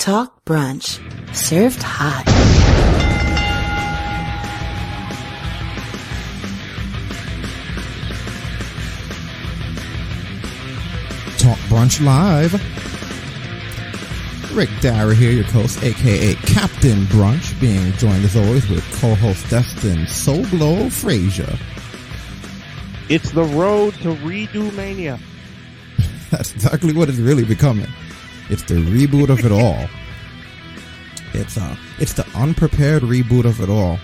Talk brunch. Served hot. Talk Brunch Live. Rick Dara here, your host, aka Captain Brunch, being joined as always with co-host Destin Soblo Frazier. It's the road to redo mania. That's exactly what it's really becoming. It's the reboot of it all. It's uh, it's the unprepared reboot of it all.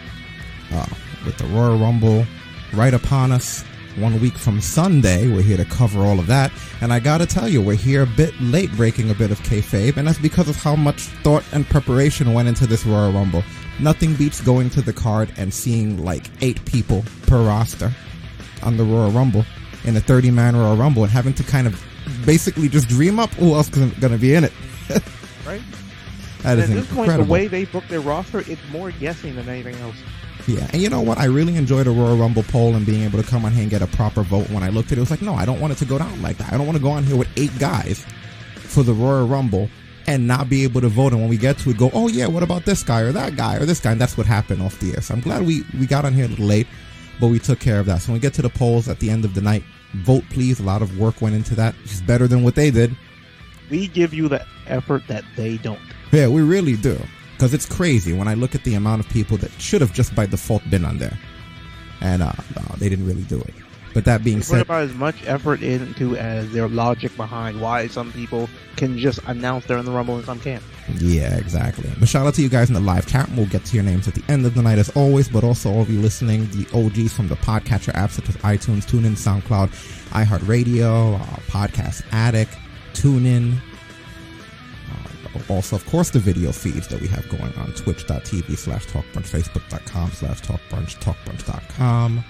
Uh, with the Royal Rumble right upon us, one week from Sunday, we're here to cover all of that. And I gotta tell you, we're here a bit late breaking a bit of kayfabe, and that's because of how much thought and preparation went into this Royal Rumble. Nothing beats going to the card and seeing like eight people per roster on the Royal Rumble in a 30 man Royal Rumble and having to kind of basically just dream up who else is going to be in it. right? That is At this point, the way they book their roster, it's more guessing than anything else. Yeah, and you know what? I really enjoyed a Royal Rumble poll and being able to come on here and get a proper vote. When I looked at it, it was like, no, I don't want it to go down like that. I don't want to go on here with eight guys for the Royal Rumble and not be able to vote. And when we get to it, go, oh yeah, what about this guy or that guy or this guy? And that's what happened off the air. So I'm glad we we got on here a little late, but we took care of that. So when we get to the polls at the end of the night, vote please. A lot of work went into that. It's better than what they did. We give you the effort that they don't. Yeah, we really do. Because it's crazy when I look at the amount of people that should have just by default been on there. And uh, no, they didn't really do it. But that being They put said, about as much effort into as their logic behind why some people can just announce they're in the Rumble and some can't. Yeah, exactly. But shout out to you guys in the live chat. We'll get to your names at the end of the night as always, but also all of you listening, the OGs from the podcatcher apps such as iTunes, TuneIn, SoundCloud, iHeartRadio, uh, Podcast Addict, TuneIn, uh, also, of course, the video feeds that we have going on twitch.tv slash talkbrunch, facebook.com slash talkbrunch, talkbrunch.com,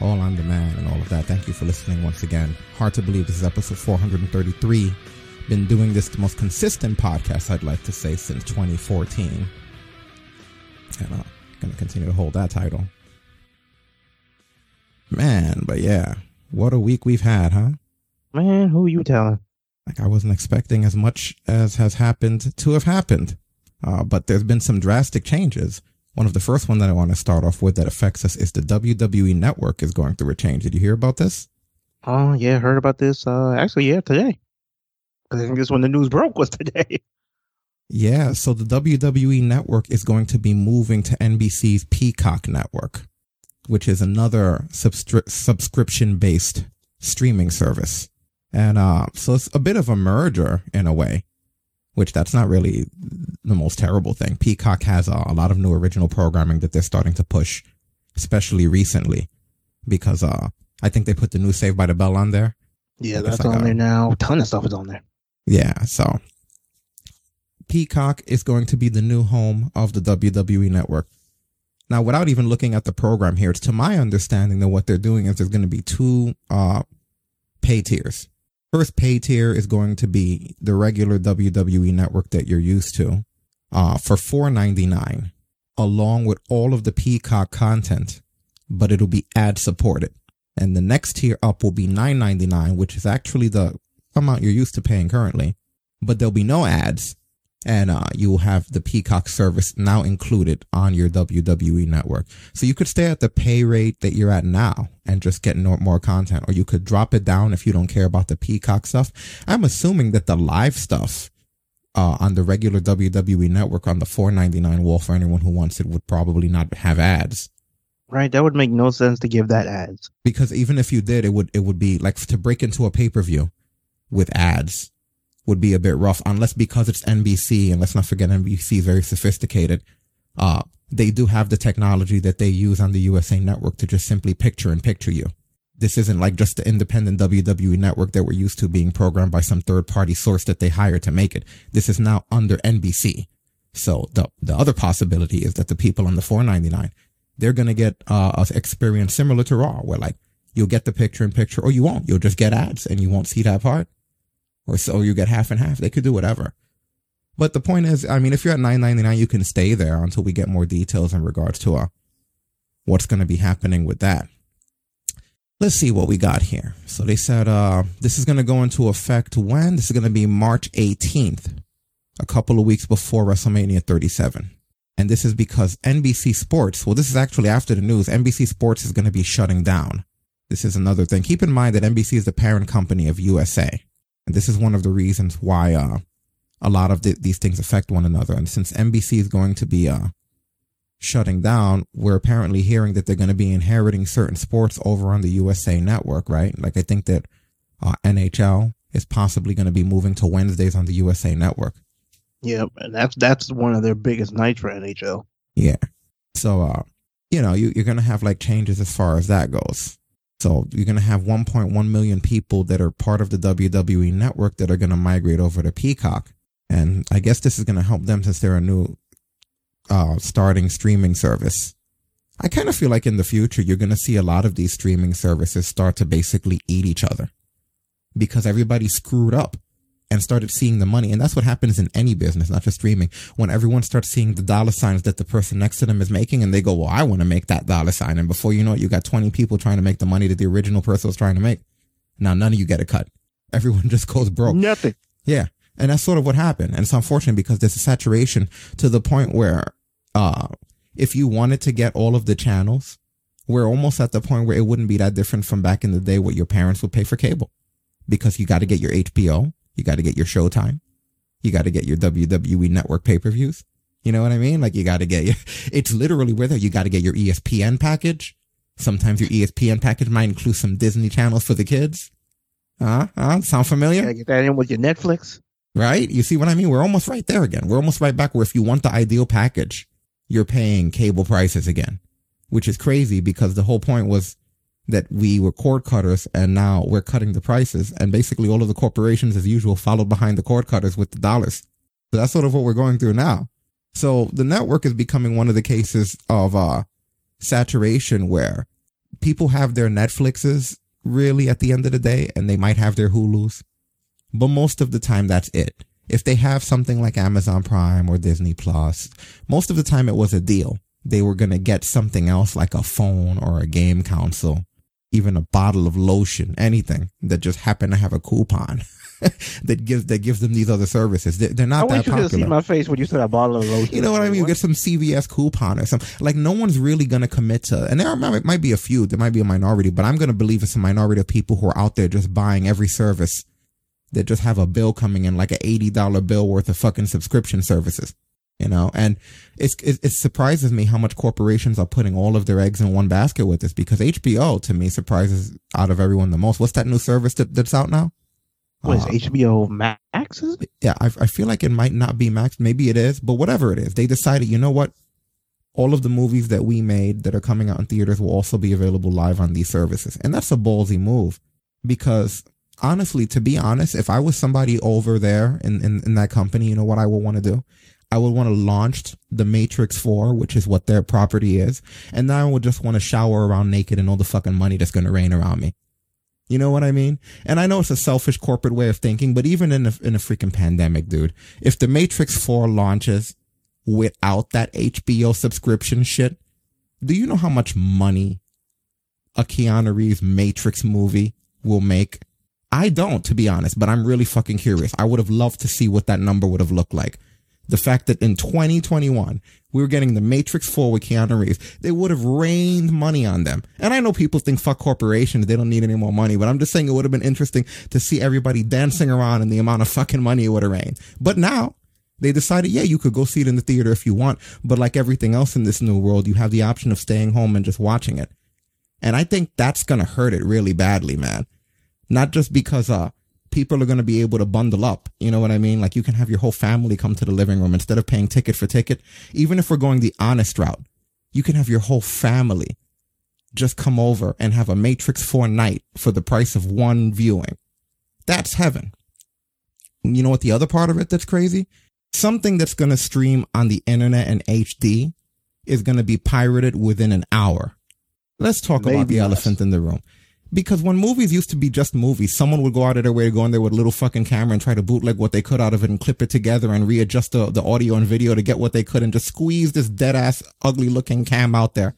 all on demand and all of that. Thank you for listening once again. Hard to believe this is episode 433. Been doing this the most consistent podcast, I'd like to say, since 2014. And uh, gonna continue to hold that title. Man, but yeah, what a week we've had, huh? Man, who you telling? Like I wasn't expecting as much as has happened to have happened. Uh, but there's been some drastic changes. One of the first one that I want to start off with that affects us is the WWE network is going through a change. Did you hear about this? Oh, yeah, heard about this. Uh, actually, yeah, today. 'Cause I think this when the news broke was today. Yeah, so the WWE network is going to be moving to NBC's Peacock network, which is another substri- subscription based streaming service. And uh, so it's a bit of a merger in a way, which that's not really the most terrible thing. Peacock has uh, a lot of new original programming that they're starting to push, especially recently, because uh, I think they put the new Saved by the Bell on there. Yeah, that's I on got there now. A ton of stuff is on there. Yeah, so Peacock is going to be the new home of the WWE network. Now, without even looking at the program here, it's to my understanding that what they're doing is there's going to be two uh pay tiers. First pay tier is going to be the regular WWE network that you're used to uh for 4.99 along with all of the Peacock content, but it'll be ad supported. And the next tier up will be 9.99, which is actually the amount you're used to paying currently, but there'll be no ads. And uh, you will have the Peacock service now included on your WWE network. So you could stay at the pay rate that you're at now and just get no, more content, or you could drop it down if you don't care about the Peacock stuff. I'm assuming that the live stuff uh, on the regular WWE network on the 4.99 wall for anyone who wants it would probably not have ads Right? That would make no sense to give that ads. because even if you did, it would it would be like to break into a pay per view with ads would be a bit rough unless because it's NBC and let's not forget NBC is very sophisticated. Uh, they do have the technology that they use on the USA network to just simply picture and picture you. This isn't like just the independent WWE network that we're used to being programmed by some third party source that they hire to make it. This is now under NBC. So the the other possibility is that the people on the 499 they're going to get uh, a experience similar to Raw, where like you'll get the picture in picture, or you won't. You'll just get ads, and you won't see that part, or so you get half and half. They could do whatever. But the point is, I mean, if you're at nine ninety nine, you can stay there until we get more details in regards to uh, what's going to be happening with that. Let's see what we got here. So they said uh, this is going to go into effect when? This is going to be March 18th. a couple of weeks before WrestleMania 37. And this is because NBC Sports, well, this is actually after the news, NBC Sports is going to be shutting down. This is another thing. Keep in mind that NBC is the parent company of USA. And this is one of the reasons why, uh, a lot of the, these things affect one another. And since NBC is going to be, uh, shutting down, we're apparently hearing that they're going to be inheriting certain sports over on the USA network, right? Like I think that, uh, NHL is possibly going to be moving to Wednesdays on the USA network. Yeah, and that's that's one of their biggest nights for NHL. Yeah. So, uh, you know, you, you're going to have like changes as far as that goes. So you're going to have 1.1 million people that are part of the WWE network that are going to migrate over to Peacock. And I guess this is going to help them since they're a new, uh, starting streaming service. I kind of feel like in the future, you're going to see a lot of these streaming services start to basically eat each other because everybody screwed up and started seeing the money. And that's what happens in any business, not just streaming. When everyone starts seeing the dollar signs that the person next to them is making and they go, well, I want to make that dollar sign. And before you know it, you got 20 people trying to make the money that the original person was trying to make. Now none of you get a cut. Everyone just goes broke. Nothing. Yeah. And that's sort of what happened. And it's unfortunate because there's a saturation to the point where, uh, if you wanted to get all of the channels, we're almost at the point where it wouldn't be that different from back in the day what your parents would pay for cable because you got to get your HBO you got to get your Showtime. You got to get your WWE network pay-per-views. You know what I mean? Like you got to get your, it's literally where there, you got to get your ESPN package. Sometimes your ESPN package might include some Disney channels for the kids. Huh? Huh? Sound familiar? Gotta get that in with your Netflix. Right? You see what I mean? We're almost right there again. We're almost right back where if you want the ideal package, you're paying cable prices again, which is crazy because the whole point was that we were cord cutters and now we're cutting the prices. And basically all of the corporations as usual followed behind the cord cutters with the dollars. So that's sort of what we're going through now. So the network is becoming one of the cases of, uh, saturation where people have their Netflixes really at the end of the day and they might have their Hulus, but most of the time that's it. If they have something like Amazon Prime or Disney Plus, most of the time it was a deal. They were going to get something else like a phone or a game console even a bottle of lotion, anything that just happened to have a coupon that gives that gives them these other services. They're, they're not I that wish you popular. could see my face when you said a bottle of lotion. You know what I mean? You get some CVS coupon or something. Like no one's really going to commit to, and there might, might be a few, there might be a minority, but I'm going to believe it's a minority of people who are out there just buying every service that just have a bill coming in, like an $80 bill worth of fucking subscription services you know? And it's it, it, surprises me how much corporations are putting all of their eggs in one basket with this because hbo to me surprises out of everyone the most. What's that new service that, that's out now? What is uh, hbo max yeah I, I feel like it might not be max. Maybe it is but whatever it is they decided you know what? All of the movies that we made that are coming out in theaters will also be available live on these services. And that's a ballsy move because honestly to be honest if i was somebody over there in, in, in that company you know what i would want to do I would want to launch the Matrix 4, which is what their property is. And then I would just want to shower around naked and all the fucking money that's going to rain around me. You know what I mean? And I know it's a selfish corporate way of thinking, but even in a, in a freaking pandemic, dude, if the Matrix 4 launches without that HBO subscription shit, do you know how much money a Keanu Reeves Matrix movie will make? I don't, to be honest, but I'm really fucking curious. I would have loved to see what that number would have looked like the fact that in 2021 we were getting the Matrix 4 with Keanu Reeves, they would have rained money on them. And I know people think fuck corporations, they don't need any more money, but I'm just saying it would have been interesting to see everybody dancing around and the amount of fucking money it would have rained. But now they decided, yeah, you could go see it in the theater if you want, but like everything else in this new world, you have the option of staying home and just watching it. And I think that's going to hurt it really badly, man. Not just because, uh, people are going to be able to bundle up. You know what I mean? Like you can have your whole family come to the living room instead of paying ticket for ticket. Even if we're going the honest route, you can have your whole family just come over and have a Matrix 4 night for the price of one viewing. That's heaven. You know what the other part of it that's crazy? Something that's going to stream on the internet in HD is going to be pirated within an hour. Let's talk Maybe about the elephant in the room because when movies used to be just movies, someone would go out of their way to go in there with a little fucking camera and try to bootleg what they could out of it and clip it together and readjust the, the audio and video to get what they could and just squeeze this dead ass ugly looking cam out there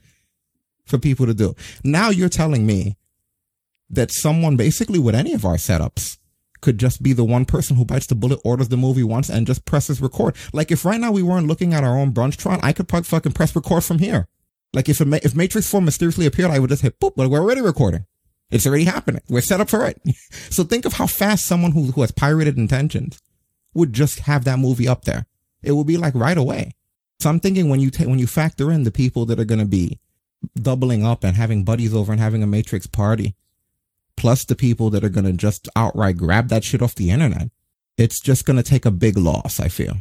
for people to do. Now you're telling me that someone basically with any of our setups could just be the one person who bites the bullet, orders the movie once, and just presses record. Like if right now we weren't looking at our own Brunchtron, I could fucking press record from here. Like if if Matrix 4 mysteriously appeared, I would just hit boop, but we're already recording. It's already happening. We're set up for it. so think of how fast someone who, who has pirated intentions would just have that movie up there. It would be like right away. So I'm thinking when you take, when you factor in the people that are going to be doubling up and having buddies over and having a Matrix party, plus the people that are going to just outright grab that shit off the internet, it's just going to take a big loss, I feel.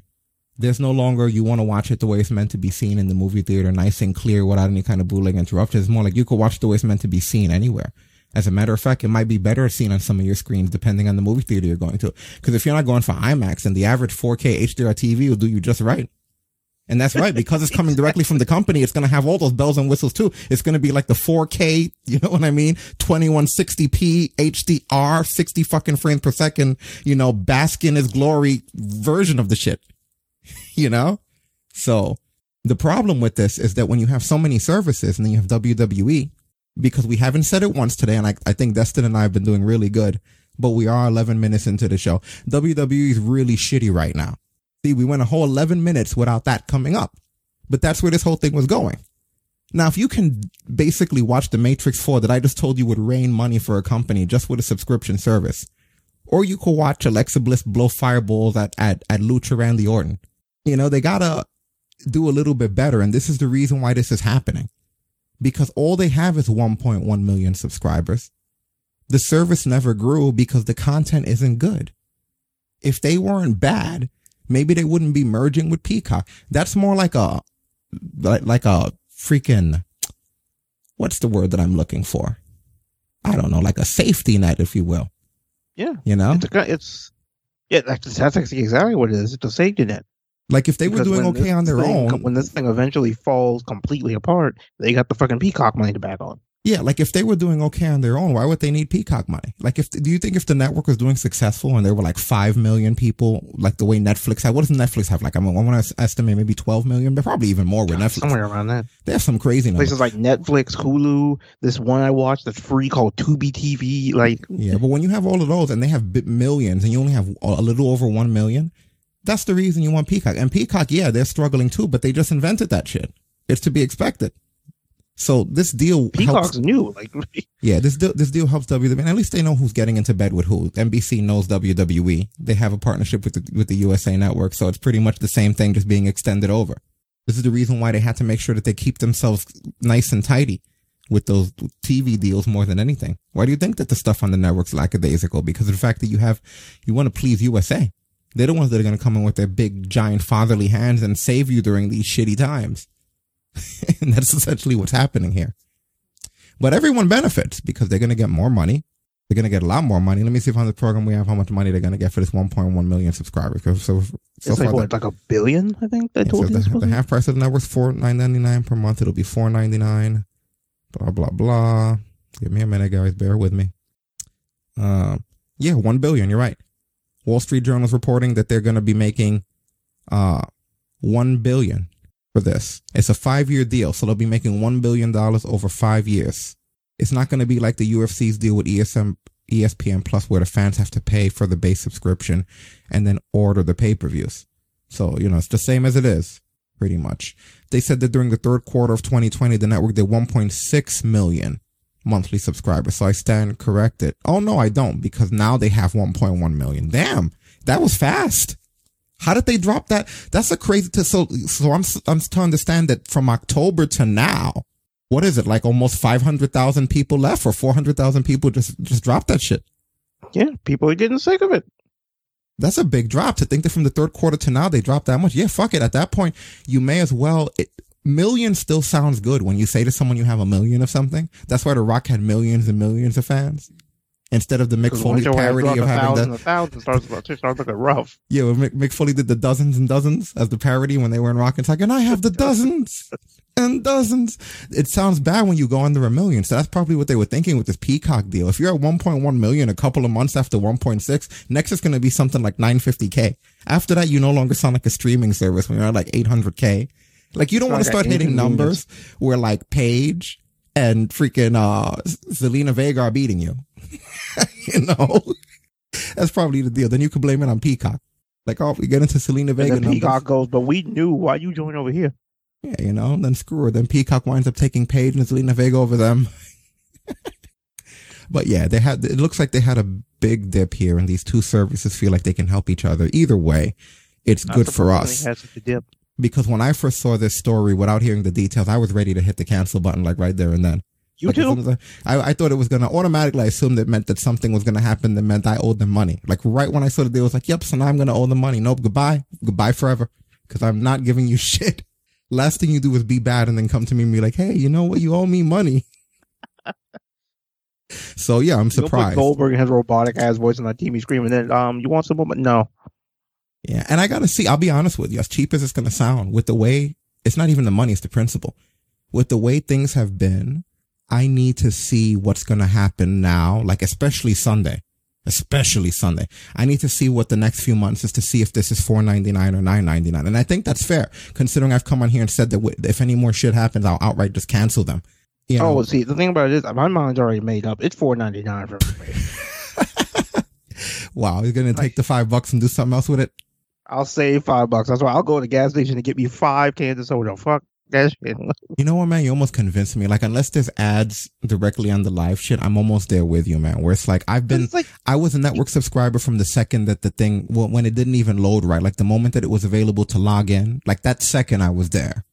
There's no longer you want to watch it the way it's meant to be seen in the movie theater, nice and clear without any kind of bootleg interruptions. It's more like you could watch the way it's meant to be seen anywhere. As a matter of fact, it might be better seen on some of your screens depending on the movie theater you're going to. Because if you're not going for IMAX, then the average 4K HDR TV will do you just right. And that's right, because it's coming directly from the company, it's going to have all those bells and whistles too. It's going to be like the 4K, you know what I mean? 2160p HDR, 60 fucking frames per second, you know, bask in its glory version of the shit, you know? So the problem with this is that when you have so many services and then you have WWE, because we haven't said it once today, and I, I think Destin and I have been doing really good, but we are 11 minutes into the show. WWE is really shitty right now. See, we went a whole 11 minutes without that coming up. But that's where this whole thing was going. Now, if you can basically watch The Matrix 4 that I just told you would rain money for a company just with a subscription service, or you could watch Alexa Bliss blow fireballs at, at, at Lucha Randy Orton. You know, they gotta do a little bit better. And this is the reason why this is happening. Because all they have is 1.1 million subscribers. The service never grew because the content isn't good. If they weren't bad, maybe they wouldn't be merging with Peacock. That's more like a, like, like a freaking, what's the word that I'm looking for? I don't know, like a safety net, if you will. Yeah. You know? It's, a, it's yeah, that's, that's exactly what it is. It's a safety net. Like if they because were doing okay on their thing, own, when this thing eventually falls completely apart, they got the fucking Peacock money to back on. Yeah, like if they were doing okay on their own, why would they need Peacock money? Like if do you think if the network was doing successful and there were like five million people, like the way Netflix had, what does Netflix have? Like I, mean, I want to estimate maybe twelve million, but probably even more with Netflix. Somewhere around that. They have some crazy numbers. Places like Netflix, Hulu. This one I watched that's free called Tubi TV. Like yeah, but when you have all of those and they have millions and you only have a little over one million, that's the reason you want Peacock. And Peacock, yeah, they're struggling too, but they just invented that shit. It's to be expected. So this deal Peacock's helps, new. Like yeah, this deal this deal helps WWE. And at least they know who's getting into bed with who. NBC knows WWE. They have a partnership with the with the USA Network, so it's pretty much the same thing, just being extended over. This is the reason why they had to make sure that they keep themselves nice and tidy with those TV deals more than anything. Why do you think that the stuff on the network's lackadaisical? Because of the fact that you have you want to please USA. They're the ones that are going to come in with their big, giant fatherly hands and save you during these shitty times. and that's essentially what's happening here. But everyone benefits because they're going to get more money. They're going to get a lot more money. Let me see if on the program we have how much money they're going to get for this 1.1 million subscribers. So, so it's like what, like a billion? I think they yeah, told so the, the, half price of the network's four nine ninety nine per month. It'll be four ninety nine. Blah blah blah. Give me a minute, guys. Bear with me. Um, yeah, one billion. You're right. Wall Street Journal is reporting that they're going to be making uh one billion for this. It's a five year deal, so they'll be making $1 billion over five years. It's not going to be like the UFC's deal with ESM, ESPN Plus, where the fans have to pay for the base subscription and then order the pay per views. So, you know, it's the same as it is, pretty much. They said that during the third quarter of 2020, the network did 1.6 million monthly subscribers. So I stand corrected. Oh, no, I don't, because now they have 1.1 million. Damn, that was fast. How did they drop that? That's a crazy. To, so, so I'm, I'm to understand that from October to now, what is it? Like almost 500,000 people left or 400,000 people just, just dropped that shit. Yeah. People are getting sick of it. That's a big drop to think that from the third quarter to now they dropped that much. Yeah. Fuck it. At that point, you may as well, it, million still sounds good when you say to someone you have a million of something. That's why The Rock had millions and millions of fans instead of the Mick Foley parody of having the a thousand starts starts looking rough. Yeah, well, Mick, Mick, Foley did the dozens and dozens as the parody when they were in Rock and Talk, and I have the dozens and dozens. It sounds bad when you go under a million. So that's probably what they were thinking with this Peacock deal. If you're at 1.1 million a couple of months after 1.6, next is going to be something like 950k. After that, you no longer sound like a streaming service when you're at like 800k. Like you don't want to start hitting numbers where like Paige and freaking uh Zelina Vega are beating you. you know? That's probably the deal. Then you can blame it on Peacock. Like, oh, we get into Zelina Vega. And then Peacock goes, but we knew why you joined over here. Yeah, you know, then screw her. Then Peacock winds up taking Paige and Zelina Vega over them. but yeah, they had, it looks like they had a big dip here and these two services feel like they can help each other. Either way, it's Not good for us. such a dip. Because when I first saw this story without hearing the details, I was ready to hit the cancel button like right there and then. You Like, too. as I, I, I thought it was gonna automatically. I assumed it meant that something was gonna happen that meant I owed them money. Like right when I saw the deal, I was like, "Yep." So now I'm gonna owe them money. Nope. Goodbye. Goodbye forever. Because I'm not giving you shit. Last thing you do is be bad and then come to me and be like, "Hey, you know what? You owe me money." so yeah, I'm You know, surprised. Goldberg has robotic ass voice on that TV screaming. Then, um, you want some more? No. Yeah, and I gotta see. I'll be honest with you. As cheap as it's gonna sound, with the way it's not even the money; it's the principle. With the way things have been, I need to see what's gonna happen now. Like especially Sunday, especially Sunday. I need to see what the next few months is to see if this is four ninety nine or nine ninety nine. And I think that's fair, considering I've come on here and said that if any more shit happens, I'll outright just cancel them. You oh, know, Oh, see, the thing about it is, my mind's already made up. It's four ninety nine for me. wow, you're gonna take the five bucks and do something else with it. I'll save five bucks. That's why I'll go to the gas station and get me five cans of soda. Fuck that shit. You know what, man? You almost convinced me. Like, unless there's ads directly on the live shit, I'm almost there with you, man. Where it's like, I've been, like I was a network subscriber from the second that the thing, well, when it didn't even load right, like the moment that it was available to log in, like that second I was there.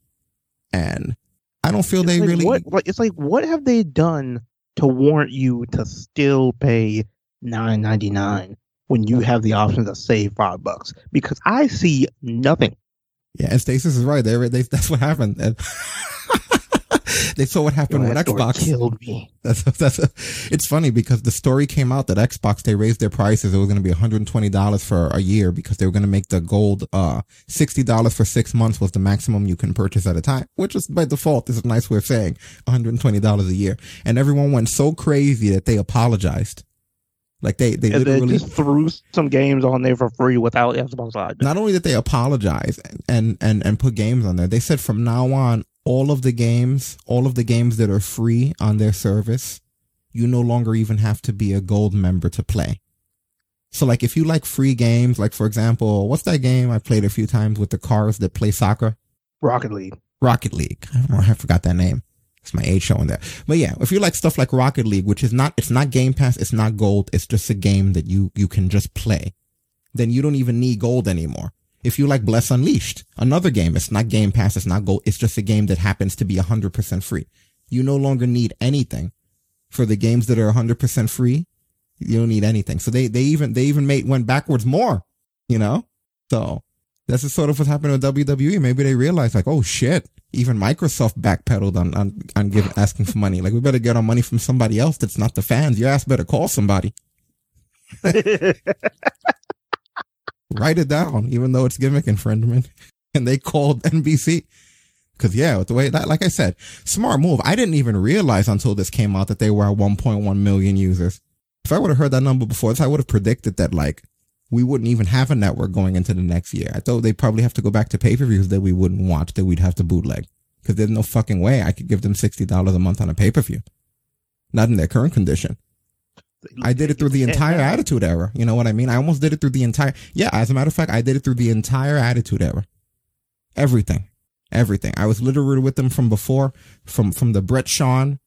And I don't feel they like, really, what like it's like what have they done to warrant you to still pay nine ninety nine when you have the option to save five bucks? Because I see nothing. yeah, and Stasis is right. They, they, that's what happened. And they saw what happened with Xbox. killed me. That's that's it's funny because the story came out that Xbox they raised their prices. It was going to be $120 for a year because they were going to make the gold uh $60 for 6 months was the maximum you can purchase at a time, which is by default this is a nice way of saying $120 a year. And everyone went so crazy that they apologized. Like they they And literally just threw some games on there for free without Xbox Live. not only did they apologize and and and put games on there, they said from now on all of the games, all of the games that are free on their service, you no longer even have to be a gold member to play. So like if you like free games, like for example, what's that game I played a few times with the cars that play soccer? Rocket League. Rocket League. I, don't know, I forgot that name. It's my age showing there. But yeah, if you like stuff like Rocket League, which is not, it's not Game Pass, it's not gold, it's just a game that you, you can just play. Then you don't even need gold anymore. If you like Bless Unleashed, another game, it's not Game Pass, it's not gold, it's just a game that happens to be 100% free. You no longer need anything for the games that are 100% free. You don't need anything. So they, they even, they even made, went backwards more, you know? So this is sort of what's happening with WWE. Maybe they realized like, oh shit, even Microsoft backpedaled on, on, on giving, asking for money. Like we better get our money from somebody else that's not the fans. Your ass better call somebody. Write it down, even though it's gimmick infringement. And they called NBC. Cause yeah, with the way that, like I said, smart move. I didn't even realize until this came out that they were at 1.1 million users. If I would have heard that number before this, I would have predicted that like we wouldn't even have a network going into the next year. I thought they'd probably have to go back to pay-per-views that we wouldn't watch, that we'd have to bootleg. Cause there's no fucking way I could give them $60 a month on a pay-per-view. Not in their current condition. I did it through the entire Attitude Era. You know what I mean? I almost did it through the entire. Yeah, as a matter of fact, I did it through the entire Attitude Era. Everything, everything. I was literally with them from before, from from the Bret Shawn,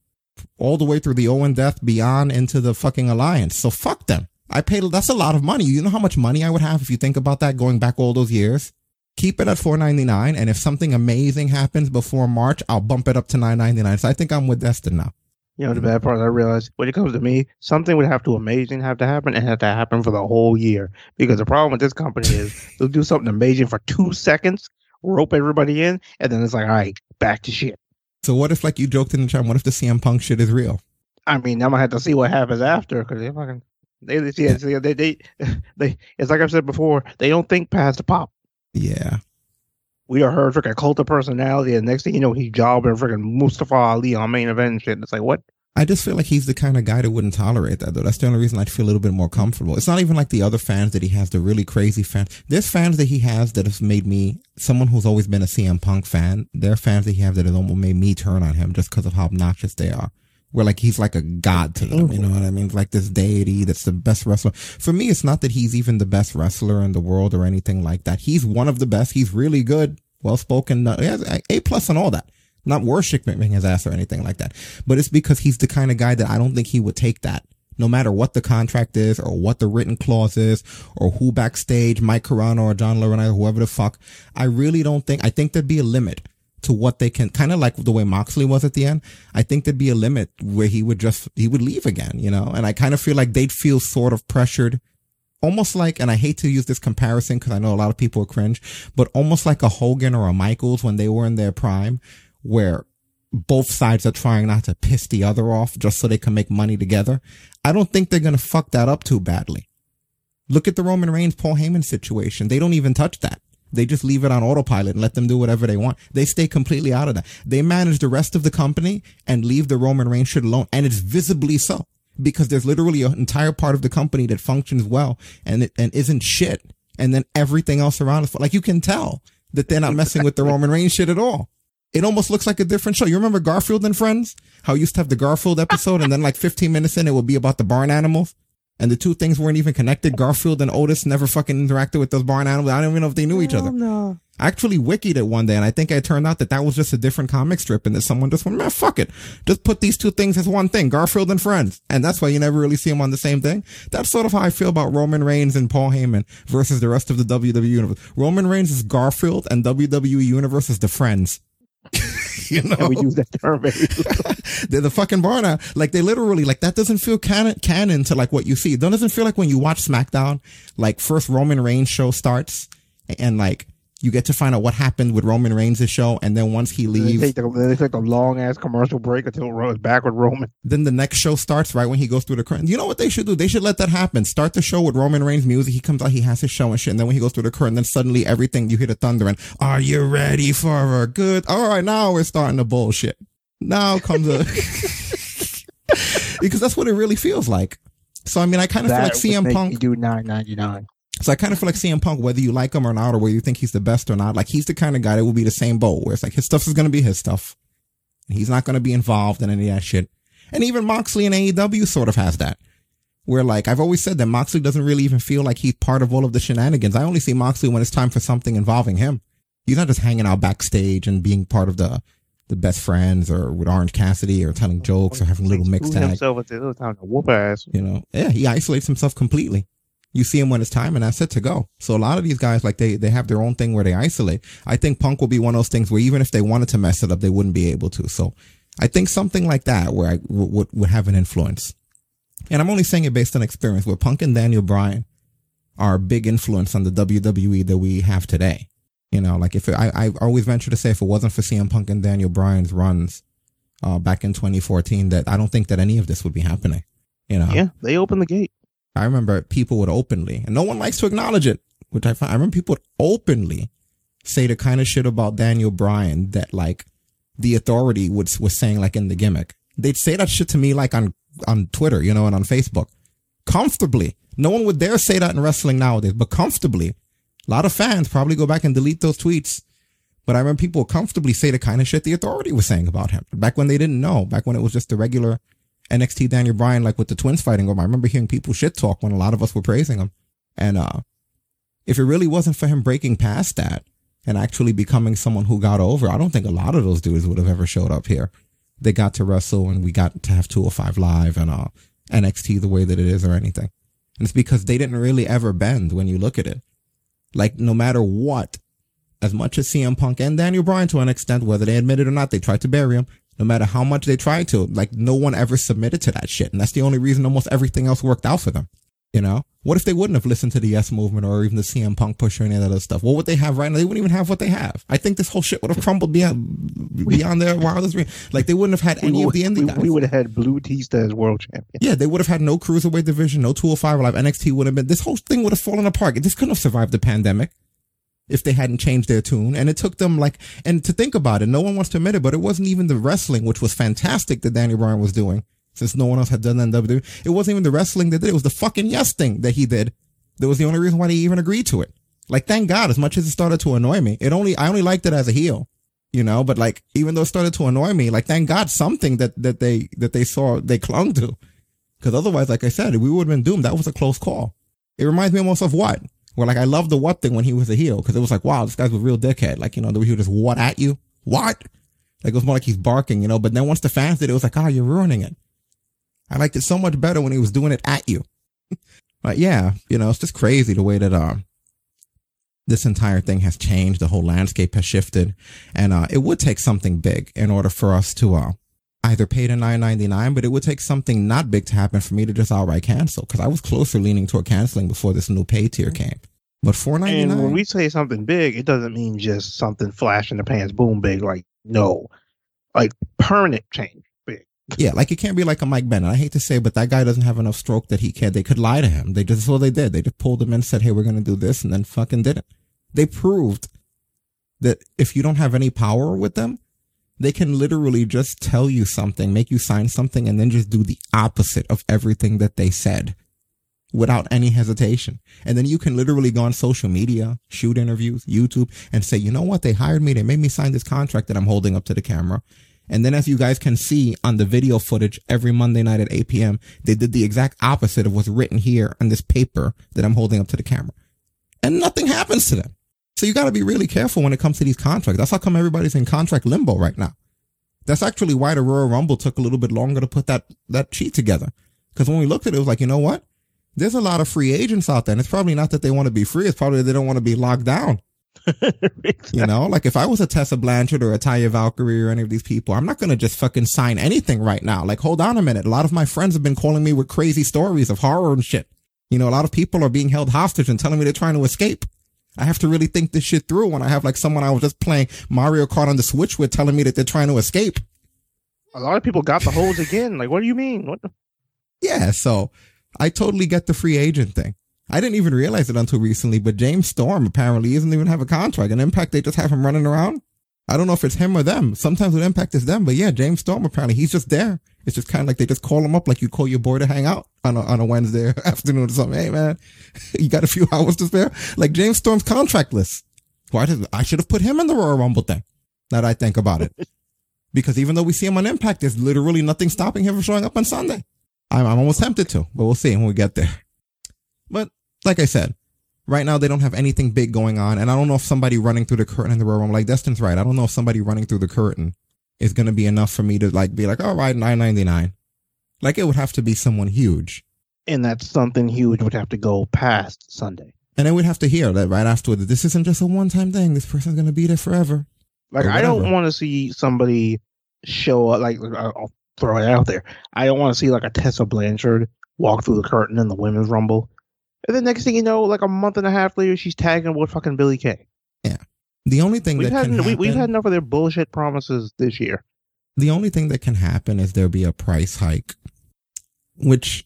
all the way through the Owen Death, beyond into the fucking Alliance. So fuck them. I paid. That's a lot of money. You know how much money I would have if you think about that going back all those years. Keep it at four ninety nine, and if something amazing happens before March, I'll bump it up to nine ninety nine. So I think I'm with Destin now. You know, the bad part I realized when it comes to me, something would have to amazing have to happen and have to happen for the whole year. Because the problem with this company is they'll do something amazing for two seconds, rope everybody in, and then it's like, all right, back to shit. So what if, like you joked in the chat, what if the CM Punk shit is real? I mean, I'm gonna have to see what happens after because they fucking they they, they they they it's like I've said before, they don't think past the pop. Yeah. We are her freaking cult of personality, and next thing you know, he's jobbing freaking Mustafa Ali on main event shit. It's like, what? I just feel like he's the kind of guy that wouldn't tolerate that though. That's the only reason I'd feel a little bit more comfortable. It's not even like the other fans that he has, the really crazy fans. There's fans that he has that have made me, someone who's always been a CM Punk fan, there are fans that he has that have almost made me turn on him just because of how obnoxious they are. Where like he's like a god to them. You know what I mean? Like this deity that's the best wrestler. For me, it's not that he's even the best wrestler in the world or anything like that. He's one of the best. He's really good, well spoken, uh, A plus and all that. Not worshiping his ass or anything like that. But it's because he's the kind of guy that I don't think he would take that. No matter what the contract is or what the written clause is or who backstage, Mike Carrano or John Laurinaitis, whoever the fuck, I really don't think, I think there'd be a limit to what they can kind of like the way Moxley was at the end. I think there'd be a limit where he would just, he would leave again, you know, and I kind of feel like they'd feel sort of pressured, almost like, and I hate to use this comparison because I know a lot of people are cringe, but almost like a Hogan or a Michaels when they were in their prime where both sides are trying not to piss the other off just so they can make money together. I don't think they're going to fuck that up too badly. Look at the Roman Reigns, Paul Heyman situation. They don't even touch that. They just leave it on autopilot and let them do whatever they want. They stay completely out of that. They manage the rest of the company and leave the Roman Reigns shit alone. And it's visibly so because there's literally an entire part of the company that functions well and it, and isn't shit. And then everything else around is like you can tell that they're not messing with the Roman Reigns shit at all. It almost looks like a different show. You remember Garfield and Friends? How you used to have the Garfield episode and then like 15 minutes in it would be about the barn animals? And the two things weren't even connected. Garfield and Otis never fucking interacted with those barn animals. I don't even know if they knew each other. No. I actually wikied it one day and I think it turned out that that was just a different comic strip and that someone just went, man, fuck it. Just put these two things as one thing, Garfield and Friends. And that's why you never really see them on the same thing. That's sort of how I feel about Roman Reigns and Paul Heyman versus the rest of the WWE universe. Roman Reigns is Garfield and WWE universe is the Friends. you know, And we use that term they're the fucking out. Like they literally like that doesn't feel canon canon to like what you see. It doesn't feel like when you watch SmackDown, like first Roman Reigns show starts and like you get to find out what happened with Roman Reigns' show, and then once he They leaves, take, the, they take a long ass commercial break until it runs back with Roman. then the next show starts right when he goes through the curtain. You know what they should do? They should let that happen. Start the show with Roman Reigns music. He comes out, he has his show and shit. And then when he goes through the curtain, then suddenly everything you hear the thunder and are you ready for a good? All right, now we're starting the bullshit. Now comes a because that's what it really feels like. So I mean, I kind of feel like CM Punk. do nine ninety nine. So I kind of feel like CM Punk, whether you like him or not, or whether you think he's the best or not, like he's the kind of guy that will be the same boat where it's like his stuff is going to be his stuff. He's not going to be involved in any of that shit. And even Moxley and AEW sort of has that. Where like, I've always said that Moxley doesn't really even feel like he's part of all of the shenanigans. I only see Moxley when it's time for something involving him. He's not just hanging out backstage and being part of the, the best friends or with Orange Cassidy or telling jokes or having little mix Screwed tag. himself at the other time to whoop ass. You know, yeah, he isolates himself completely. You see him when it's time and that's it to go. So a lot of these guys, like they, they have their own thing where they isolate. I think Punk will be one of those things where even if they wanted to mess it up, they wouldn't be able to. So I think something like that where I would, would have an influence. And I'm only saying it based on experience where Punk and Daniel Bryan are a big influence on the WWE that we have today. You know, like if it, I, I always venture to say if it wasn't for CM Punk and Daniel Bryan's runs, uh, back in 2014, that I don't think that any of this would be happening. You know, Yeah, they opened the gate. I remember people would openly, and no one likes to acknowledge it, which I find, I remember people would openly say the kind of shit about Daniel Bryan that like the authority was, was saying like in the gimmick. They'd say that shit to me like on, on Twitter, you know, and on Facebook. Comfortably. No one would dare say that in wrestling nowadays, but comfortably. A lot of fans probably go back and delete those tweets. But I remember people comfortably say the kind of shit the authority was saying about him. Back when they didn't know, back when it was just the regular NXT Daniel Bryan, like with the twins fighting over. I remember hearing people shit talk when a lot of us were praising him. And, uh, if it really wasn't for him breaking past that and actually becoming someone who got over, I don't think a lot of those dudes would have ever showed up here. They got to wrestle and we got to have 205 live and, uh, NXT the way that it is or anything. And it's because they didn't really ever bend when you look at it. Like no matter what, as much as CM Punk and Daniel Bryan to an extent, whether they admit it or not, they tried to bury him. No matter how much they tried to, like no one ever submitted to that shit. And that's the only reason almost everything else worked out for them. You know, what if they wouldn't have listened to the Yes movement or even the CM Punk push or any of that other stuff? What would they have right now? They wouldn't even have what they have. I think this whole shit would have crumbled beyond, beyond their wildest dreams. Like they wouldn't have had any of the indie we, guys. we would have had Batista as world champion. Yeah, they would have had no cruiserweight division, no 205 live. NXT would have been, this whole thing would have fallen apart. This couldn't have survived the pandemic if they hadn't changed their tune. And it took them like, and to think about it, no one wants to admit it, but it wasn't even the wrestling, which was fantastic that Daniel Bryan was doing since no one else had done that in WWE. It wasn't even the wrestling that did it. It was the fucking yes thing that he did. That was the only reason why they even agreed to it. Like, thank God, as much as it started to annoy me, it only, I only liked it as a heel. you know, but like, even though it started to annoy me, like, thank God something that, that they, that they saw, they clung to. Cause otherwise, like I said, we would have been doomed. That was a close call. It reminds me almost of what? Where like, I love the what thing when he was a heel. Cause it was like, wow, this guy's a real dickhead. Like, you know, he would just what at you? What? Like, it was more like he's barking, you know, but then once the fans did it, it was like, oh, you're ruining it. I liked it so much better when he was doing it at you. but yeah, you know, it's just crazy the way that, um, this entire thing has changed. The whole landscape has shifted and, uh, it would take something big in order for us to, uh, either paid the 999, but it would take something not big to happen for me to just outright cancel. Cause I was closer leaning toward canceling before this new pay tier mm-hmm. came. But 499. And when we say something big, it doesn't mean just something flash in the pants, boom, big. Like, no, like permanent change. Big. Yeah, like it can't be like a Mike Bennett. I hate to say, but that guy doesn't have enough stroke that he can. They could lie to him. They just what they did. They just pulled him in, and said, "Hey, we're gonna do this," and then fucking did it. They proved that if you don't have any power with them, they can literally just tell you something, make you sign something, and then just do the opposite of everything that they said without any hesitation. And then you can literally go on social media, shoot interviews, YouTube, and say, you know what? They hired me. They made me sign this contract that I'm holding up to the camera. And then as you guys can see on the video footage every Monday night at 8 p.m., they did the exact opposite of what's written here on this paper that I'm holding up to the camera. And nothing happens to them. So you got to be really careful when it comes to these contracts. That's how come everybody's in contract limbo right now. That's actually why the Royal Rumble took a little bit longer to put that, that sheet together. Cause when we looked at it, it was like, you know what? There's a lot of free agents out there. And it's probably not that they want to be free. It's probably they don't want to be locked down. You know, like if I was a Tessa Blanchard or a Taya Valkyrie or any of these people, I'm not going to just fucking sign anything right now. Like, hold on a minute. A lot of my friends have been calling me with crazy stories of horror and shit. You know, a lot of people are being held hostage and telling me they're trying to escape. I have to really think this shit through when I have like someone I was just playing Mario Kart on the Switch with telling me that they're trying to escape. A lot of people got the holes again. Like, what do you mean? What? The- Yeah, so I totally get the free agent thing. I didn't even realize it until recently, but James Storm apparently doesn't even have a contract. And Impact, they just have him running around. I don't know if it's him or them. Sometimes with Impact it's them, but yeah, James Storm apparently he's just there. It's just kind of like they just call him up like you call your boy to hang out on a, on a Wednesday afternoon or something. Hey man, you got a few hours to spare? Like James Storm's contractless. Why did I should have put him in the Royal Rumble thing? Now that I think about it. because even though we see him on Impact, there's literally nothing stopping him from showing up on Sunday. I'm, I'm almost tempted to, but we'll see when we get there. But like I said, right now they don't have anything big going on. And I don't know if somebody running through the curtain in the Royal Rumble, like Destin's right. I don't know if somebody running through the curtain is going to be enough for me to like be like, all right, 999. Like it would have to be someone huge. and that something huge would have to go past Sunday. And then we'd have to hear that right afterward that this isn't just a one time thing. This person's going to be there forever. Like, I don't want to see somebody show up. Like, uh, I'll throw it out there. I don't want to see like a Tessa Blanchard walk through the curtain in the women's rumble, and then next thing you know, like a month and a half later, she's tagging with fucking Billy Kay. The only thing We've that had can we, we've had enough of their bullshit promises this year. the only thing that can happen is there be a price hike, which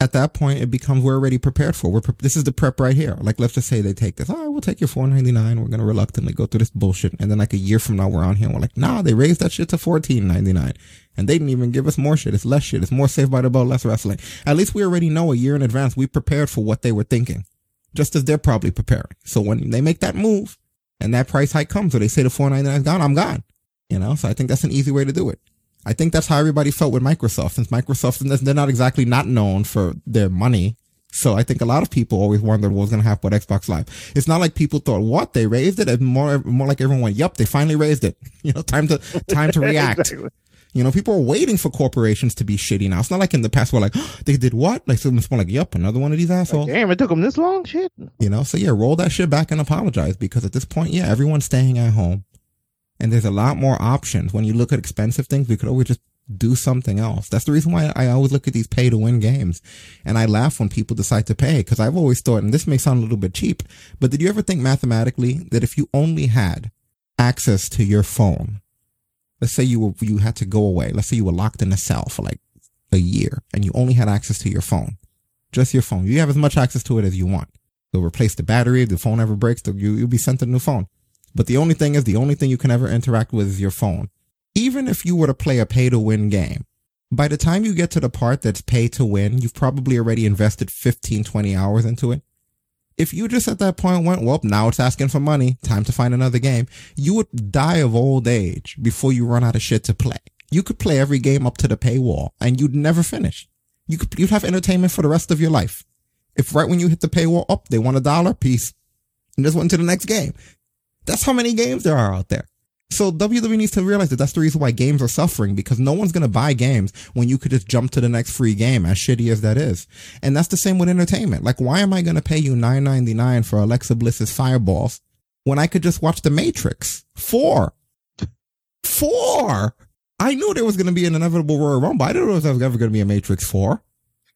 at that point it becomes we're already prepared for. We're pre- this is the prep right here. Like let's just say they take this. Oh, we'll take your four ninety nine. We're gonna reluctantly go through this bullshit, and then like a year from now we're on here and we're like, nah, they raised that shit to fourteen ninety nine, and they didn't even give us more shit. It's less shit. It's more Saved by the Bell, less wrestling. At least we already know a year in advance. We prepared for what they were thinking, just as they're probably preparing. So when they make that move and that price hike comes, or they say the four ninety nine is gone, I'm gone. You know, so I think that's an easy way to do it. I think that's how everybody felt with Microsoft, since Microsoft they're not exactly not known for their money. So I think a lot of people always wondered what was going to happen with Xbox Live. It's not like people thought, what they raised it, and more more like everyone went, yep, they finally raised it." You know, time to time to react. Exactly. You know, people are waiting for corporations to be shitty now. It's not like in the past where like they did what? Like someone's like, yep, another one of these assholes." Damn, it took them this long. Shit. You know, so yeah, roll that shit back and apologize because at this point, yeah, everyone's staying at home. And there's a lot more options. When you look at expensive things, we could always just do something else. That's the reason why I always look at these pay to win games. And I laugh when people decide to pay because I've always thought, and this may sound a little bit cheap, but did you ever think mathematically that if you only had access to your phone, let's say you were, you had to go away. Let's say you were locked in a cell for like a year and you only had access to your phone, just your phone. You have as much access to it as you want. They'll replace the battery. If the phone ever breaks, you, you'll be sent a new phone. But the only thing is, the only thing you can ever interact with is your phone. Even if you were to play a pay to win game, by the time you get to the part that's pay to win, you've probably already invested 15, 20 hours into it. If you just at that point went, well, now it's asking for money, time to find another game, you would die of old age before you run out of shit to play. You could play every game up to the paywall and you'd never finish. You could, you'd have entertainment for the rest of your life. If right when you hit the paywall up, they want a dollar piece and just went to the next game. That's how many games there are out there. So WWE needs to realize that that's the reason why games are suffering because no one's going to buy games when you could just jump to the next free game as shitty as that is. And that's the same with entertainment. Like, why am I going to pay you nine ninety nine for Alexa Bliss's Fireballs when I could just watch The Matrix? Four. Four. I knew there was going to be an inevitable Royal Rumble. I didn't know if there was ever going to be a Matrix 4.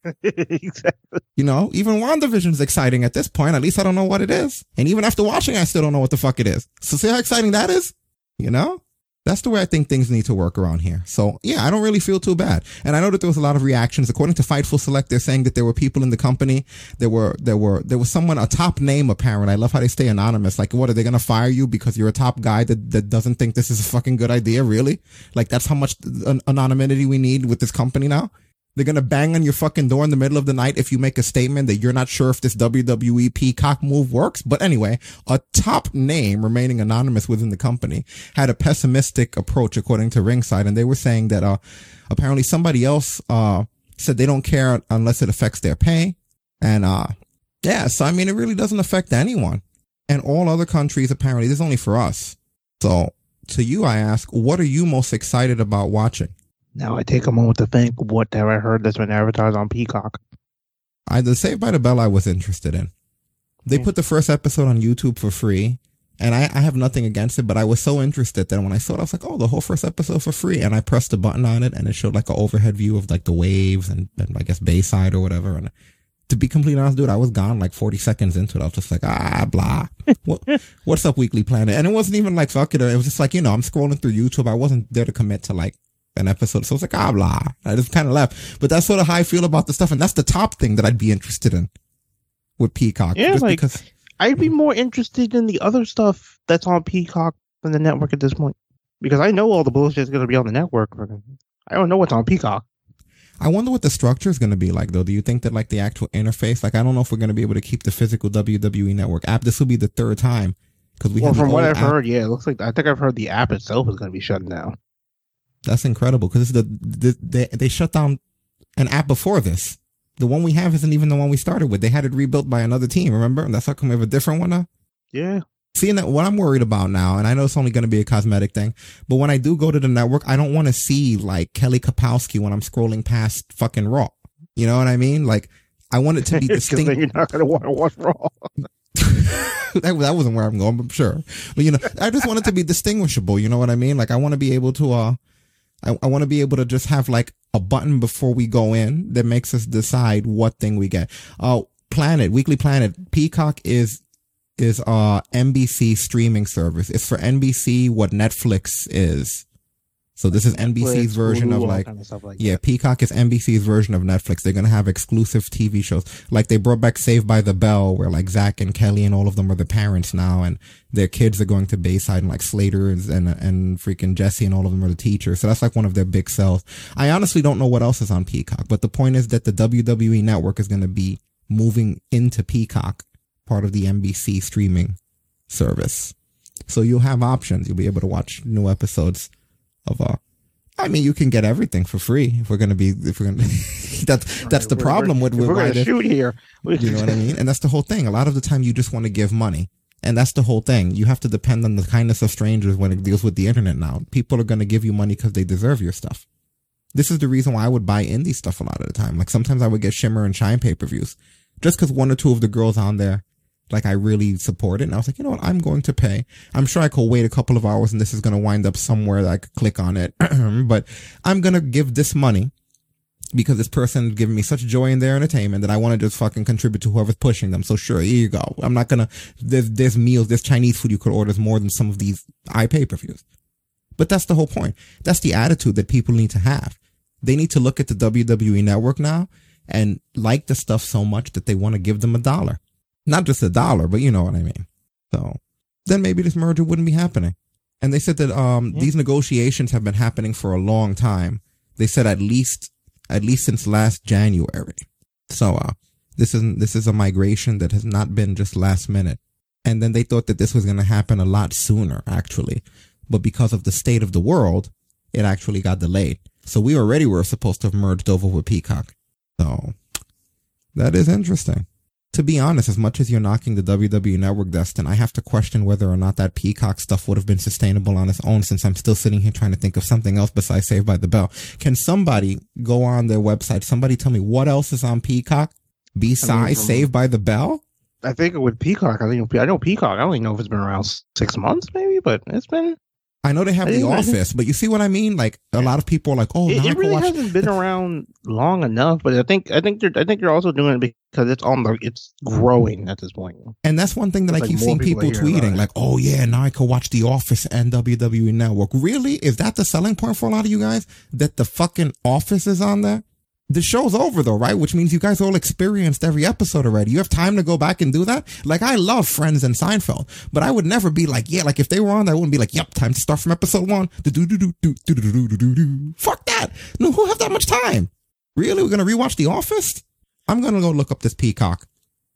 exactly. You know, even WandaVision is exciting at this point. At least I don't know what it is. And even after watching, I still don't know what the fuck it is. So see how exciting that is? You know? That's the way I think things need to work around here. So yeah, I don't really feel too bad. And I know that there was a lot of reactions. According to Fightful Select, they're saying that there were people in the company. There were, there were, there was someone, a top name apparent. I love how they stay anonymous. Like, what are they going to fire you because you're a top guy that, that doesn't think this is a fucking good idea? Really? Like that's how much an- anonymity we need with this company now? They're gonna bang on your fucking door in the middle of the night if you make a statement that you're not sure if this WWE Peacock move works. But anyway, a top name remaining anonymous within the company had a pessimistic approach according to Ringside, and they were saying that uh apparently somebody else uh said they don't care unless it affects their pay. And uh yeah, so I mean it really doesn't affect anyone. And all other countries apparently this is only for us. So to you I ask, what are you most excited about watching? Now I take a moment to think what have I heard that's been advertised on Peacock. I the Saved by the Bell I was interested in. They Yeah. put the first episode on YouTube for free, and I, I have nothing against it, but I was so interested that when I saw it, I was like, oh, the whole first episode for free. And I pressed the button on it, and it showed like an overhead view of like the waves and, and I guess Bayside or whatever. And to be completely honest, dude, I was gone like 40 seconds into it. I was just like, ah, blah. what, what's up, Weekly Planet? And it wasn't even like, fuck it. It was just like, you know, I'm scrolling through YouTube. I wasn't there to commit to like an episode. So it's like, ah, blah. I just kind of left. But that's sort of how I feel about the stuff. And that's the top thing that I'd be interested in with Peacock. Yeah, just like- because, I'd be more interested in the other stuff that's on Peacock than the network at this point. Because I know all the bullshit is going to be on the network. I don't know what's on Peacock. I wonder what the structure is going to be like though. Do you think that like the actual interface, like I don't know if we're going to be able to keep the physical WWE network app. This will be the third time because we Well, have from what I've app. heard, yeah, it looks like I think I've heard the app itself is going to be shutting down. That's incredible because the, the they they shut down an app before this. The one we have isn't even the one we started with. They had it rebuilt by another team. Remember? And that's how come we have a different one now. Yeah, Seeing that, what I'm worried about now, and I know it's only going to be a cosmetic thing, but when I do go to the network, I don't want to see like Kelly Kapowski when I'm scrolling past fucking Raw. You know what I mean? Like, I want it to be because then distinct. you're not going to want to watch Raw. that, that wasn't where I'm going, but sure. But you know, I just want it to be distinguishable. You know what I mean? Like I want to be able to, uh, I, I want to be able to just have like a button before we go in that makes us decide what thing we get. Uh, Planet, Weekly Planet, Peacock is, is, uh, NBC streaming service. It's for NBC what Netflix is. So this is NBC's version Hulu, of like, kind of like yeah, that. Peacock is NBC's version of Netflix. They're gonna have exclusive TV shows. Like they brought back Saved by the Bell, where like Zach and Kelly and all of them are the parents now, and their kids are going to Bayside, and like Slater is- and and freaking Jesse and all of them are the teachers. So that's like one of their big sells. I honestly don't know what else is on Peacock, but the point is that the WWE network is gonna be moving into Peacock, part of the NBC streaming service. So you'll have options. You'll be able to watch new episodes of uh I mean, you can get everything for free if we're gonna be if we're gonna. that's that's the we're- problem with with we're gonna shoot here. You know what I mean? And that's the whole thing. A lot of the time, you just want to give money, and that's the whole thing. You have to depend on the kindness of strangers when it deals with the internet. Now, people are gonna give you money because they deserve your stuff. This is the reason why I would buy indie stuff a lot of the time. Like sometimes I would get Shimmer and Shine pay per views just because one or two of the girls on there, like I really support it. And I was like, you know what? I'm going to pay. I'm sure I could wait a couple of hours and this is going to wind up somewhere that I could click on it. but I'm going to give this money because this person giving me such joy in their entertainment that I want to just fucking contribute to whoever's pushing them. So sure, here you go. I'm not going to, there's, there's meals, there's Chinese food you could order is more than some of these i pay per views. But that's the whole point. That's the attitude that people need to have. They need to look at the WWE network now and like the stuff so much that they want to give them a dollar. Not just a dollar, but you know what I mean. So then maybe this merger wouldn't be happening. And they said that um Yeah. these negotiations have been happening for a long time. They said at least at least since last January. So uh This is this is a migration that has not been just last minute. And then they thought that this was going to happen a lot sooner, actually. But because of the state of the world, it actually got delayed. So we already were supposed to have merged over with Peacock. So that is interesting. To be honest, as much as you're knocking the WWE network, Destin, I have to question whether or not that Peacock stuff would have been sustainable on its own since I'm still sitting here trying to think of something else besides Saved by the Bell. Can somebody go on their website? Somebody tell me what else is on Peacock besides I mean, Saved by the Bell? I think with Peacock, I think I know Peacock. I don't even know if it's been around six months, maybe, but it's been. I know they have The think- I think- Office, but you see what I mean? Like a lot of people are like, oh, It, I it really watch- hasn't been around long enough, but I think I think they're I think they're also doing it because it's on the it's growing at this point. And that's one thing that I Like, keep seeing people people are hearing about tweeting, like, oh yeah, now I can watch The Office and WWE Network. Really? Is that the selling point for a lot of you guys? That the fucking Office is on there? the show's over though, right? Which means you guys all experienced every episode already. You have time to go back and do that. Like I love Friends and Seinfeld, but I would never be like, yeah, like if they were on, I wouldn't be like, yep, time to start from episode one. Fuck that. No, who have that much time? Really? We're gonna rewatch The Office? I'm gonna go look up this Peacock,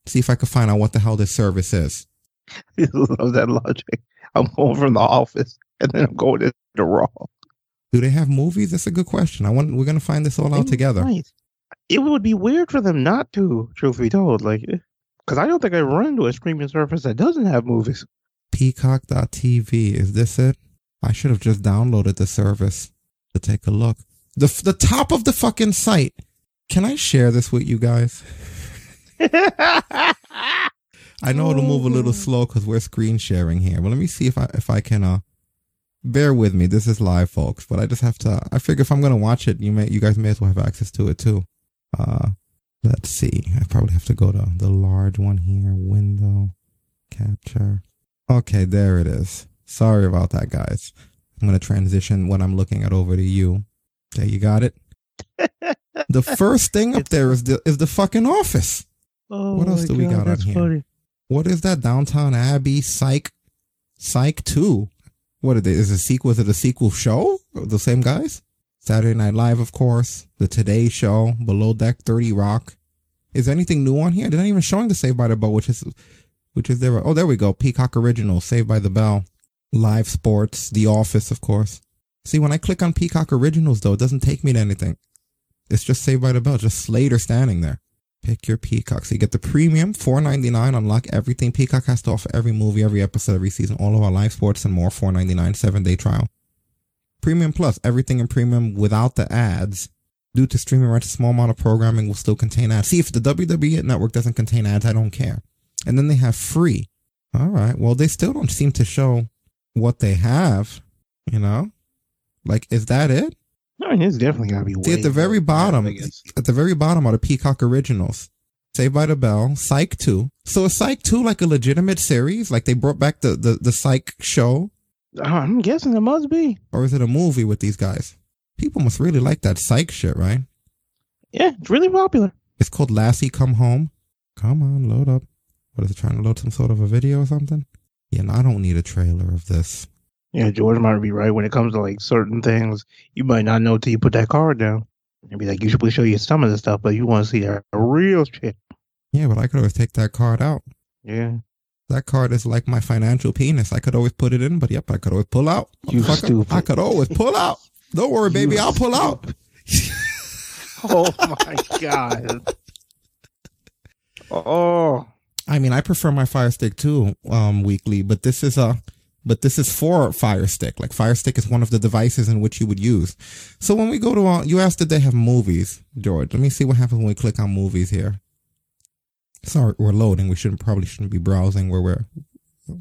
see if I can find out what the hell this service is. I love that logic. I'm going from The Office, and then I'm going to the Raw. Do they have movies? That's a good question. I want. We're gonna find this all out They together. might. It would be weird for them not to, truth be told. Like, because I don't think I've run into a streaming service that doesn't have movies. Peacock.tv. Is this it? I should have just downloaded the service to take a look. The the top of the fucking site. Can I share this with you guys? I know it'll move a little slow because we're screen sharing here. But let me see if I if I can uh bear with me. This is live, folks. But I just have to. I figure if I'm gonna watch it, you may you guys may as well have access to it too. Uh, let's see. I probably have to go to the large one here. Window capture. Okay, there it is. Sorry about that, guys. I'm gonna transition what I'm looking at over to you. Okay, you got it. the first thing up there is the is the fucking office. oh What else do we got on here? Funny. What is that? Downton Abbey, Psych, Psych Two. What are they? Is a sequel? Is it a sequel show? The same guys? Saturday Night Live, of course. The Today Show, Below Deck, Thirty Rock. Is there anything new on here? They're not even showing the Saved by the Bell, which is, which is there. Oh, there we go. Peacock Original, Saved by the Bell, Live Sports, The Office, of course. See, when I click on Peacock Originals, though, it doesn't take me to anything. It's just Saved by the Bell, just Slater standing there. Pick your Peacock. So you get the premium, four ninety nine. Unlock everything Peacock has to offer. Every movie, every episode, every season, all of our live sports and more. Four ninety nine, seven day trial. Premium Plus, everything in premium without the ads. Due to streaming rights, a small amount of programming will still contain ads. See, if the WWE network doesn't contain ads, I don't care. And then they have free. All right. Well, they still don't seem to show what they have. You know, like is that it? I mean, it's definitely gotta be. See, at the very bottom, at the very bottom are the Peacock originals. Saved by the Bell, Psych 2. So is Psych 2 like a legitimate series? Like they brought back the, the, the Psych show? Uh, I'm guessing it must be. Or is it a movie with these guys? People must really like that Psych shit, right? Yeah, it's really popular. It's called Lassie Come Home. Come on, load up. What is it, trying to load some sort of a video or something? Yeah, no, I don't need a trailer of this. Yeah, George might be right when it comes to like certain things. You might not know till you put that card down. And be like, usually show you some of the stuff, but you want to see the real shit. Yeah, but I could always take that card out. Yeah, That card is like my financial penis. I could always put it in, but yep, I could always pull out. You stupid. I could always pull out. Don't worry, baby, You I'll pull out. Oh my god. Oh, I mean, I prefer my Fire Stick too, um, weekly, but this is a, but this is for Fire Stick. Like Fire Stick is one of the devices in which you would use. So when we go to, uh, you asked did they have movies, George? Let me see what happens when we click on movies here. Sorry, we're loading. We shouldn't probably shouldn't be browsing where we're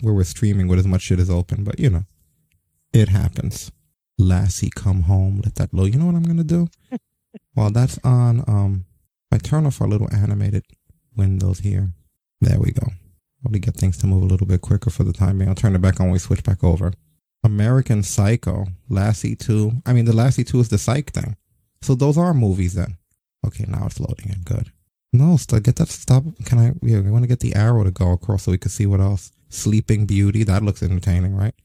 where we're streaming with as much shit as open, but you know, it happens. Lassie, come home. Let that load. You know what I'm gonna do? While that's on, um, I turn off our little animated windows here. There we go. Probably get things to move a little bit quicker for the time being. I'll turn it back on when we switch back over. American Psycho, Lassie 2. I mean, the Lassie 2 is the Psych thing. So those are movies then. Okay, now it's loading in. Good. No, st- get that stop. Can I? Yeah, we want to get the arrow to go across so we can see what else. Sleeping Beauty. That looks entertaining, right?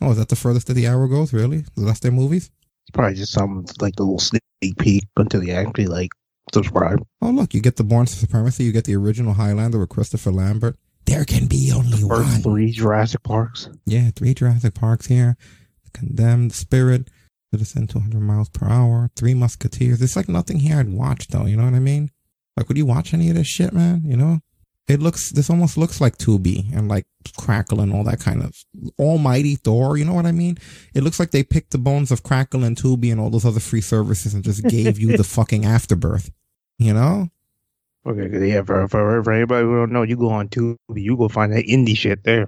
Oh, is that the furthest that the arrow goes? Really? That's their movies? it's probably just some like a little sneak peek until they actually like Subscribe. Oh, look, you get the Bourne Supremacy. You get the original Highlander with Christopher Lambert. There can be only one. three Jurassic Parks. Yeah, three Jurassic Parks here. Condemned, Spirit, Citizen 200 miles per hour, Three Musketeers. It's like nothing here I'd watch though. You know what I mean? Like, would you watch any of this shit, man? You know? It looks, this almost looks like Tubi and like Crackle and all that kind of almighty Thor. You know what I mean? It looks like they picked the bones of Crackle and Tubi and all those other free services and just gave you the fucking afterbirth. You know? Okay, 'cause yeah, for, for, for everybody who don't know, you go on Tubi, you go find that indie shit there.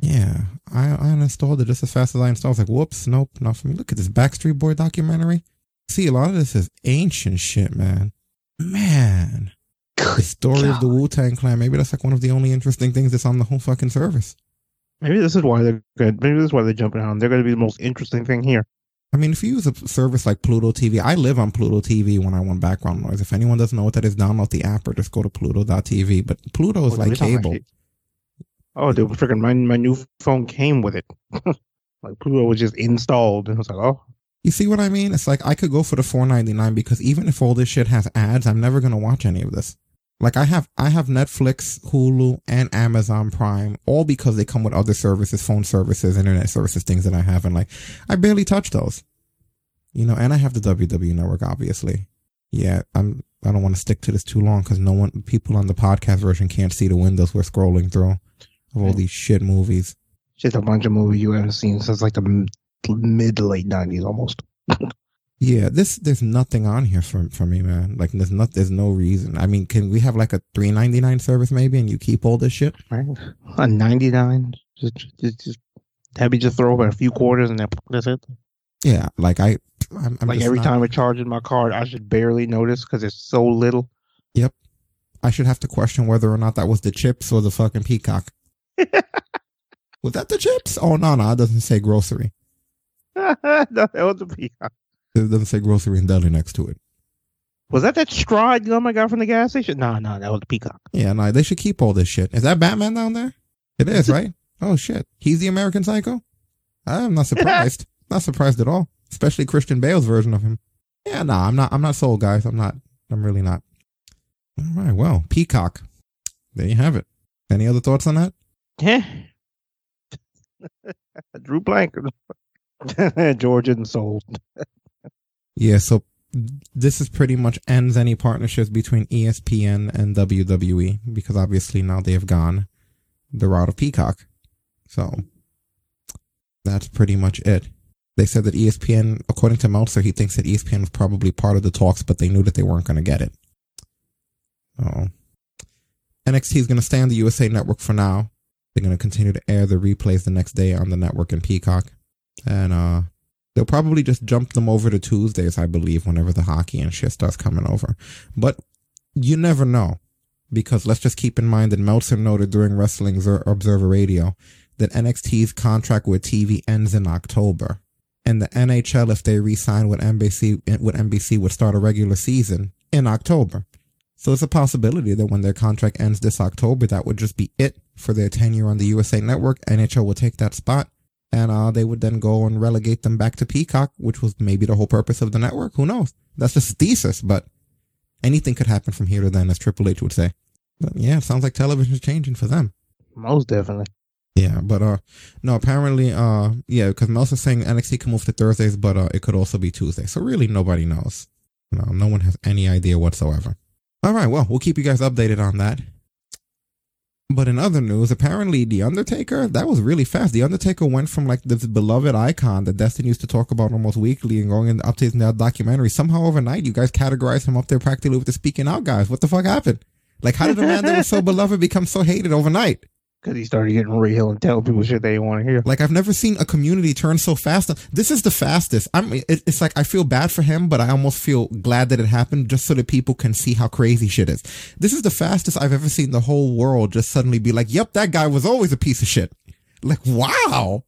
Yeah, I, I uninstalled it just as fast as I installed. I was like, whoops, nope, not for me. Look at this Backstreet Boy documentary. See, a lot of this is ancient shit, man. Man, the story of the Wu Tang Clan. Maybe that's like one of the only interesting things that's on the whole fucking service. Maybe this is why they're good. Maybe this is why they're jumping on. They're going to be the most interesting thing here. I mean, if you use a service like Pluto TV, I live on Pluto TV when I want background noise. If anyone doesn't know what that is, download the app or just go to Pluto.tv. But Pluto is Oh, like cable. like- Oh, dude, freaking my my new phone came with it. like Pluto was just installed, and I was like, oh, You see what I mean? It's like I could go for the four ninety nine because even if all this shit has ads, I'm never gonna watch any of this. Like I have I have Netflix, Hulu, and Amazon Prime, all because they come with other services, phone services, internet services, things that I have, and like I barely touch those. You know, and I have the WWE network, obviously. Yeah, I'm I don't want to stick to this too long because no one people on the podcast version can't see the windows we're scrolling through of all these shit movies. just a bunch of movies you haven't seen since like the mid to late nineties, almost. Yeah, this there's nothing on here for for me, man. Like there's not there's no reason. I mean, can we have like a three ninety nine service maybe, and you keep all this shit? Right, a ninety nine. Just, just, just have you just throw away a few quarters and that's it. Yeah, like I, I'm, I'm like every not- time it charges my card, I should barely notice because it's so little. Yep, I should have to question whether or not that was the chips or the fucking peacock. was that the chips? Oh no, no, it doesn't say grocery. no, that was the peacock. It doesn't say grocery and deli next to it. Was that that stride gum I got from the gas station? No, no, that was the peacock. Yeah, no, they should keep all this shit. Is that Batman down there? It is, right? Oh shit, he's the American Psycho. I'm not surprised. not surprised at all. Especially Christian Bale's version of him. Yeah, no, I'm not. I'm not sold, guys. I'm not. I'm really not. All right. Well, Peacock. There you have it. Any other thoughts on that? Yeah. Drew blank. George isn't sold. Yeah. So this is pretty much ends any partnerships between ESPN and WWE because obviously now they have gone the route of Peacock. So that's pretty much it. They said that ESPN, according to Meltzer, he thinks that ESPN was probably part of the talks, but they knew that they weren't going to get it. So NXT is going to stay on the USA Network for now. They're going to continue to air the replays the next day on the network in Peacock, and uh, they'll probably just jump them over to Tuesdays, I believe, whenever the hockey and shit starts coming over. But you never know, because let's just keep in mind that Meltzer noted during Wrestling Observer Radio that NXT's contract with TV ends in October, and the NHL, if they re-sign with NBC, with NBC, would start a regular season in October. So it's a possibility that when their contract ends this October, that would just be it for their tenure on the USA Network. NHL will take that spot, and uh, they would then go and relegate them back to Peacock, which was maybe the whole purpose of the network. Who knows? That's just a thesis, but anything could happen from here to then, as Triple H would say. But yeah, it sounds like television's changing for them. Most definitely. Yeah, but uh, no, apparently, uh, yeah, because Mel's saying NXT can move to Thursdays, but uh, it could also be Tuesday. So really, nobody knows. No, no one has any idea whatsoever. All right, well, we'll keep you guys updated on that. But in other news, apparently The Undertaker, that was really fast. The Undertaker went from like this beloved icon that Destiny used to talk about almost weekly and going into updates in that documentary. Somehow overnight, you guys categorized him up there practically with the speaking out guys. What the fuck happened? Like, how did a man that was so beloved become so hated overnight? Because he started getting real and telling people shit they didn't want to hear. Like I've never seen a community turn so fast. This is the fastest. I'm. it- It's like I feel bad for him, but I almost feel glad that it happened, just so that people can see how crazy shit is. This is the fastest I've ever seen the whole world just suddenly be like, "Yep, that guy was always a piece of shit." Like, wow,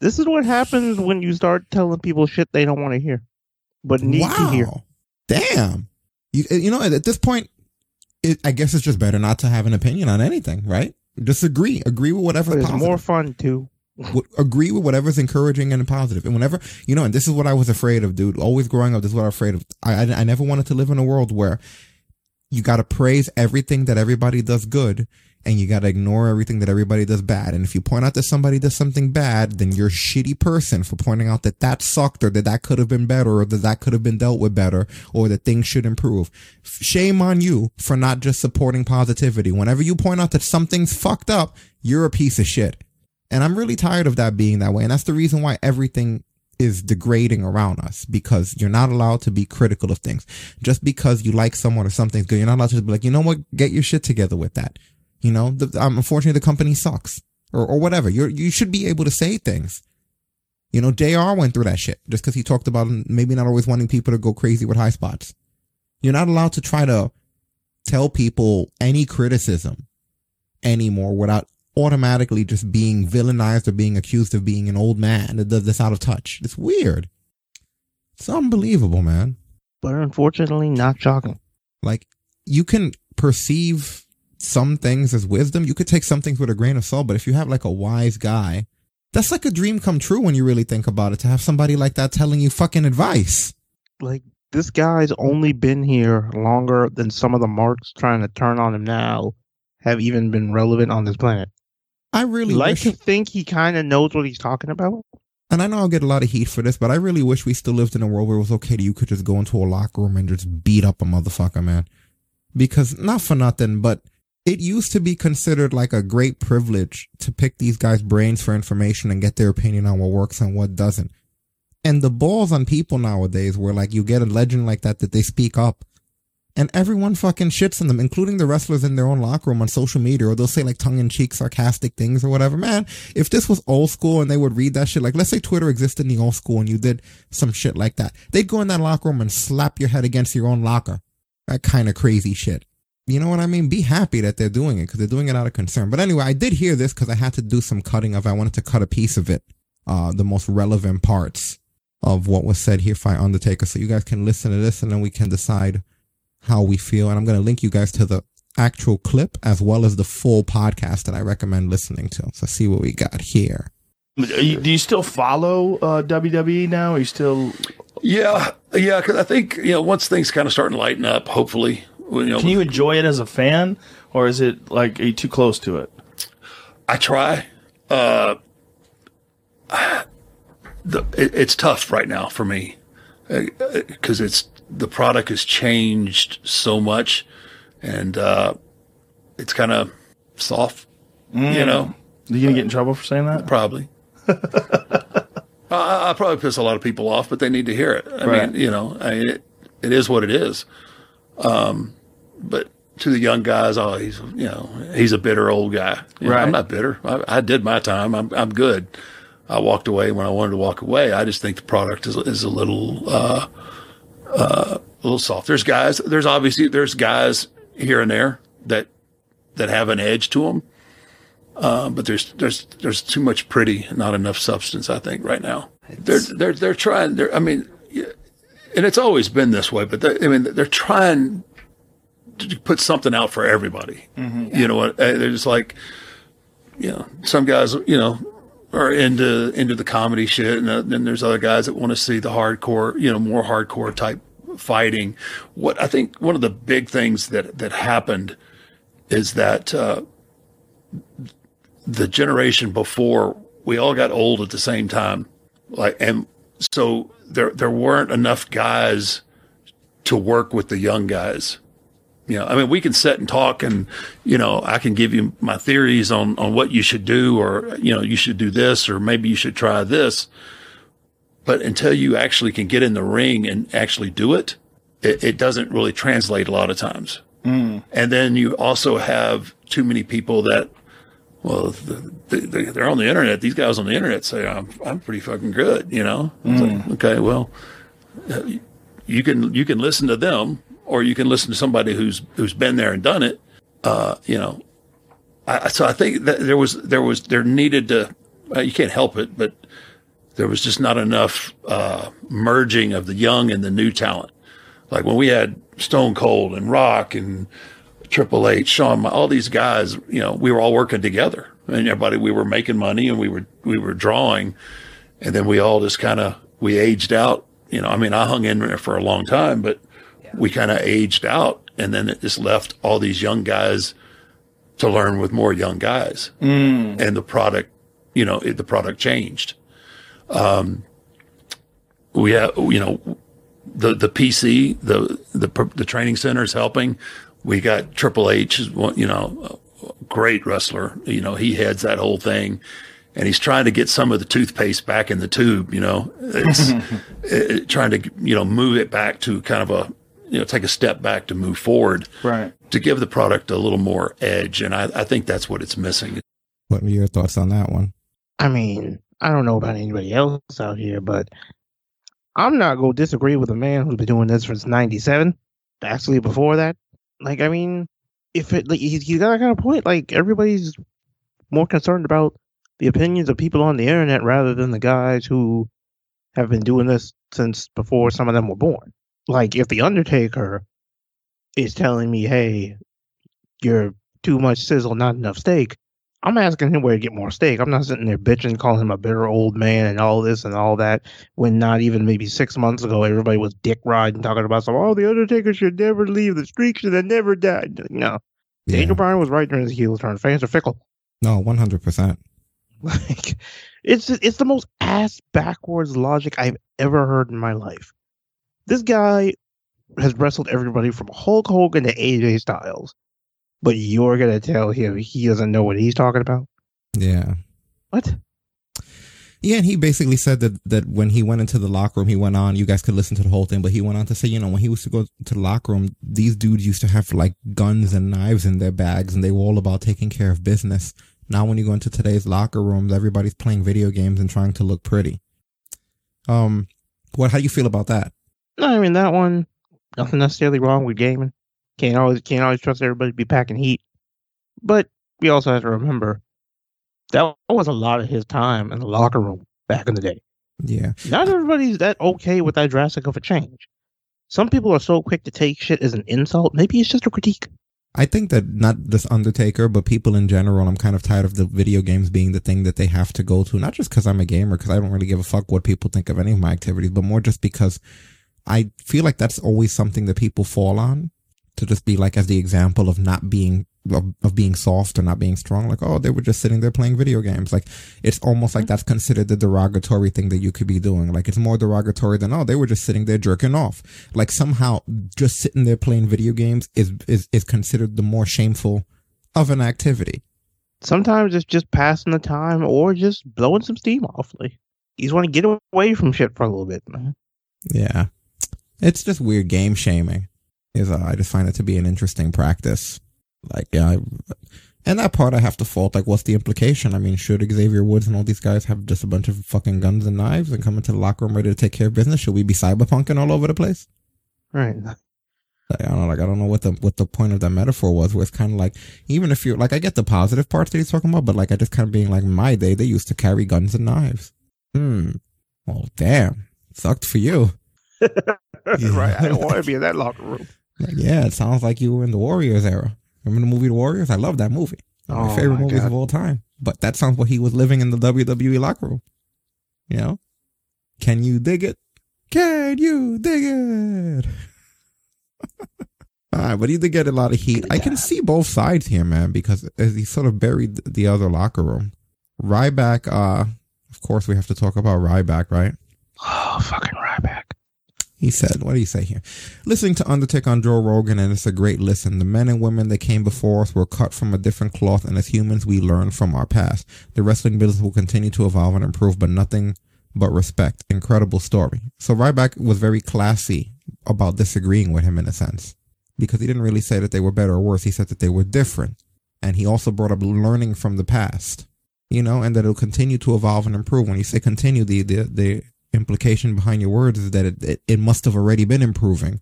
This is what happens when you start telling people shit they don't want to hear, but need to hear. damn. You you know at this point, it, I guess it's just better not to have an opinion on anything, right? Just agree, with But whatever's it's positive. more fun too agree with whatever's encouraging and positive. And whenever, you know, and this is what I was afraid of, dude. Always growing up, this is what I was afraid of. I, I, I never wanted to live in a world where you got to praise everything that everybody does good and you got to ignore everything that everybody does bad. And if you point out that somebody does something bad, then you're a shitty person for pointing out that that sucked or that that could have been better or that that could have been dealt with better or that things should improve. Shame on you for not just supporting positivity. Whenever you point out that something's fucked up, you're a piece of shit. And I'm really tired of that being that way. And that's the reason why everything is degrading around us because you're not allowed to be critical of things. Just because you like someone or something's good, you're not allowed to be like, you know what? Get your shit together with that. You know, the, um, unfortunately, the company sucks or, or whatever. You're, you should be able to say things. You know, JR went through that shit just because he talked about maybe not always wanting people to go crazy with high spots. You're not allowed to try to tell people any criticism anymore without automatically just being villainized or being accused of being an old man that's out of touch. It's weird. It's unbelievable, man. But unfortunately, not shocking. Like, you can perceive some things as wisdom. You could take some things with a grain of salt, but if you have like a wise guy, that's like a dream come true when you really think about it to have somebody like that telling you fucking advice. Like, this guy's only been here longer than some of the marks trying to turn on him now have even been relevant on this planet. I really like wish, to think he kind of knows what he's talking about. and I know I'll get a lot of heat for this, but I really wish we still lived in a world where it was okay to you could just go into a locker room and just beat up a motherfucker, man. Because not for nothing, but it used to be considered like a great privilege to pick these guys' brains for information and get their opinion on what works and what doesn't. And the balls on people nowadays where like you get a legend like that that they speak up and everyone fucking shits on them, including the wrestlers in their own locker room on social media, or they'll say like tongue in cheek, sarcastic things or whatever. Man, if this was old school and they would read that shit, like let's say Twitter existed in the old school and you did some shit like that, they'd go in that locker room and slap your head against your own locker. That kind of crazy shit. You know what I mean? Be happy that they're doing it because they're doing it out of concern. But anyway, I did hear this because I had to do some cutting of. I wanted to cut a piece of it, uh, the most relevant parts of what was said here by Undertaker, so you guys can listen to this and then we can decide how we feel. And I'm going to link you guys to the actual clip as well as the full podcast that I recommend listening to. So see what we got here. You, do you still follow uh, WWE now? Are you still? Yeah, yeah, because I think you know once things kind of start to lighten up, hopefully, you know, Can you enjoy it as a fan, or is it like are you too close to it? I try. Uh, the, it, it's tough right now for me because it's the product has changed so much, and uh, it's kind of soft. You know, Are you gonna get in trouble for saying that? probably. I, I probably piss a lot of people off, but they need to hear it. I Right. mean, you know, I it, it is what it is. Um, but to the young guys, oh, he's you know, he's a bitter old guy. You know, I'm not bitter. I, I did my time. I'm I'm good. I walked away when I wanted to walk away. I just think the product is is a little uh, uh, a little soft. There's guys. There's obviously there's guys here and there that that have an edge to them. Uh, but there's there's there's too much pretty, not enough substance. I think right now they're they're they're trying. They're I mean, and it's always been this way. But I mean, they're trying put something out for everybody. You know what? Uh, They're just like, you know, some guys, you know, are into into the comedy shit, and uh, then there's other guys that want to see the hardcore, you know, more hardcore type fighting. What I think one of the big things that that happened is that. Uh, the generation before we all got old at the same time like and so there there weren't enough guys to work with the young guys you know i mean we can sit and talk and you know i can give you my theories on on what you should do or you know you should do this or maybe you should try this but until you actually can get in the ring and actually do it it, it doesn't really translate a lot of times and then you also have too many people that well, the, the, they're on the internet. These guys on the internet say I'm I'm pretty fucking good, you know. It's like, okay, well, uh, you can you can listen to them, or you can listen to somebody who's who's been there and done it. Uh, you know, I, so I think that there was there was there needed to. Uh, you can't help it, but there was just not enough uh, merging of the young and the new talent. Like when we had Stone Cold and Rock and Triple H, Shawn, all these guys, you know, we were all working together. and everybody we were making money and we were we were drawing, and then we all just kind of we aged out. You know, I mean, I hung in there for a long time, but we kind of aged out, and then it just left all these young guys to learn with more young guys, and the product, you know, it, the product changed. Um, we have, you know, the the PC, the the the training center is helping. We got Triple H, you know, great wrestler. You know, he heads that whole thing, and he's trying to get some of the toothpaste back in the tube. You know, it's it, trying to you know move it back to kind of a you know take a step back to move forward Right. to give the product a little more edge, and I, I think that's what it's missing. What are your thoughts on that one? I mean, I don't know about anybody else out here, but I'm not going to disagree with a man who's been doing this since 97. Actually, before that. Like, I mean, if it, like, he's, he's got a kind of point. Like, everybody's more concerned about the opinions of people on the internet rather than the guys who have been doing this since before some of them were born. Like, if The Undertaker is telling me, hey, you're too much sizzle, not enough steak, I'm asking him where to get more steak. I'm not sitting there bitching, calling him a bitter old man and all this and all that. When not even maybe six months ago, everybody was dick riding, talking about some. Oh, the Undertaker should never leave. The streak should have never died. No, Daniel Bryan was right during his heel turn. Fans are fickle. No, one hundred percent. Like, it's it's the most ass backwards logic I've ever heard in my life. This guy has wrestled everybody from Hulk Hogan to AJ Styles, but you're gonna tell him he doesn't know what he's talking about? Yeah. What? Yeah, and he basically said that that when he went into the locker room, he went on. You guys could listen to the whole thing, but he went on to say, you know, when he used to go to the locker room, these dudes used to have like guns and knives in their bags, and they were all about taking care of business. Now, when you go into today's locker rooms, everybody's playing video games and trying to look pretty. Um, what? How do you feel about that? No, I mean that one. Nothing necessarily wrong with gaming. Can't always can't always trust everybody to be packing heat. But we also have to remember that was a lot of his time in the locker room back in the day. Yeah, Not everybody's that okay with that drastic of a change. Some people are so quick to take shit as an insult. Maybe it's just a critique. I think that not this Undertaker, but people in general, I'm kind of tired of the video games being the thing that they have to go to. Not just because I'm a gamer, because I don't really give a fuck what people think of any of my activities, but more just because I feel like that's always something that people fall on to just be like as the example of not being of, of being soft or not being strong. Like, oh, they were just sitting there playing video games. Like, it's almost like mm-hmm. that's considered the derogatory thing that you could be doing. Like, it's more derogatory than oh, they were just sitting there jerking off. Like, somehow just sitting there playing video games is is is considered the more shameful of an activity. Sometimes it's just passing the time or just blowing some steam off. Like you just want to get away from shit for a little bit, man. Yeah, it's just weird game shaming. Is uh, I just find it to be an interesting practice. Like, yeah, I, and that part I have to fault. Like, what's the implication? I mean, should Xavier Woods and all these guys have just a bunch of fucking guns and knives and come into the locker room ready to take care of business? Should we be cyberpunking all over the place? Right. Like, I don't know. Like, I don't know what the what the point of that metaphor was. Where it's kind of like, even if you're like, I get the positive parts that he's talking about, but like, I just kind of being like, my day, they used to carry guns and knives. Hmm. Well, damn. Sucked for you. right. I don't want to be in that locker room. Like, yeah, it sounds like you were in the Warriors era. Remember the movie The Warriors? I love that movie. One of my Oh, favorite my movies God. of all time. But that sounds like he was living in the WWE locker room. You know? Can you dig it? Can you dig it? all right, but he did get a lot of heat. I can see both sides here, man, because as he sort of buried the other locker room. Ryback, uh, of course, we have to talk about Ryback, right? Oh, fucking. He said, what do you say here? Listening to Undertaker on Joe Rogan, and it's a great listen. The men and women that came before us were cut from a different cloth, and as humans, we learn from our past. The wrestling business will continue to evolve and improve, but nothing but respect. Incredible story. So Ryback was very classy about disagreeing with him in a sense, because he didn't really say that they were better or worse. He said that they were different. And he also brought up learning from the past, you know, and that it'll continue to evolve and improve. When you say continue, the, the, the implication behind your words is that it, it, it must have already been improving,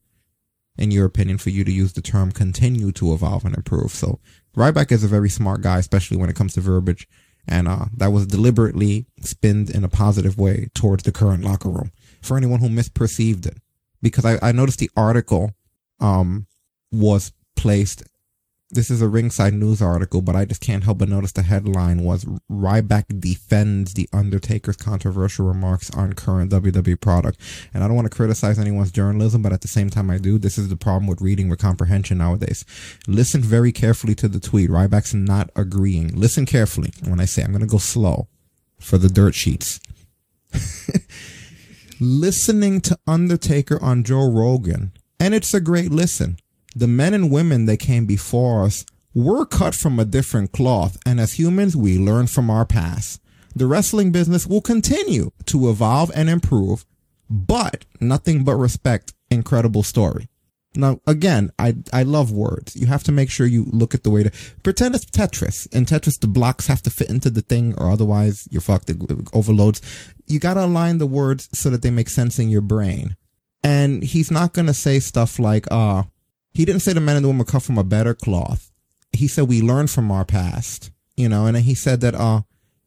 in your opinion, for you to use the term continue to evolve and improve. So Ryback is a very smart guy, especially when it comes to verbiage. And uh, that was deliberately spinned in a positive way towards the current locker room for anyone who misperceived it. Because I, I noticed the article um, was placed this is a ringside news article, but I just can't help but notice the headline was Ryback defends the Undertaker's controversial remarks on current WWE product. And I don't want to criticize anyone's journalism, but at the same time I do. This is the problem with reading with comprehension nowadays. Listen very carefully to the tweet. Ryback's not agreeing. Listen carefully when I say I'm going to go slow for the dirt sheets. Listening to Undertaker on Joe Rogan, and it's a great listen the men and women that came before us were cut from a different cloth, and as humans, we learn from our past. The wrestling business will continue to evolve and improve, but nothing but respect. Incredible story. Now, again, I, I love words. You have to make sure you look at the way to pretend it's Tetris. In Tetris, the blocks have to fit into the thing or otherwise you're fucked. It overloads. You got to align the words so that they make sense in your brain. And he's not going to say stuff like, uh, he didn't say the men and the women cut from a better cloth. He said we learn from our past, you know, and he said that uh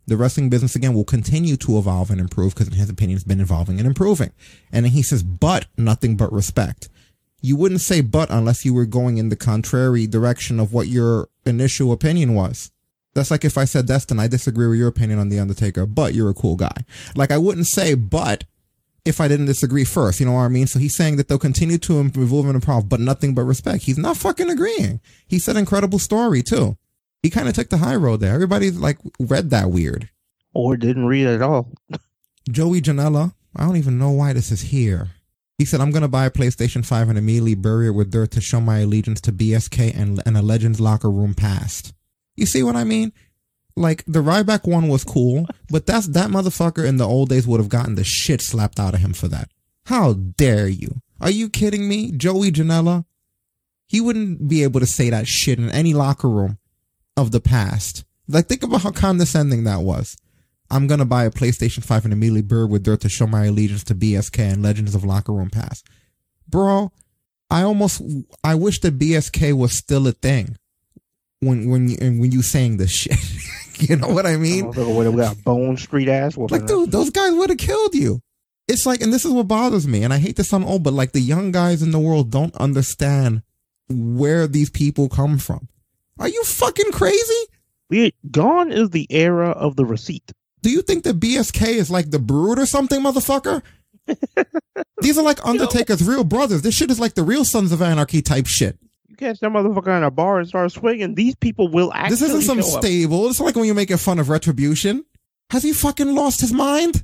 the wrestling business again will continue to evolve and improve because in his opinion it's been evolving and improving. And then he says, but nothing but respect. You wouldn't say but unless you were going in the contrary direction of what your initial opinion was. That's like if I said, Destin, I disagree with your opinion on The Undertaker, but you're a cool guy. Like I wouldn't say but if I didn't disagree first. You know what I mean? So he's saying that they'll continue to evolve and improve, but nothing but respect. He's not fucking agreeing. He said incredible story too. He kind of took the high road there. Everybody like read that weird. Or didn't read at all. Joey Janela, I don't even know why this is here. He said, I'm going to buy a PlayStation 5 and immediately bury it with dirt to show my allegiance to BSK and, and a Legends locker room past. You see what I mean? Like the Ryback one was cool, but that's that motherfucker in the old days would have gotten the shit slapped out of him for that. How dare you? Are you kidding me? Joey Janela? He wouldn't be able to say that shit in any locker room of the past. Like think about how condescending that was. I'm gonna buy a PlayStation 5 and immediately bird with dirt to show my allegiance to BSK and Legends of Locker Room Pass. Bro, I almost I wish that BSK was still a thing when when you when you saying this shit. you know what I mean? Would have got bone street ass. Like, dude, those guys would have killed you. It's like, and this is what bothers me. And I hate to sound old, but like the young guys in the world don't understand where these people come from. Are you fucking crazy? We gone is the era of the receipt. Do you think that BSK is like the brood or something, motherfucker? These are like Undertaker's real brothers. This shit is like the real Sons of Anarchy type shit catch that motherfucker in a bar and start swinging, these people will actually. This isn't some stable. It's like when you're making fun of retribution. Has he fucking lost his mind?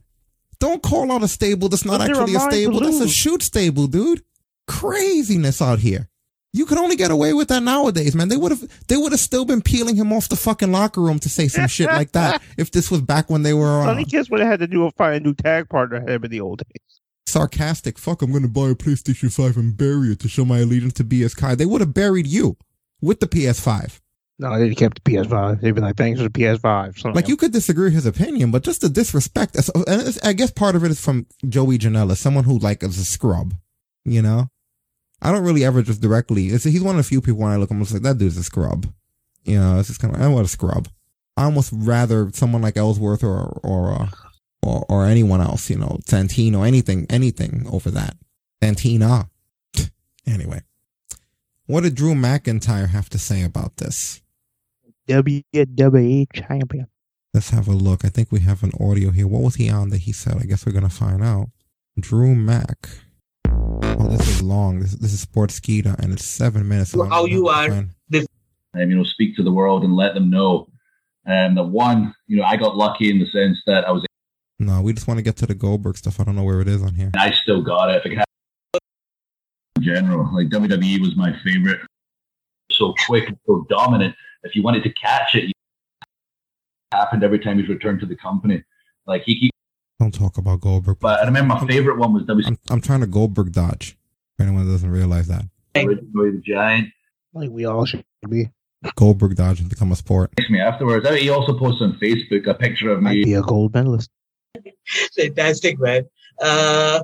Don't call out a stable that's not actually a stable. That's a shoot stable, dude. Craziness out here. You could only get away with that nowadays, man. They would have they would have still been peeling him off the fucking locker room to say some shit like that if this was back when they were. On. Sonny Kiss would have had to do a find a new tag partner him in the old days sarcastic, fuck, I'm going to buy a PlayStation 5 and bury it to show my allegiance to BSK. They would have buried you with the PS5. No, they kept the PS5. They'd be like, thanks for the PS5. like, you could disagree with his opinion, but just the disrespect. And I guess part of it is from Joey Janela, someone who, like, is a scrub, you know? I don't really ever just directly, he's one of the few people when I look, I'm just like, that dude's a scrub. You know, it's just kind of, I want a scrub. I almost rather someone like Ellsworth or, or, uh, or, or anyone else, you know, Santino, anything, anything over that. Santina. anyway, what did Drew McIntyre have to say about this? WWE champion. Let's have a look. I think we have an audio here. What was he on that he said? I guess we're gonna find out. Drew Mac. Oh, this is long. This, this is Sportskeeda, and it's seven minutes. Long. How you are? This- um, you know, speak to the world and let them know. Um, that one, you know, I got lucky in the sense that I was no, we just want to get to the Goldberg stuff. I don't know where it is on here. I still got it. In general, like WWE was my favorite. So quick and so dominant. If you wanted to catch it, it happened every time he's returned to the company. Like he keeps. Don't talk about Goldberg. But I remember my favorite one was WC. I'm, I'm trying to Goldberg dodge. If anyone doesn't realize that. the Giant. Like we all should be. Goldberg dodge and become a sport. Me afterwards. Oh, he also posted on Facebook a picture of me. I'd be a gold medalist. Fantastic, man. Uh,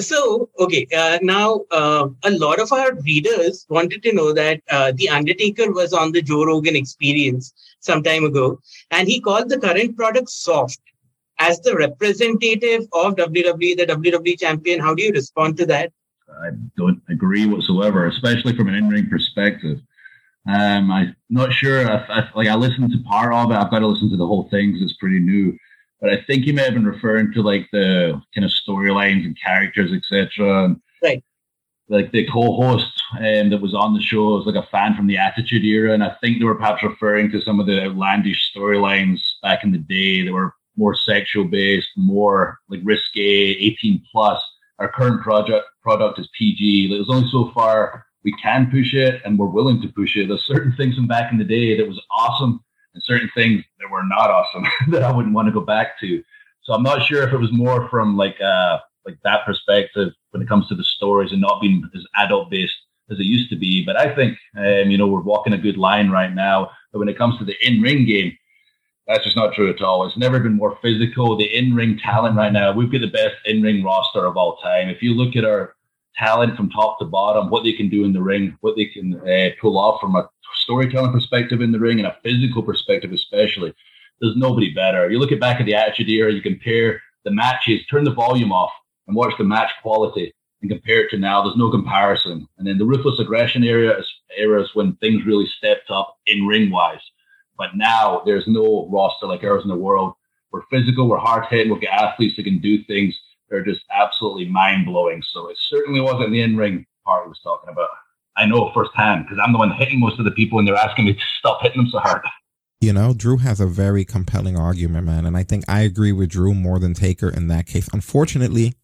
so, okay, uh, now uh, a lot of our readers wanted to know that uh, The Undertaker was on the Joe Rogan experience some time ago, and he called the current product soft. As the representative of WWE, the WWE champion, how do you respond to that? I don't agree whatsoever, especially from an in ring perspective. Um, I'm not sure. If, if, like I listened to part of it. I've got to listen to the whole thing because it's pretty new. But I think you may have been referring to like the kind of storylines and characters, etc. Right. Like the co-host um, that was on the show was like a fan from the Attitude Era, and I think they were perhaps referring to some of the outlandish storylines back in the day that were more sexual based, more like risque, 18 plus. Our current project product is PG. There's only so far we can push it and we're willing to push it. There's certain things from back in the day that was awesome and certain things that were not awesome that I wouldn't want to go back to. So I'm not sure if it was more from like uh like that perspective when it comes to the stories and not being as adult based as it used to be. But I think um, you know we're walking a good line right now. But when it comes to the in ring game, that's just not true at all. It's never been more physical. The in ring talent right now, we've got the best in ring roster of all time. If you look at our talent from top to bottom, what they can do in the ring, what they can uh, pull off from a storytelling perspective in the ring and a physical perspective, especially. There's nobody better. You look at back at the Attitude Era, you compare the matches, turn the volume off and watch the match quality and compare it to now. There's no comparison. And then the ruthless aggression era is eras when things really stepped up in ring wise. But now there's no roster like ours in the world. We're physical, we're hard hitting, we've got athletes that can do things they're just absolutely mind blowing. So it certainly wasn't the in ring part I was talking about. I know firsthand because I'm the one hitting most of the people and they're asking me to stop hitting them so hard. You know, Drew has a very compelling argument, man. And I think I agree with Drew more than Taker in that case. Unfortunately,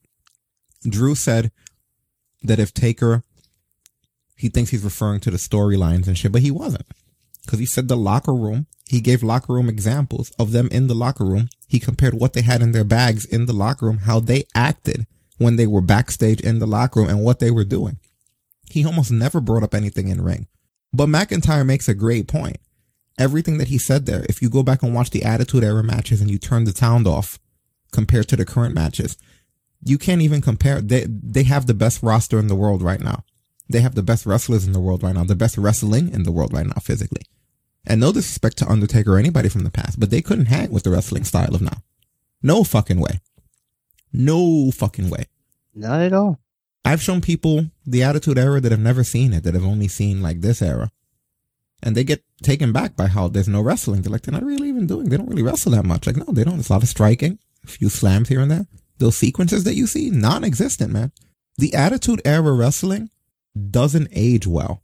Drew said that if Taker, he thinks he's referring to the storylines and shit, but he wasn't. Because he said the locker room, he gave locker room examples of them in the locker room he compared what they had in their bags in the locker room, how they acted when they were backstage in the locker room and what they were doing. He almost never brought up anything in ring. But McIntyre makes a great point. Everything that he said there, if you go back and watch the Attitude Era matches and you turn the sound off compared to the current matches, you can't even compare. They, they have the best roster in the world right now. They have the best wrestlers in the world right now, the best wrestling in the world right now physically. And no disrespect to Undertaker or anybody from the past, but they couldn't hang with the wrestling style of now. No fucking way. No fucking way. Not at all. I've shown people the Attitude Era that have never seen it, that have only seen like this era. And they get taken back by how there's no wrestling. They're like, they're not really even doing, they don't really wrestle that much. Like, no, they don't. It's a lot of striking, a few slams here and there. Those sequences that you see, non-existent, man. The Attitude Era wrestling doesn't age well.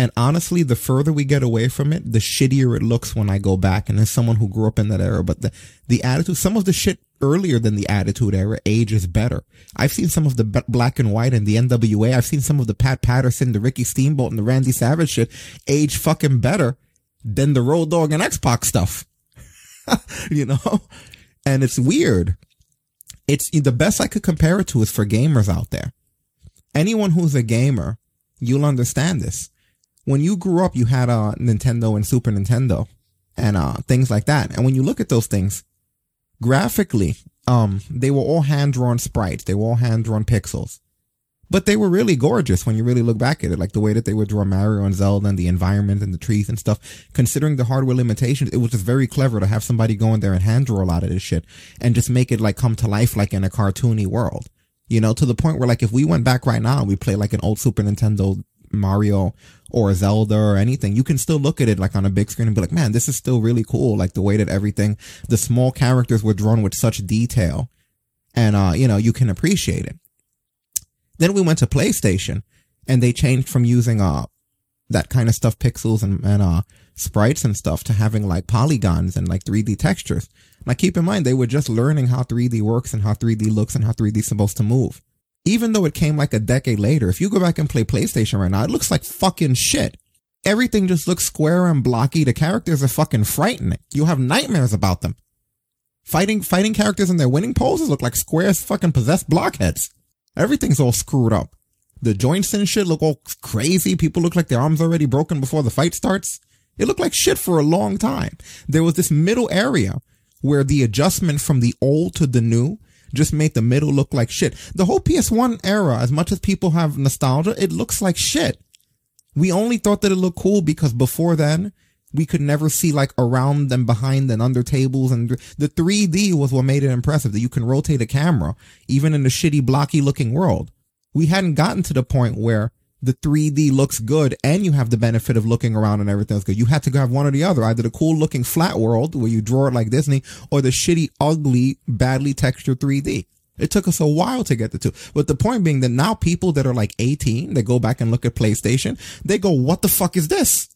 And honestly, the further we get away from it, the shittier it looks when I go back. And as someone who grew up in that era, but the, the attitude, some of the shit earlier than the attitude era ages better. I've seen some of the b- black and white and the NWA. I've seen some of the Pat Patterson, the Ricky Steamboat and the Randy Savage shit age fucking better than the Road Dogg and X-Pac stuff. you know? And it's weird. It's the best I could compare it to is for gamers out there. Anyone who's a gamer, you'll understand this when you grew up, you had a uh, Nintendo and Super Nintendo and uh, things like that. And when you look at those things, graphically, um, they were all hand drawn sprites. They were all hand drawn pixels, but they were really gorgeous when you really look back at it. Like the way that they would draw Mario and Zelda and the environment and the trees and stuff. Considering the hardware limitations, it was just very clever to have somebody go in there and hand draw a lot of this shit and just make it like come to life like in a cartoony world. You know, to the point where like if we went back right now and we play like an old Super Nintendo Mario or Zelda or anything, you can still look at it like on a big screen and be like, man, this is still really cool. Like the way that everything, the small characters were drawn with such detail and, uh, you know, you can appreciate it. Then we went to PlayStation and they changed from using, uh, that kind of stuff, pixels and, and, uh, sprites and stuff to having like polygons and like 3D textures. Now keep in mind, they were just learning how 3D works and how 3D looks and how 3D is supposed to move even though it came like a decade later, if you go back and play PlayStation right now, it looks like fucking shit. Everything just looks square and blocky. The characters are fucking frightening. You have nightmares about them. Fighting, fighting characters in their winning poses look like square fucking possessed blockheads. Everything's all screwed up. The joints and shit look all crazy. People look like their arms already broken before the fight starts. It looked like shit for a long time. There was this middle area where the adjustment from the old to the new just made the middle look like shit. The whole PS1 era, as much as people have nostalgia, it looks like shit. We only thought that it looked cool because before then, we could never see like around and behind and under tables and the 3D was what made it impressive that you can rotate a camera even in a shitty blocky looking world. We hadn't gotten to the point where the 3D looks good and you have the benefit of looking around and everything's good. You had to have one or the other, either the cool looking flat world where you draw it like Disney or the shitty, ugly, badly textured 3D. It took us a while to get the two. But the point being that now people that are like 18, they go back and look at PlayStation, they go, what the fuck is this?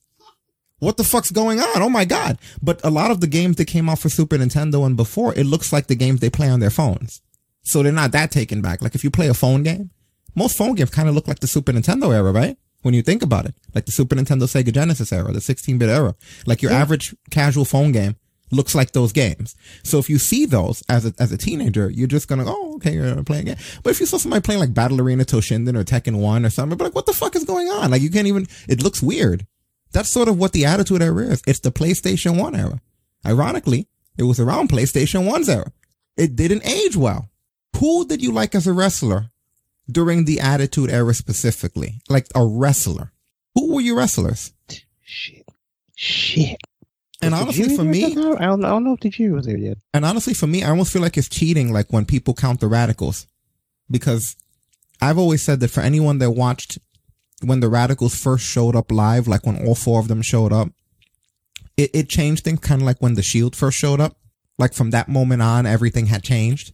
What the fuck's going on? Oh my God. But a lot of the games that came out for Super Nintendo and before, it looks like the games they play on their phones. So they're not that taken back. Like if you play a phone game, most phone games kind of look like the Super Nintendo era, right? When you think about it, like the Super Nintendo, Sega Genesis era, the 16-bit era, like your average casual phone game looks like those games. So if you see those as a, as a teenager, you're just gonna, oh, okay, you're playing it. But if you saw somebody playing like Battle Arena Toshinden or Tekken 1 or something, but like, what the fuck is going on? Like you can't even, it looks weird. That's sort of what the attitude era is. It's the PlayStation 1 era. Ironically, it was around PlayStation 1's era. It didn't age well. Who did you like as a wrestler during the Attitude Era specifically? Like a wrestler. Who were your wrestlers? Shit. Shit. And Was honestly, for me, at that time? I don't, I don't know if the Tajiri was there yet. and honestly, for me, I almost feel like it's cheating, like when people count the radicals, because I've always said that for anyone that watched when the radicals first showed up live, like when all four of them showed up, it, it changed things kind of like when the shield first showed up. Like from that moment on, everything had changed.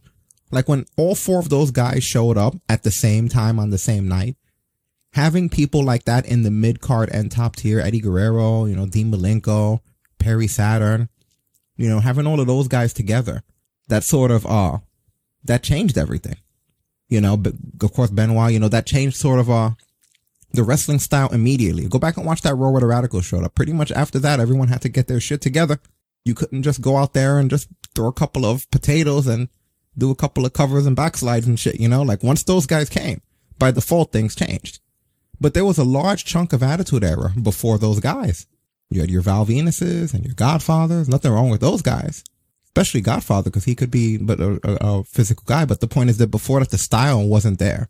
Like when all four of those guys showed up at the same time on the same night, having people like that in the mid card and top tier, Eddie Guerrero, you know, Dean Malenko, Perry Saturn, you know, having all of those guys together, that sort of, uh, that changed everything. You know, but of course, Benoit, you know, that changed sort of, uh, the wrestling style immediately. Go back and watch that Raw where the Radicals showed up. Pretty much after that, everyone had to get their shit together. You couldn't just go out there and just throw a couple of potatoes and do a couple of covers and backslides and shit, you know? Like once those guys came, by default, things changed. But there was a large chunk of attitude era before those guys. You had your Val Venuses and your Godfathers. Nothing wrong with those guys. Especially Godfather, because he could be but a, a, a physical guy. But the point is that before that, the style wasn't there.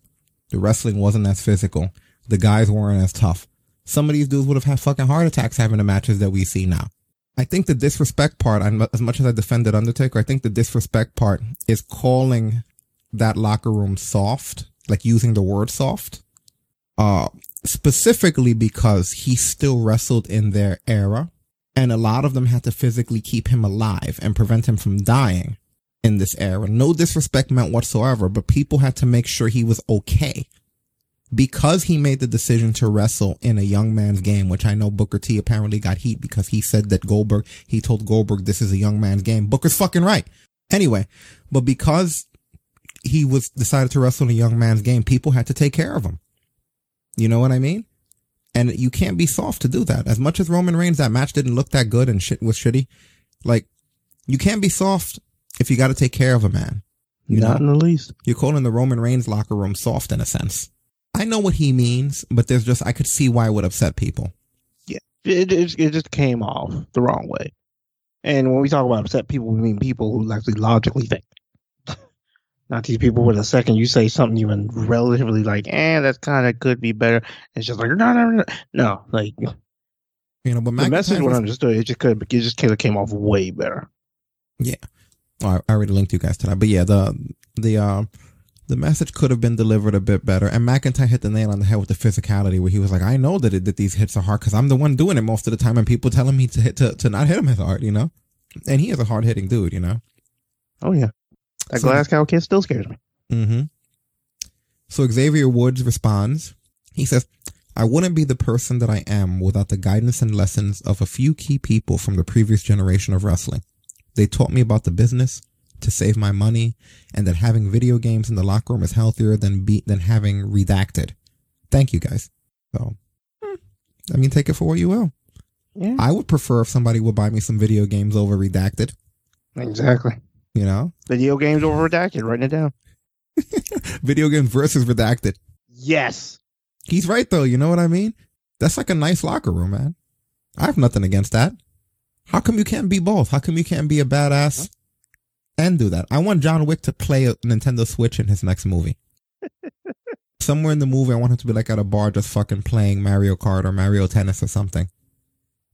The wrestling wasn't as physical. The guys weren't as tough. Some of these dudes would have had fucking heart attacks having the matches that we see now. I think the disrespect part, as much as I defended Undertaker, I think the disrespect part is calling that locker room soft, like using the word soft, uh, specifically because he still wrestled in their era and a lot of them had to physically keep him alive and prevent him from dying in this era. No disrespect meant whatsoever, but people had to make sure he was okay because he made the decision to wrestle in a young man's game, which I know Booker T apparently got heat because he said that Goldberg, he told Goldberg this is a young man's game. Booker's fucking right. Anyway, but because he was decided to wrestle in a young man's game, people had to take care of him. You know what I mean? And you can't be soft to do that. As much as Roman Reigns, that match didn't look that good and shit was shitty. Like, you can't be soft if you got to take care of a man. You Not know? in the least. You're calling the Roman Reigns locker room soft in a sense. I know what he means, but there's just, I could see why it would upset people. Yeah, it, it, it just came off the wrong way. And when we talk about upset people, we mean people who actually logically think. Not these people where the second you say something even relatively like, eh, that kind of could be better. It's just like, no, no, no. No, like You know, but the message McIntyre was understood. It just could, it just kind of came off way better. Yeah. Well, I I already linked you guys to that. But yeah, the the uh the message could have been delivered a bit better. And McIntyre hit the nail on the head with the physicality where he was like, I know that it, that these hits are hard because I'm the one doing it most of the time and people telling me to hit to, to not hit him as hard, you know? And he is a hard hitting dude, you know? Oh yeah, that So- Glasgow kiss still scares me. Mm-hmm. So Xavier Woods responds. He says, I wouldn't be the person that I am without the guidance and lessons of a few key people from the previous generation of wrestling. They taught me about the business, to save my money, and that having video games in the locker room is healthier than be, than having redacted. Thank you guys. So, hmm, I mean, take it for what you will. Yeah, I would prefer if somebody would buy me some video games over redacted, exactly. you know? Video games over redacted. Writing it down. Video games versus redacted. Yes. He's right though, you know what I mean? That's like a nice locker room, man. I have nothing against that. How come you can't be both? How come you can't be a badass and do that? I want John Wick to play a Nintendo Switch in his next movie. Somewhere in the movie, I want him to be like at a bar just fucking playing Mario Kart or Mario Tennis or something.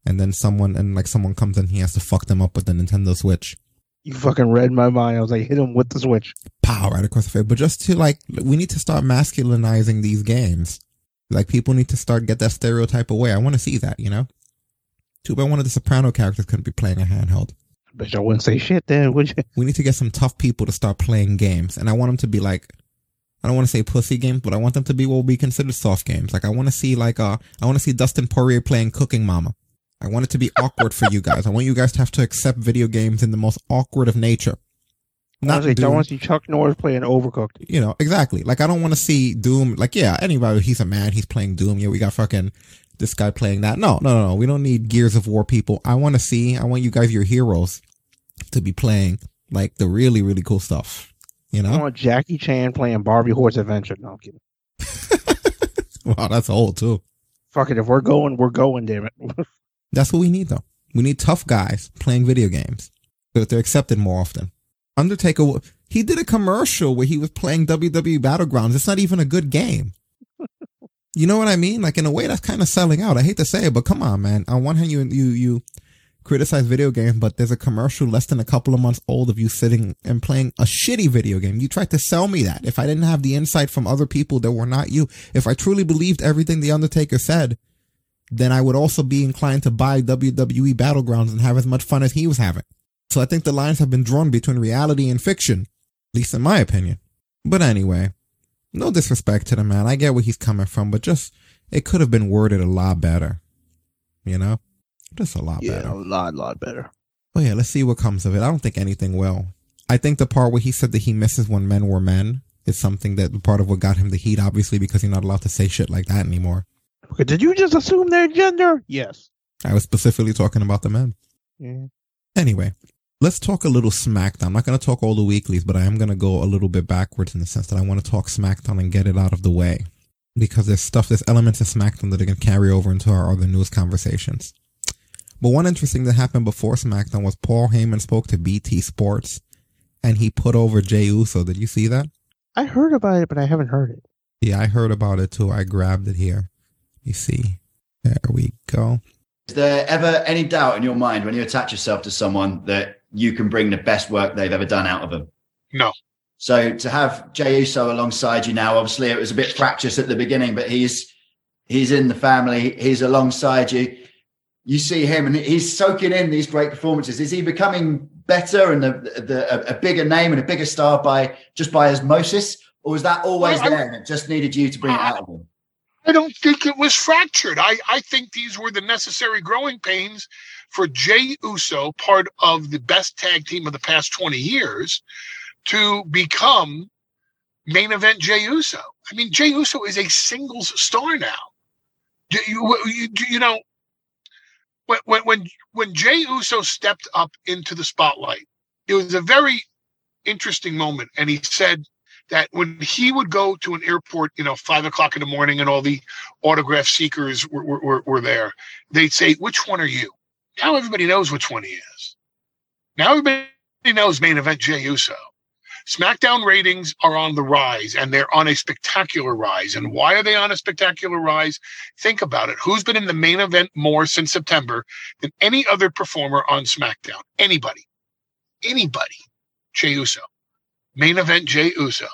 And then someone, and like someone comes in, he has to fuck them up with the Nintendo Switch. You fucking read my mind. I was like, hit him with the switch. Pow, right across the face. But just to like, we need to start masculinizing these games. Like people need to start get that stereotype away. I want to see that, you know. Too bad one of the Soprano characters couldn't be playing a handheld. But y'all wouldn't say shit then, would you? We need to get some tough people to start playing games, and I want them to be like, I don't want to say pussy games, but I want them to be what we consider soft games. Like I want to see like uh, I want to see Dustin Poirier playing Cooking Mama. I want it to be awkward for you guys. I want you guys to have to accept video games in the most awkward of nature. Not I Doom. want to see Chuck Norris playing Overcooked. You know, exactly. Like I don't want to see Doom. Like, yeah, anybody, he's a man, he's playing Doom. Yeah, we got fucking this guy playing that. No, no, no, no. We don't need Gears of War people. I want to see, I want you guys, your heroes, to be playing like the really, really cool stuff. You know? I want Jackie Chan playing Barbie Horse Adventure. No, I'm kidding. wow, that's old too. Fuck it. If we're going, we're going, damn it. that's what we need though. We need tough guys playing video games so that they're accepted more often. Undertaker, he did a commercial where he was playing WWE Battlegrounds. It's not even a good game. you know what I mean? Like in a way, that's kind of selling out. I hate to say it, but come on, man. On one hand, you you you criticize video games, but there's a commercial less than a couple of months old of you sitting and playing a shitty video game. You tried to sell me that. If I didn't have the insight from other people that were not you, if I truly believed everything the Undertaker said, then I would also be inclined to buy WWE Battlegrounds and have as much fun as he was having. So I think the lines have been drawn between reality and fiction, at least in my opinion. But anyway, no disrespect to the man. I get where he's coming from, but just, it could have been worded a lot better. You know? Just a lot yeah, better. a lot, lot better. Oh yeah, let's see what comes of it. I don't think anything will. I think the part where he said that he misses when men were men is something that part of what got him the heat, obviously, because he's not allowed to say shit like that anymore. Did you just assume their gender? Yes. I was specifically talking about the men. Yeah. Anyway, let's talk a little SmackDown. I'm not going to talk all the weeklies, but I am going to go a little bit backwards in the sense that I want to talk SmackDown and get it out of the way because there's stuff, there's elements of SmackDown that are going to carry over into our other news conversations. But one interesting thing that happened before SmackDown was Paul Heyman spoke to BT Sports and he put over Jey Uso. Did you see that? I heard about it, but I haven't heard it. Yeah, I heard about it too. I grabbed it here. You see. There we go. Is there ever any doubt in your mind when you attach yourself to someone that you can bring the best work they've ever done out of them? No. So to have Jey Uso alongside you now, obviously it was a bit fractious at the beginning, but he's he's in the family, he's alongside you. You see him and he's soaking in these great performances. Is he becoming better and the, the, a, bigger name and a bigger star by just by osmosis, or was that always well, there and it just needed you to bring it out of him? I don't think it was fractured. I, I think these were the necessary growing pains for Jey Uso, part of the best tag team of the past 20 years, to become main event Jey Uso. I mean, Jey Uso is a singles star now. Do you, you, you know, when when when when Jey Uso stepped up into the spotlight, it was a very interesting moment, and he said that when he would go to an airport, you know, five o'clock in the morning, and all the autograph seekers were, were, were there, they'd say, "Which one are you?" Now everybody knows which one he is. Now everybody knows main event Jey Uso. SmackDown ratings are on the rise and they're on a spectacular rise. And why are they on a spectacular rise? Think about it. Who's been in the main event more since September than any other performer on SmackDown? Anybody. Anybody. Jey Uso. Main event Jey Uso.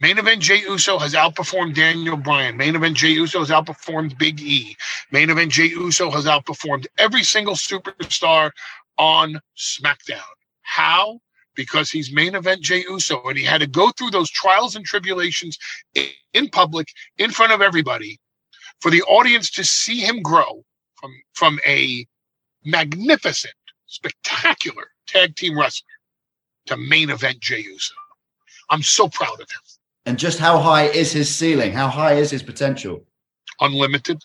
Main event Jey Uso has outperformed Daniel Bryan. Main event Jey Uso has outperformed Big E. Main event Jey Uso has outperformed every single superstar on SmackDown. How? Because he's main event Jey Uso, and he had to go through those trials and tribulations in public, in front of everybody, for the audience to see him grow from from a magnificent, spectacular tag team wrestler to main event Jey Uso. I'm so proud of him. And just how high is his ceiling? How high is his potential? Unlimited.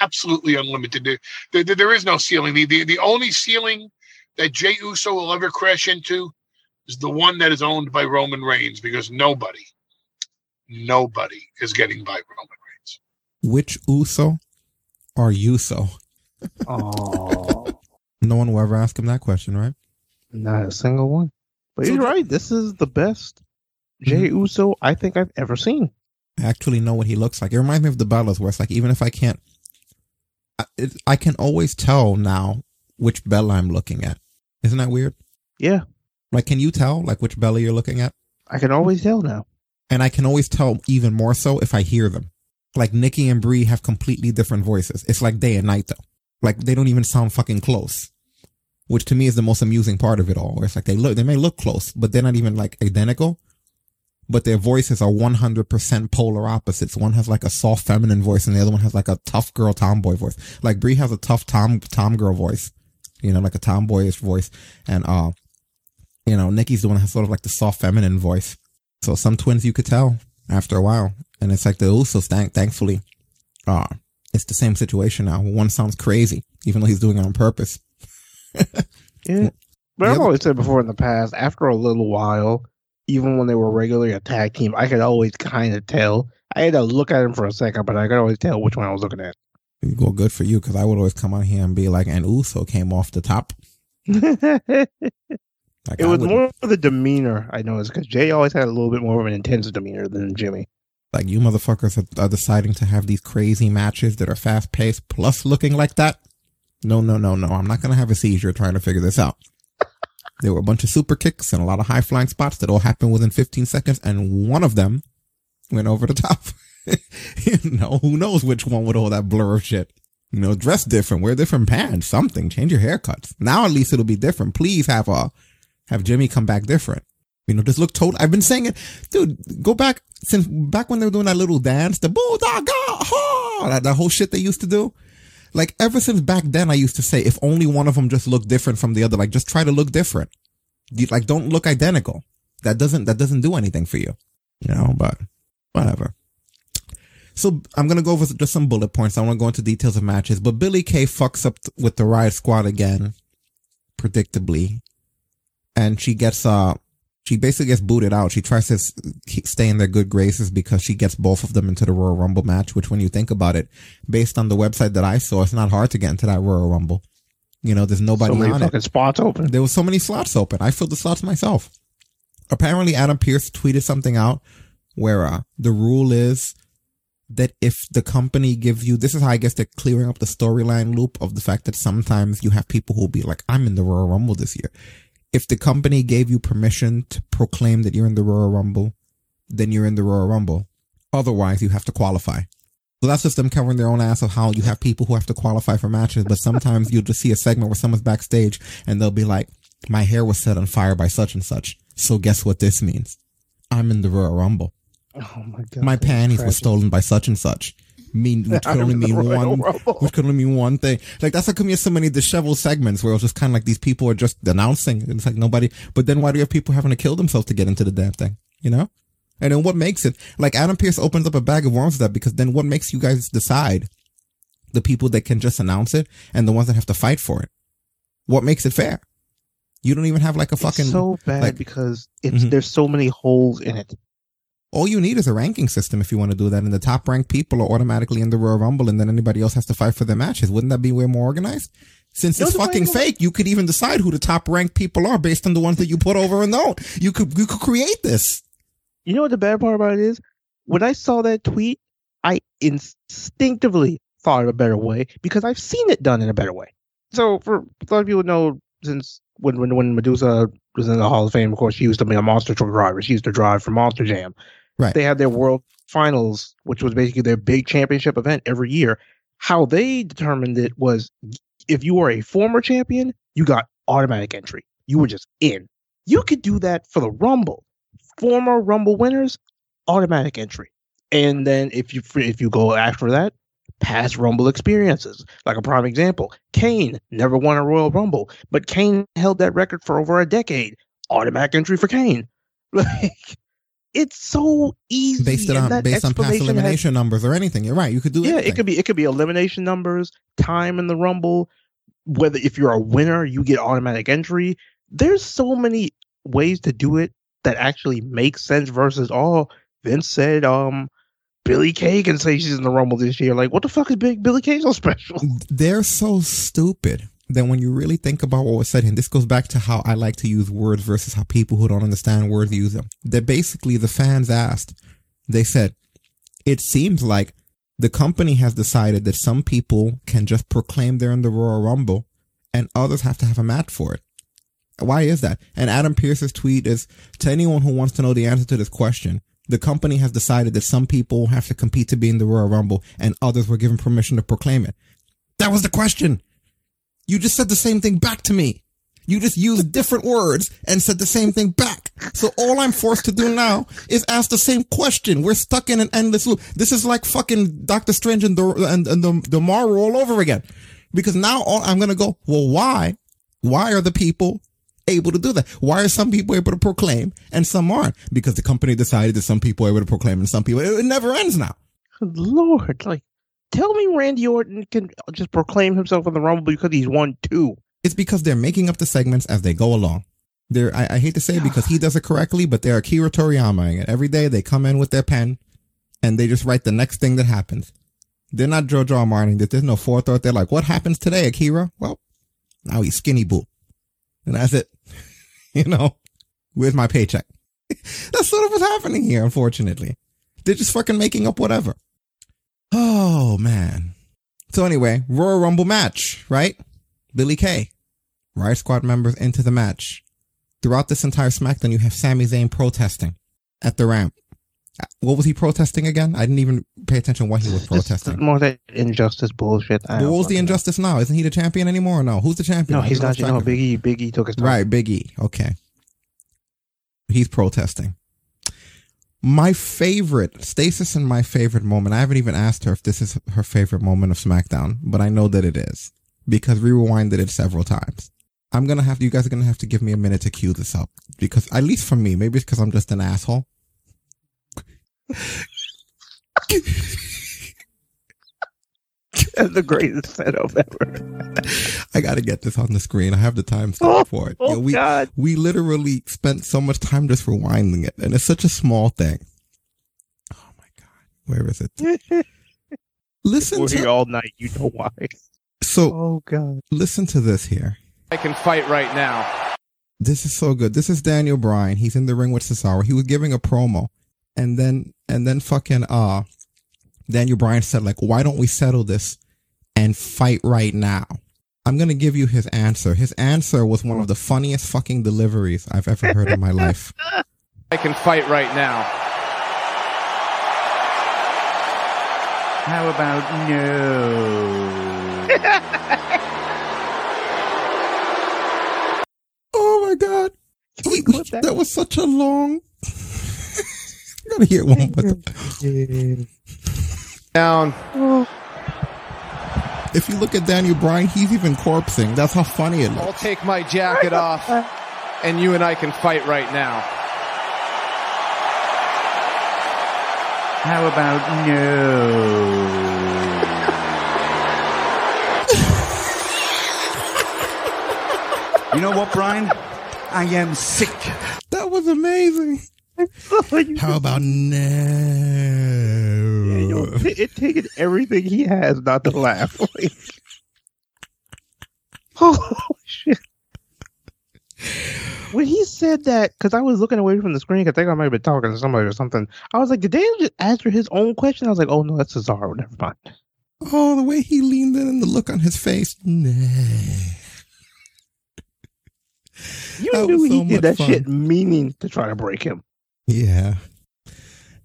Absolutely unlimited. There, there, there is no ceiling. The, the, the only ceiling that Jey Uso will ever crash into is the one that is owned by Roman Reigns because nobody, nobody is getting by Roman Reigns. Which Uso are Uso? Oh, no one will ever ask him that question, right? Not a single one. But so, you're right. This is the best Jey mm-hmm. Uso I think I've ever seen. I actually know what he looks like. It reminds me of the Bellas, where it's like even if I can't, I, it, I can always tell now which Bella I'm looking at. Isn't that weird? Yeah. Like, can you tell like which belly you're looking at? I can always tell now. And I can always tell even more so if I hear them. like Nikki and Brie have completely different voices. It's like day and night though. Like they don't even sound fucking close. Which to me is the most amusing part of it all. Where it's like they look, they may look close, but they're not even like identical. But their voices are 100% polar opposites. One has like a soft feminine voice and the other one has like a tough girl tomboy voice. Like Brie has a tough tom, tom girl voice, you know, like a tomboyish voice. And, uh, you know, Nikki's the one that has sort of like the soft feminine voice. So some twins you could tell after a while. And it's like the Usos, thank, thankfully, uh, it's the same situation now. One sounds crazy, even though he's doing it on purpose. Yeah. But I've always said before in the past, after a little while, even when they were regularly a tag team, I could always kind of tell. I had to look at him for a second, but I could always tell which one I was looking at. Well, good for you, because I would always come on here and be like, and Uso came off the top. it Like, I was more of the demeanor I noticed because Jey always had a little bit more of an intense demeanor than Jimmy. like you motherfuckers are, are deciding to have these crazy matches that are fast paced plus looking like that. No, no, no, no. I'm not going to have a seizure trying to figure this out. There were a bunch of super kicks and a lot of high flying spots that all happened within 15 seconds. And one of them went over the top. you know, who knows which one with all that blur of shit. You know, dress different, wear different pants, something, change your haircuts. Now at least it'll be different. Please have uh have Jimmy come back different. You know, just look total. I've been saying it, dude. Go back since back when they were doing that little dance, the bulldog, ha, that, that whole shit they used to do. Like ever since back then, I used to say if only one of them just looked different from the other, like just try to look different. Like don't look identical. That doesn't that doesn't do anything for you, you know. But whatever. So I'm gonna go over just some bullet points. I want to go into details of matches, but Billie Kay fucks up with the Riot Squad again, predictably, and she gets uh she basically gets booted out. She tries to stay in their good graces because she gets both of them into the Royal Rumble match. Which, when you think about it, based on the website that I saw, it's not hard to get into that Royal Rumble. You know, there's nobody so many on fucking it. spots open. There was so many slots open. I filled the slots myself. Apparently, Adam Pearce tweeted something out where uh, the rule is that if the company gives you, this is how I guess they're clearing up the storyline loop of the fact that sometimes you have people who'll be like, I'm in the Royal Rumble this year. If the company gave you permission to proclaim that you're in the Royal Rumble, then you're in the Royal Rumble. Otherwise, you have to qualify. So that's just them covering their own ass of how you have people who have to qualify for matches, but sometimes you'll just see a segment where someone's backstage and they'll be like, my hair was set on fire by such and such. So guess what this means? I'm in the Royal Rumble. Oh my god! My panties were stolen by such and such. Mean, which could only I'm in the mean Royal one, Rumble. which could only mean one thing. Like that's how come you have so many disheveled segments where it's just kind of like these people are just announcing. and It's like nobody, but then why do you have people having to kill themselves to get into the damn thing? You know? And then what makes it, like Adam Pearce opens up a bag of worms with that because then what makes you guys decide the people that can just announce it and the ones that have to fight for it? What makes it fair? You don't even have like a fucking, It's so bad like- because it's Mhm. there's so many holes in it. All you need is a ranking system if you want to do that. And the top ranked people are automatically in the Royal Rumble and then anybody else has to fight for their matches. Wouldn't that be way more organized? Since No, it's fucking fake, you could even decide who the top ranked people are based on the ones that you put over and don't. You could, you could create this. You know what the bad part about it is? When I saw that tweet, I instinctively thought of a better way because I've seen it done in a better way. So for a lot of people know, since when when when Madusa was in the Hall of Fame, of course, she used to be a monster truck driver. She used to drive for Monster Jam. Right. They had their World Finals, which was basically their big championship event every year. How they determined it was if you were a former champion, you got automatic entry. You were just in. You could do that for the Rumble. Former Rumble winners, automatic entry. And then if you if you go after that, past Rumble experiences. Like a prime example, Kane never won a Royal Rumble, but Kane held that record for over a decade. Automatic entry for Kane. Like it's so easy. Based it on, based on past explanation has- elimination numbers or anything. You're right. You could do yeah, anything. it could be it could be elimination numbers, time in the rumble, whether if you're a winner, you get automatic entry. There's so many ways to do it that actually make sense versus oh, Vince said um Billie Kay can say she's in the rumble this year. Like what the fuck is big Billie Kay so special? they're so stupid that when you really think about what was said, and this goes back to how I like to use words versus how people who don't understand words use them. That basically the fans asked, they said, it seems like the company has decided that some people can just proclaim they're in the Royal Rumble and others have to have a match for it. Why is that? And Adam Pearce's tweet is to anyone who wants to know the answer to this question, The company has decided that some people have to compete to be in the Royal Rumble and others were given permission to proclaim it. That was the question. You just said the same thing back to me. You just used different words and said the same thing back. So all I'm forced to do now is ask the same question. We're stuck in an endless loop. This is like fucking Doctor Strange and the and, and the the all over again. Because now all, I'm gonna go. Well, why? Why are the people able to do that? Why are some people able to proclaim and some aren't? Because the company decided that some people are able to proclaim and some people. It, it never ends now. Good Lord, like, tell me Randy Orton can just proclaim himself in the Rumble because he's won two. It's because they're making up the segments as they go along. They're, I, I hate to say it because he does it correctly, but they're Akira Toriyama. And every day they come in with their pen and they just write the next thing that happens. They're not JoJo. Martin. There's no forethought. They're like, what happens today, Akira? Well, now he's skinny Buu. And that's it. you know, where's my paycheck? that's sort of what's happening here, unfortunately. They're just fucking making up whatever. Oh, man. So anyway, Royal Rumble match, right? Billie Kay, Riot Squad members into the match. Throughout this entire SmackDown, you have Sami Zayn protesting at the ramp. What was he protesting again? I didn't even pay attention what he was protesting. More that injustice bullshit. I what was the injustice now? Isn't he the champion anymore or no? Who's the champion? No, he's not. No, of it. Big E. Big E took his time. Right, Big E. Okay. He's protesting. My favorite, Stacey's and my favorite moment, I haven't even asked her if this is her favorite moment of SmackDown, but I know that it is because we rewinded it several times. I'm gonna have, you guys are gonna have to give me a minute to cue this up because, at least for me, maybe it's because I'm just an asshole. That's the greatest setup ever. I gotta get this on the screen. I have the timestamp for it. oh, Yeah, we, God. we literally spent so much time just rewinding it, and it's such a small thing. Oh my god, where is it? Listen We're to here all night. You know why? so. Oh God. Listen to this here. I can fight right now. This is so good. This is Daniel Bryan. He's in the ring with Cesaro. He was giving a promo, and then and then fucking uh, Daniel Bryan said like, "Why don't we settle this and fight right now?" I'm gonna give you his answer. His answer was one of the funniest fucking deliveries I've ever heard in my life. I can fight right now. How about no? Oh my god, He- that was such a long. I gotta hear it one more time. Down. If you look at Daniel Bryan, he's even corpsing. That's how funny it looks. I'll take my jacket off, and you and I can fight right now. How about no? you know what, Bryan? I am sick. That was amazing. How about no? It, it taken everything he has not to laugh. Like, oh shit! When he said that, because I was looking away from the screen, I think I might have been talking to somebody or something. I was like, did Daniel just answer his own question? I was like, oh no, that's Cesaro. Never mind. Oh, the way he leaned in and the look on his face. Nah. You That knew was he so did that fun. shit meaning to try to break him. Yeah.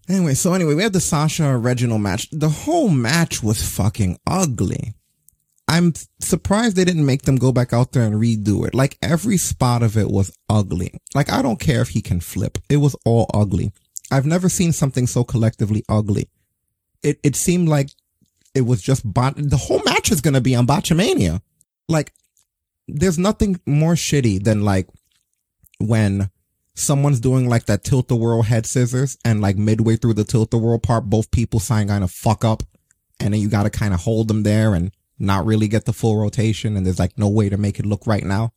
Anyway, so anyway, we had the Sasha Reginald match. The whole match was fucking ugly. I'm surprised they didn't make them go back out there and redo it. Like every spot of it was ugly. Like I don't care if he can flip. It was all ugly. I've never seen something so collectively ugly. It it seemed like it was just bot. The whole match is gonna be on Botchamania. Like there's nothing more shitty than like when someone's doing like that tilt the world head scissors and like midway through the tilt the world part, both people sign kind of fuck up and then you got to kind of hold them there and not really get the full rotation. And there's like no way to make it look right now.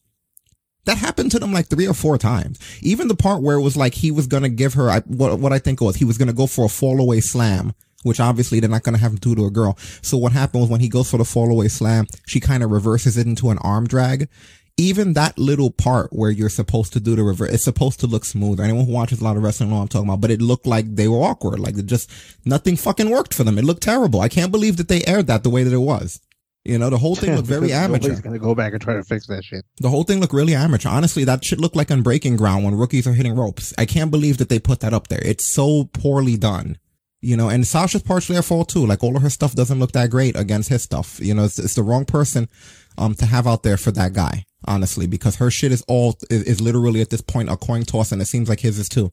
That happened to them like three or four times. Even the part where it was like he was going to give her I, what, what I think was he was going to go for a fall away slam, which obviously they're not going to have him do to a girl. So what happened was when he goes for the fall away slam, she kind of reverses it into an arm drag even that little part where you're supposed to do the reverse, it's supposed to look smooth. Anyone who watches a lot of wrestling know what I'm talking about, but it looked like they were awkward. Like it just, nothing fucking worked for them. It looked terrible. I can't believe that they aired that the way that it was. You know, the whole thing looked very amateur. Nobody's gonna go back and try to fix that shit. The whole thing looked really amateur. Honestly, that shit looked like on breaking ground when rookies are hitting ropes. I can't believe that they put that up there. It's so poorly done. You know, and Sasha's partially her fault too. Like all of her stuff doesn't look that great against his stuff. You know, it's, it's the wrong person, um, to have out there for that guy, honestly, because her shit is all, is, is literally at this point a coin toss and it seems like his is too.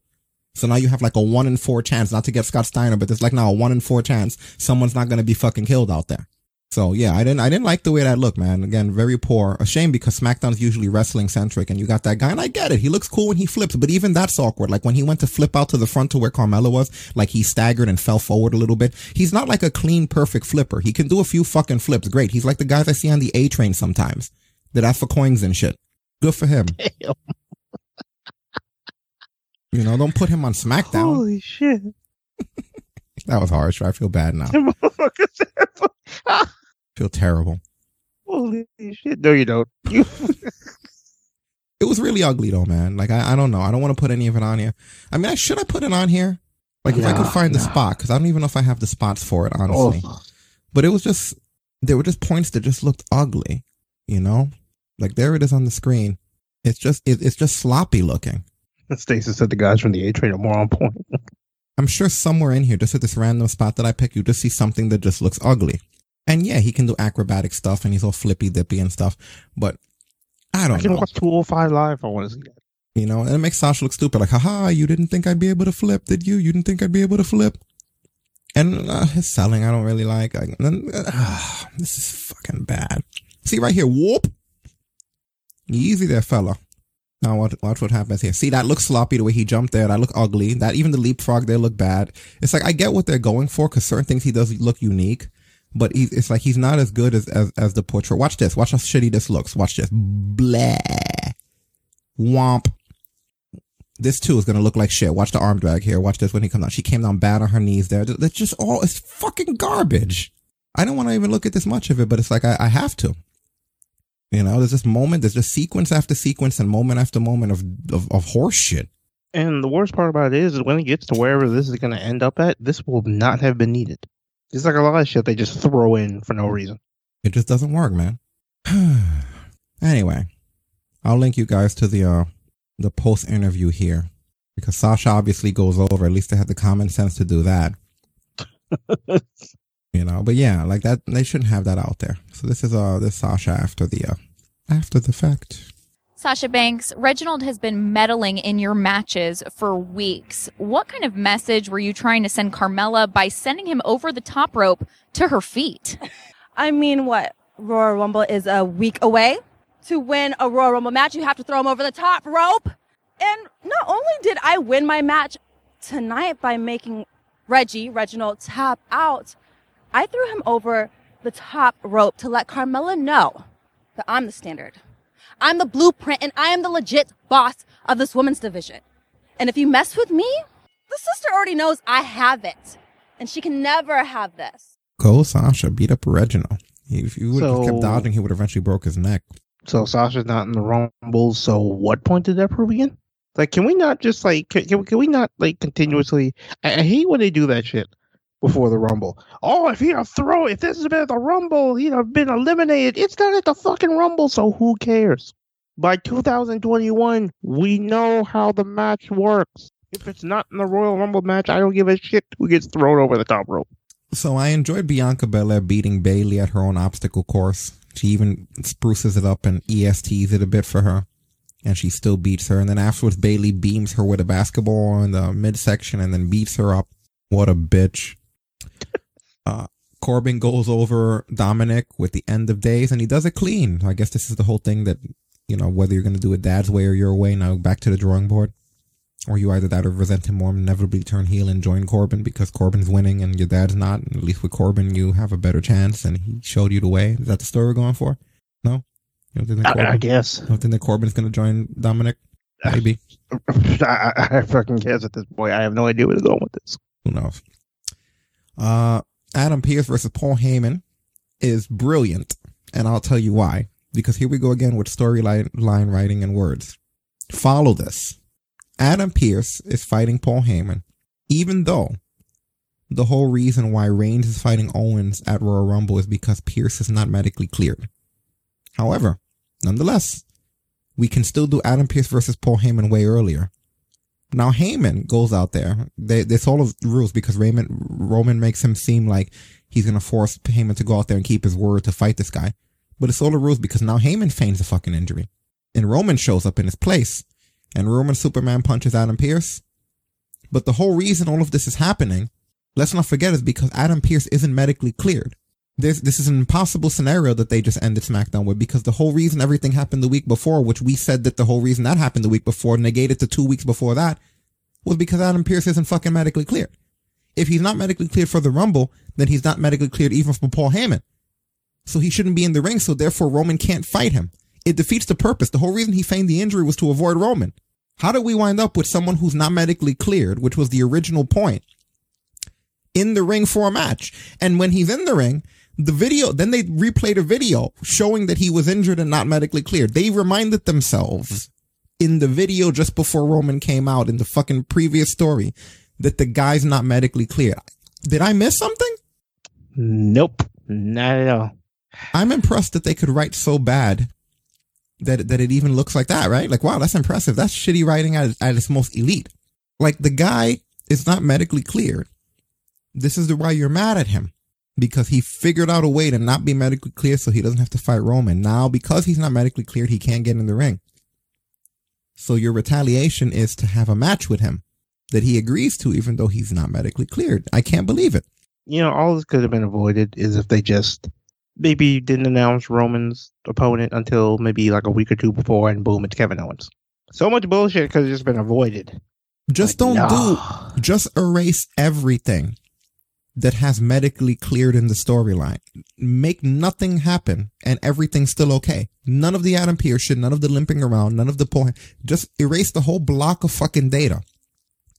So now you have like a one in four chance, not to get Scott Steiner, but there's like now a one in four chance someone's not to be fucking killed out there. So yeah, I didn't, I didn't like the way that looked, man. Again, very poor. A shame because SmackDown's usually wrestling centric and you got that guy and I get it. He looks cool when he flips, but even that's awkward. Like when he went to flip out to the front to where Carmella was, like he staggered and fell forward a little bit. He's not like a clean, perfect flipper. He can do a few fucking flips. Great. He's like the guys I see on the A train sometimes that ask for coins and shit. Good for him. You know, don't put him on SmackDown. Holy shit! That was harsh. I feel bad now. feel terrible. Holy shit! No, you don't. You It was really ugly though, man. Like I, I don't know. I don't want to put any of it on here. I mean, I should I put it on here? Like if I could Nah, find the spot, because I don't even know if I have the spots for it, honestly. Oh. But it was just there were just points that just looked ugly, you know. Like there it is on the screen. It's just it, it's just sloppy looking. Stacey said the guys from the A Train are more on point. I'm sure somewhere in here, just at this random spot that I pick, you just see something that just looks ugly. And yeah, he can do acrobatic stuff and he's all flippy dippy and stuff. But I don't I can know. watch 205 live. I want to see that. You know, and it makes Sasha look stupid. Like, haha, you didn't think I'd be able to flip, did you? You didn't think I'd be able to flip? And uh, his selling, I don't really like. I, uh, this is fucking bad. See right here, whoop. Easy there, fella. Now watch, watch what happens here. See, that looks sloppy the way he jumped there. That look ugly. That even the leapfrog there look bad. It's like I get what they're going for because certain things he does look unique, but he, it's like he's not as good as, as as the portrait. Watch this. Watch how shitty this looks. Watch this. Blah. Womp. This too is gonna look like shit. Watch the arm drag here. Watch this when he comes out. She came down bad on her knees there. That's just all. It's fucking garbage. I don't want to even look at this much of it, but it's like I, I have to. You know, there's this moment, there's just sequence after sequence and moment after moment of of, of horse shit. And the worst part about it is, is when it gets to wherever this is going to end up at, this will not have been needed. It's like a lot of shit they just throw in for no reason. It just doesn't work, man. anyway, I'll link you guys to the uh the post interview here because Sasha obviously goes over. At least they had the common sense to do that. you know, but yeah, like that they shouldn't have that out there. So this is uh this Sasha after the uh after the fact. Sasha Banks, Reginald has been meddling in your matches for weeks. What kind of message were you trying to send Carmella by sending him over the top rope to her feet? I mean, what? Royal Rumble is a week away. To win a Royal Rumble match, you have to throw him over the top rope. And not only did I win my match tonight by making Reggie, Reginald, tap out, I threw him over the top rope to let Carmella know that I'm the standard. I'm the blueprint and I am the legit boss of this women's division. And if you mess with me, the sister already knows I have it. And she can never have this. Go Sasha, beat up Reginald. If you would have So- kept dodging, he would have eventually broke his neck. So Sasha's not in the Rumble. So what point did that prove again? Like, can we not just like can, can, can we not like continuously? I, I hate when they do that shit before the Rumble. Oh, if he'd have throw, if this has been at the Rumble, he'd have been eliminated. It's not at the fucking Rumble, so who cares? By 2021, we know how the match works. If it's not in the Royal Rumble match, I don't give a shit who gets thrown over the top rope. So I enjoyed Bianca Belair beating Bayley at her own obstacle course. She even spruces it up and ESTs it a bit for her. And she still beats her. And then afterwards, Bayley beams her with a basketball in the midsection and then beats her up. What a bitch. Uh, Corbin goes over Dominik with the end of days and he does it clean. I guess this is the whole thing that, you know, whether you're going to do it dad's way or your way, now back to the drawing board. Or you either that or resent him more and inevitably turn heel and join Corbin because Corbin's winning and your dad's not. And at least with Corbin, you have a better chance and he showed you the way. Is that the story we're going for? No? You that I- I guess. You don't think that Corbin's going to join Dominik? Maybe. I, I, I fucking guess at this point. I have no idea where to go with this. Who knows? Uh, Adam Pearce versus Paul Heyman is brilliant. And I'll tell you why. Because here we go again with storyline line writing and words. Follow this. Adam Pearce is fighting Paul Heyman, even though the whole reason why Reigns is fighting Owens at Royal Rumble is because Pearce is not medically cleared. However, nonetheless, we can still do Adam Pearce versus Paul Heyman way earlier. Now Heyman goes out there. They, there's all of rules because Raymond, Roman makes him seem like he's going to force Heyman to go out there and keep his word to fight this guy. But it's all the rules because now Heyman feigns a fucking injury. And Roman shows up in his place. And Roman Superman punches Adam Pearce. But the whole reason all of this is happening, let's not forget, is because Adam Pearce isn't medically cleared. This, this is an impossible scenario that they just ended SmackDown with because the whole reason everything happened the week before, which we said that the whole reason that happened the week before, negated to two weeks before that, was because Adam Pearce isn't fucking medically cleared. If he's not medically cleared for the Rumble, then he's not medically cleared even for Paul Heyman. So he shouldn't be in the ring, so therefore Roman can't fight him. It defeats the purpose. The whole reason he feigned the injury was to avoid Roman. How did we wind up with someone who's not medically cleared, which was the original point, in the ring for a match? And when he's in the ring, the video, then they replayed a video showing that he was injured and not medically cleared. They reminded themselves in the video just before Roman came out in the fucking previous story that the guy's not medically cleared. Did I miss something? Nope. Not at all. I'm impressed that they could write so bad that that it even looks like that, right? Like, wow, that's impressive. That's shitty writing at, at its most elite. Like the guy is not medically cleared. This is the why you're mad at him because he figured out a way to not be medically cleared so he doesn't have to fight Roman. Now, because he's not medically cleared, he can't get in the ring. So your retaliation is to have a match with him that he agrees to, even though he's not medically cleared. I can't believe it. You know, all this could have been avoided is if they just maybe didn't announce Roman's opponent until maybe like a week or two before, and boom, it's Kevin Owens. So much bullshit could have just been avoided. Just don't do, just erase everything that has medically cleared in the storyline. Make nothing happen and everything's still okay. None of the Adam Pearce shit, none of the limping around, none of the point. Just erase the whole block of fucking data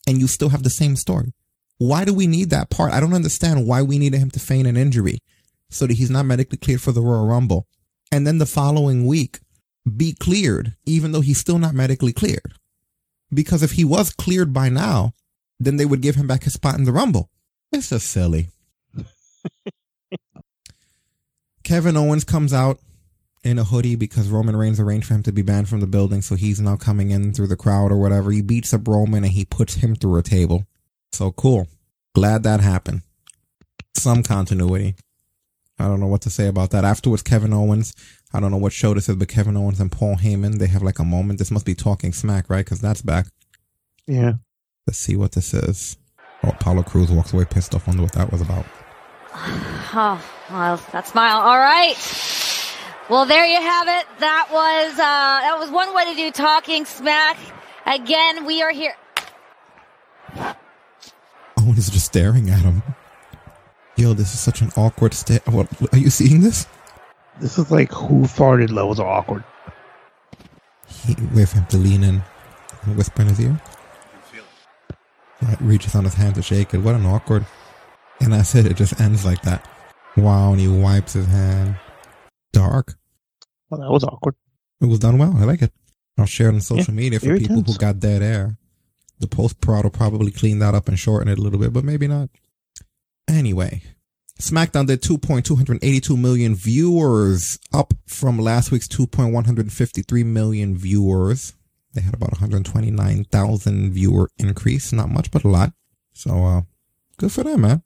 and you still have the same story. Why do we need that part? I don't understand why we needed him to feign an injury so that he's not medically cleared for the Royal Rumble. And then the following week be cleared, even though he's still not medically cleared. Because if he was cleared by now, then they would give him back his spot in the Rumble. It's just silly. Kevin Owens comes out in a hoodie because Roman Reigns arranged for him to be banned from the building, so he's now coming in through the crowd or whatever. He beats up Roman and he puts him through a table. So cool. Glad that happened. Some continuity. I don't know what to say about that. Afterwards, Kevin Owens. I don't know what show this is, but Kevin Owens and Paul Heyman, they have like a moment. This must be talking smack, right? Because that's back. Yeah. Let's see what this is. Oh, Apollo Crews walks away pissed off. Wonder what that was about. Oh, well, that smile. All right. Well, there you have it. That was uh, that was one way to do talking smack. Again, we are here. Owens is just staring at him. Yo, this is such an awkward stare. What are you seeing this? This is like who farted levels are awkward. He wait for him to lean in and whisper in his ear. Reaches on his hand to shake it. What an awkward. And that's it. It just ends like that. Wow, and he wipes his hand. Dark. Well, that was awkward. It was done well. I like it. I'll share it on social Yeah, media for people tense. who got dead air. The post prod will probably clean that up and shorten it a little bit, but maybe not. Anyway, SmackDown did 2.282 million viewers, up from last week's 2.153 million viewers. They had about 129,000 viewer increase. Not much, but a lot. So, uh, good for them, man.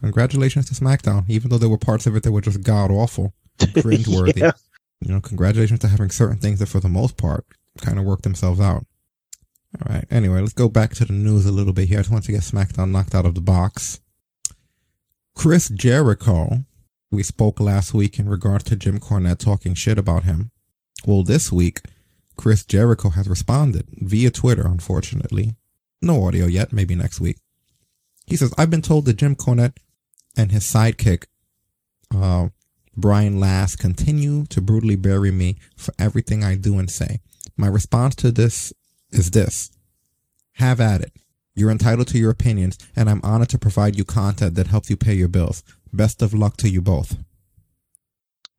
Congratulations to SmackDown, even though there were parts of it that were just god awful, cringeworthy. Yeah. You know, congratulations to having certain things that, for the most part, kind of worked themselves out. All right. Anyway, let's go back to the news a little bit here. I just want to get SmackDown knocked out of the box. Chris Jericho, we spoke last week in regards to Jim Cornette talking shit about him. Well, this week, Chris Jericho has responded via Twitter, unfortunately. No audio yet, maybe next week. He says, I've been told that Jim Cornette and his sidekick, uh, Brian Last, continue to brutally bury me for everything I do and say. My response to this is this. Have at it. You're entitled to your opinions, and I'm honored to provide you content that helps you pay your bills. Best of luck to you both.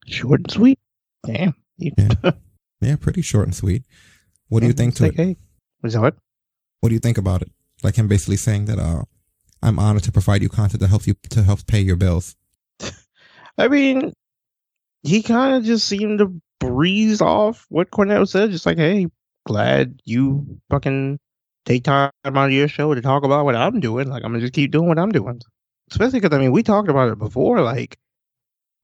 Short and sweet. Damn. Yeah, yeah pretty short and sweet. What do you think to it? Hey, was that what? What do you think about it? Like him basically saying that, uh, I'm honored to provide you content that helps you to help pay your bills. I mean, he kind of just seemed to breeze off what Cornette said, just like, "Hey, glad you fucking take time out of your show to talk about what I'm doing. Like, I'm gonna just keep doing what I'm doing." Especially because I mean, we talked about it before. Like,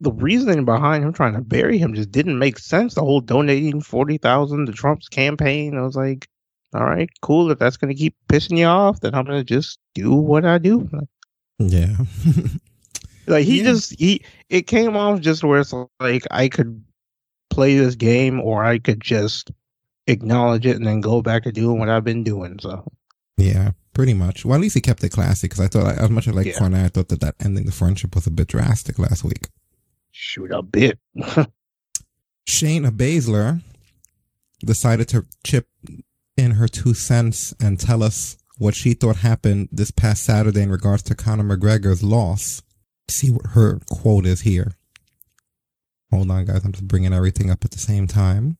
the reasoning behind him trying to bury him just didn't make sense. The whole donating forty thousand to Trump's campaign. I was like, all right, cool. If that's gonna keep pissing you off, then I'm gonna just do what I do. Yeah. Like he just he it came off just where it's like I could play this game or I could just acknowledge it and then go back to doing what I've been doing. So Yeah, pretty much. Well, at least he kept it classy because I thought, as much as I like Yeah. I thought that that ending the friendship was a bit drastic last week. Shoot a bit. Shayna Baszler decided to chip in her two cents and tell us what she thought happened this past Saturday in regards to Conor McGregor's loss. See what her quote is here. Hold on, guys. I'm just bringing everything up at the same time.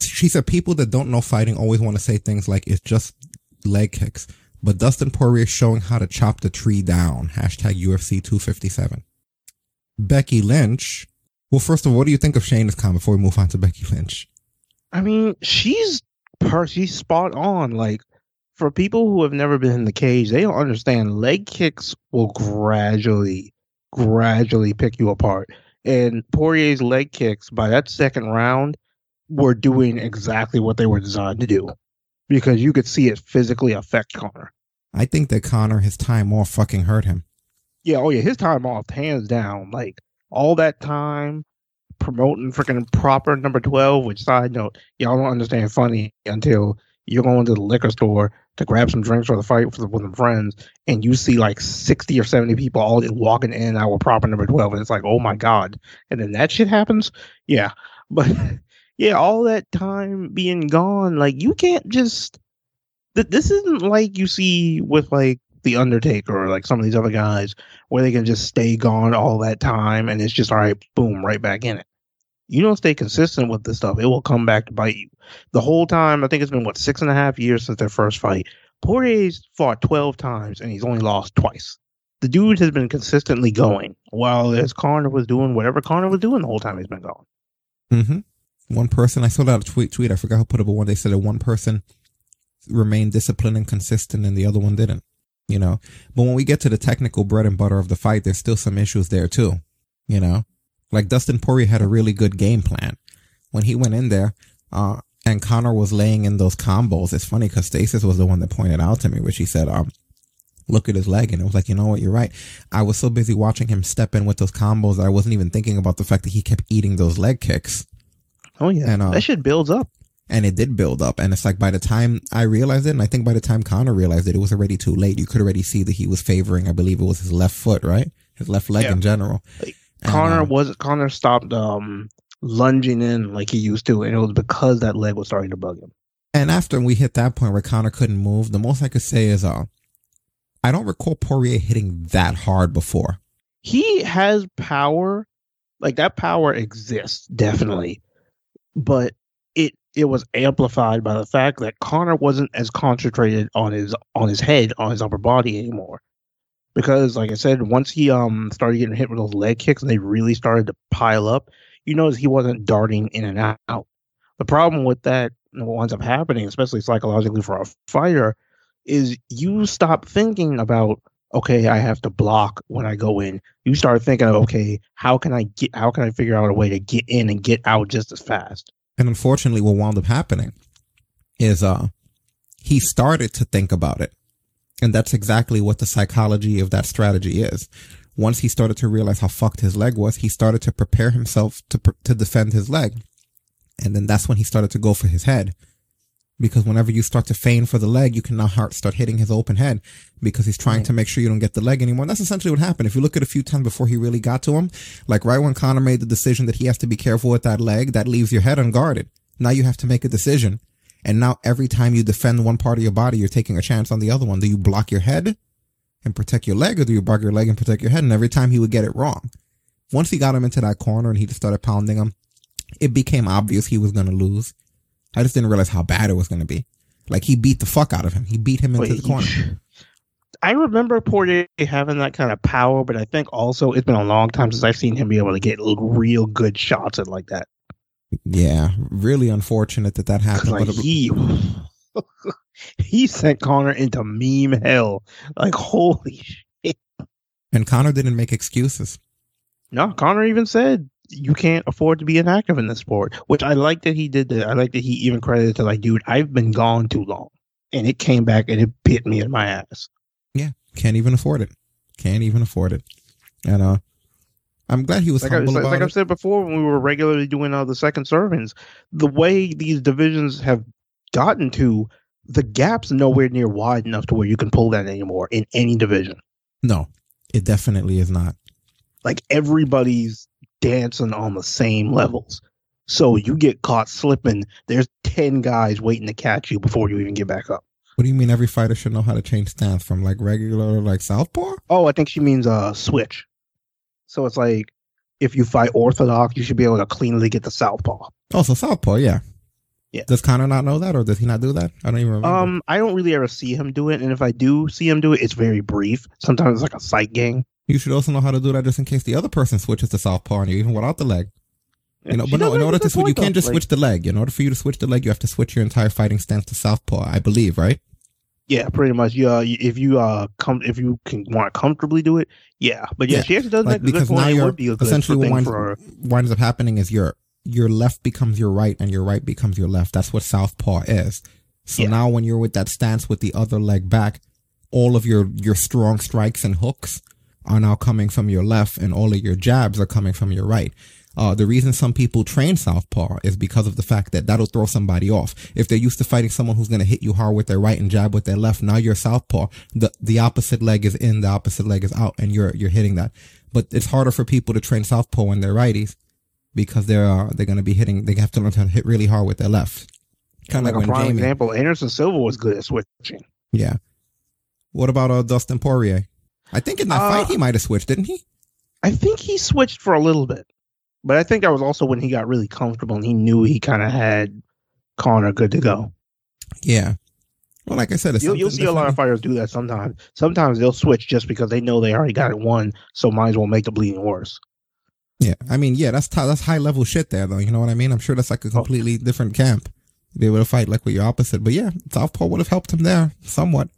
She said people that don't know fighting always want to say things like it's just leg kicks, but Dustin Poirier is showing how to chop the tree down. Hashtag UFC 257. Becky Lynch. Well, first of all, what do you think of Shayna's comment before we move on to Becky Lynch? I mean, she's per she's spot on. Like for people who have never been in the cage, they don't understand leg kicks will gradually, gradually pick you apart. And Poirier's leg kicks by that second round were doing exactly what they were designed to do. Because you could see it physically affect Conor. I think that Conor, his time off fucking hurt him. Yeah, oh yeah, his time off, hands down. Like all that time promoting freaking proper number twelve. Which side note, y'all don't understand funny until you're going to the liquor store to grab some drinks for the fight with, some friends, and you see like sixty or seventy people all walking in with proper number twelve, and it's like, oh my god! And then that shit happens. Yeah, but yeah, all that time being gone, like you can't just. th- This isn't like you see with like the Undertaker or like some of these other guys where they can just stay gone all that time and it's just all right, boom, right back in it. You don't stay consistent with this stuff, it will come back to bite you. The whole time, I think it's been what six and a half years since their first fight. Poirier's fought twelve times and he's only lost twice. The dude has been consistently going while as Conor was doing whatever Conor was doing the whole time he's been going. Mm-hmm. One person, I saw that tweet, tweet, I forgot who put it, but one they said that one person remained disciplined and consistent and the other one didn't, you know. But when we get to the technical bread and butter of the fight, there's still some issues there too, you know. Like Dustin Poirier had a really good game plan. When he went in there, uh, and Conor was laying in those combos, it's funny because Stasis was the one that pointed out to me, where she said, um, look at his leg. And it was like, you know what? You're right. I was so busy watching him step in with those combos that I wasn't even thinking about the fact that he kept eating those leg kicks. Oh yeah, And, uh, that shit builds up. And it did build up. And it's like by the time I realized it, and I think by the time Conor realized it, it was already too late. You could already see that he was favoring, I believe it was his left foot, right? His left leg Yeah. in general. And, Conor um, was Conor stopped um lunging in like he used to, and it was because that leg was starting to bug him. And after we hit that point where Conor couldn't move, the most I could say is, uh, I don't recall Poirier hitting that hard before. He has power, like that power exists definitely, but it it was amplified by the fact that Conor wasn't as concentrated on his on his head on his upper body anymore. Because, like I said, once he um started getting hit with those leg kicks and they really started to pile up, you notice he wasn't darting in and out. The problem with that, what ends up happening, especially psychologically for a fighter, is you stop thinking about okay, I have to block when I go in. You start thinking okay, how can I get how can I figure out a way to get in and get out just as fast? And unfortunately, what wound up happening is, uh, he started to think about it. And that's exactly what the psychology of that strategy is. Once he started to realize how fucked his leg was, he started to prepare himself to, to defend his leg. And then that's when he started to go for his head. Because whenever you start to feign for the leg, you can now start hitting his open head because he's trying to make sure you don't get the leg anymore. And that's essentially what happened. If you look at a few times before he really got to him, like right when Conor made the decision that he has to be careful with that leg, that leaves your head unguarded. Now you have to make a decision. And now every time you defend one part of your body, you're taking a chance on the other one. Do you block your head and protect your leg or do you block your leg and protect your head? And every time he would get it wrong. Once he got him into that corner and he just started pounding him, it became obvious he was going to lose. I just didn't realize how bad it was going to be. Like he beat the fuck out of him. He beat him into Wait, the corner. I remember Poirier having that kind of power, but I think also it's been a long time since I've seen him be able to get real good shots at like that. Yeah, really unfortunate that that happened. Like he, he sent Conor into meme hell. Like holy shit! and Conor didn't make excuses. No, Conor even said you can't afford to be inactive in this sport, which I like that he did that. I like that he even credited to like, dude, I've been gone too long, and it came back and it bit me in my ass. Yeah, can't even afford it. Can't even afford it. And uh, I'm glad he was like, I, humble like, like. I've said before, when we were regularly doing uh, the second servings, the way these divisions have gotten to, the gap's nowhere near wide enough to where you can pull that anymore in any division. No, it definitely is not. Like everybody's dancing on the same levels. So you get caught slipping, there's 10 guys waiting to catch you before you even get back up. What do you mean every fighter should know how to change stance from like regular to like southpaw? Oh, I think she means uh switch. So it's like if you fight orthodox, you should be able to cleanly get the southpaw. Oh, so southpaw, yeah. Yeah. Does Conor not know that, or does he not do that? I don't even remember. Um, I don't really ever see him do it, and if I do see him do it, it's very brief. Sometimes it's like a sight gang. You should also know how to do that just in case the other person switches to southpaw and you even without the leg. You know, She but no, in order to switch, you can't just Like- switch the leg. In order for you to switch the leg, you have to switch your entire fighting stance to southpaw. I believe, right? Yeah, pretty much. Yeah, if you uh come if you can want to comfortably do it, yeah. But yeah, she actually does like, good because now you're be essentially what winds, winds up happening is your your left becomes your right and your right becomes your left. That's what southpaw is. So now when you're with that stance with the other leg back, all of your your strong strikes and hooks are now coming from your left, and all of your jabs are coming from your right. Uh, the reason some people train southpaw is because of the fact that that'll throw somebody off. If they're used to fighting someone who's going to hit you hard with their right and jab with their left, now you're southpaw. The the opposite leg is in, the opposite leg is out, and you're you're hitting that. But it's harder for people to train southpaw when they're righties because they're uh, they're going to be hitting. They have to learn how to hit really hard with their left. Kind of like like a prime Jamie. example. Anderson Silva was good at switching. Yeah. What about uh, Dustin Poirier? I think in that Uh, fight he might have switched, didn't he? I think he switched for a little bit, but I think that was also when he got really comfortable and he knew he kind of had Conor good to go. Yeah. Well, like I said, it's You'll, you'll see a lot of fighters do that sometimes. Sometimes they'll switch just because they know they already got it won, so might as well make the bleeding worse. Yeah, I mean, yeah, that's t- that's high level shit there, though. You know what I mean? I'm sure that's Oh. like a completely different camp be able to fight like with your opposite. But yeah, Southpaw would have helped him there somewhat.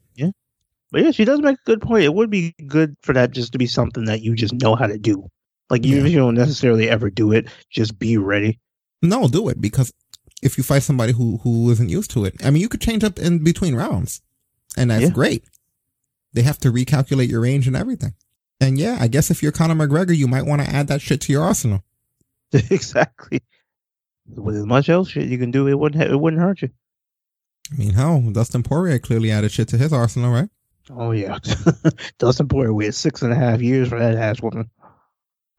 Yeah, but yeah, she does make a good point. It would be good for that just to be something that you just know how to do. Like even if you don't necessarily ever do it, just be ready. No, do it because if you fight somebody who who isn't used to it, I mean, you could change up in between rounds, and that's Yeah. great. They have to recalculate your range and everything. And yeah, I guess if you're Conor McGregor, you might want to add that shit to your arsenal. exactly. With as much else shit you can do, it wouldn't it wouldn't hurt you. I mean, hell, Dustin Poirier clearly added shit to his arsenal, right? Oh yeah, Dustin Poirier waited six and a half years for that ass woman.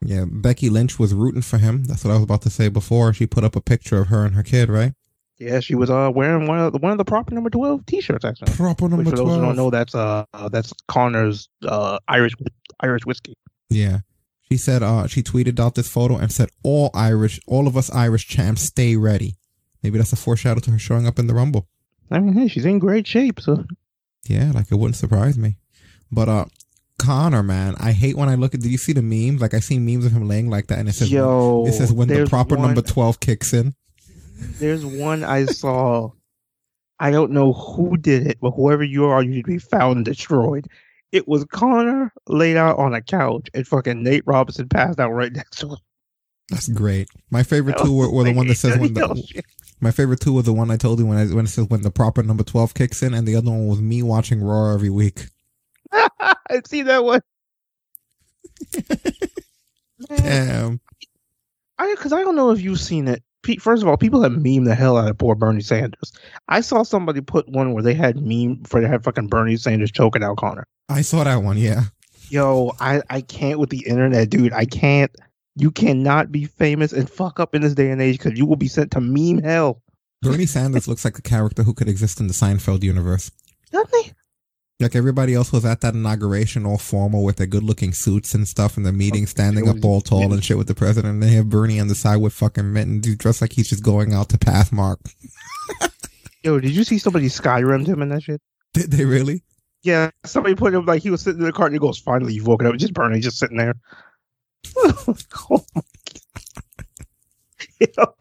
Yeah, Becky Lynch was rooting for him. That's what I was about to say before. She put up a picture of her and her kid, right? Yeah, she was uh wearing one of the, one of the proper number twelve t-shirts actually. Proper Which number for those who don't know, that's uh, uh that's Conor's uh Irish Irish whiskey. Yeah. She said, uh, she tweeted out this photo and said, all Irish, all of us Irish champs, stay ready. Maybe that's a foreshadow to her showing up in the Rumble. I mean, hey, she's in great shape, so Yeah, like it wouldn't surprise me. But, uh, Conor, man, I hate when I look at, did you see the memes? Like I see memes of him laying like that and it says, Yo, it says when the proper one- number 12 kicks in. There's one I saw. I don't know who did it, but whoever you are, you should be found and destroyed. It was Conor laid out on a couch, and fucking Nate Robinson passed out right next to him. That's great. My favorite two were, were the one that says when the, my favorite two was the one I told you when I, when it says when the proper number 12 kicks in and the other one was me watching Raw every week. I see that one. Damn. I because I don't know if you've seen it. First of all, people have meme the hell out of poor Bernie Sanders. I saw somebody put one where they had meme for they had fucking Bernie Sanders choking out Conor. I saw that one, yeah. Yo, I I can't with the internet, dude. I can't. You cannot be famous and fuck up in this day and age because you will be sent to meme hell. Bernie Sanders looks like a character who could exist in the Seinfeld universe. Doesn't he? Like everybody else was at that inauguration all formal with their good looking suits and stuff in the meeting, standing up all tall and shit with the president. And they have Bernie on the side with fucking mittens, dressed like he's just going out to pass mark. Yo, did you see somebody Skyrimmed him in that shit? Did they really? Yeah, somebody put him like he was sitting in the car and he goes, "Finally, you've woken up." Just Bernie, just sitting there. Oh my God. You know,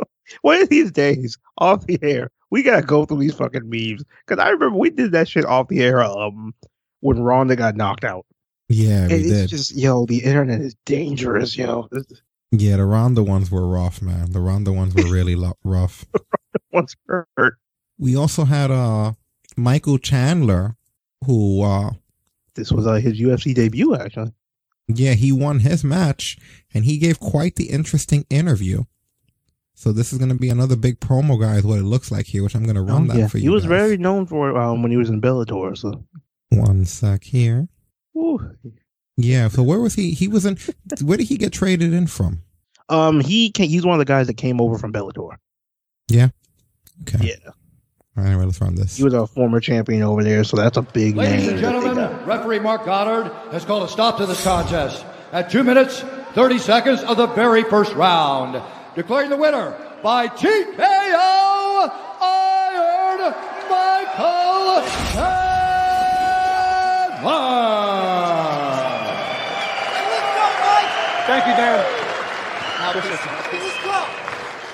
one of these days, off the air, we gotta go through these fucking memes because I remember we did that shit off the air. Um, when Ronda got knocked out. Yeah, and it's did. just yo, the internet is dangerous, yo. Yeah, the Ronda ones were rough, man. The Ronda ones were really lo- rough. one's hurt. We also had uh Michael Chandler, who uh This was uh, his UFC debut, actually. Yeah, he won his match and he gave quite the interesting interview. So this is gonna be another big promo guy is what it looks like here, which I'm gonna run Oh, that yeah. for you. He was guys. very known for um, when he was in Bellator. So, one sec here. Woo. Yeah, so where was he? He was in where did he get traded in from? um, he can He's one of the guys that came over from Bellator. Yeah. Okay. Yeah. All right, let's run this. He was a former champion over there, so that's a big Ladies name. and gentlemen, referee Marc Goddard has called a stop to this contest at 2 minutes, 30 seconds of the very first round. Declaring the winner by TKO Iron Michael Chandler. Thank you, Dan.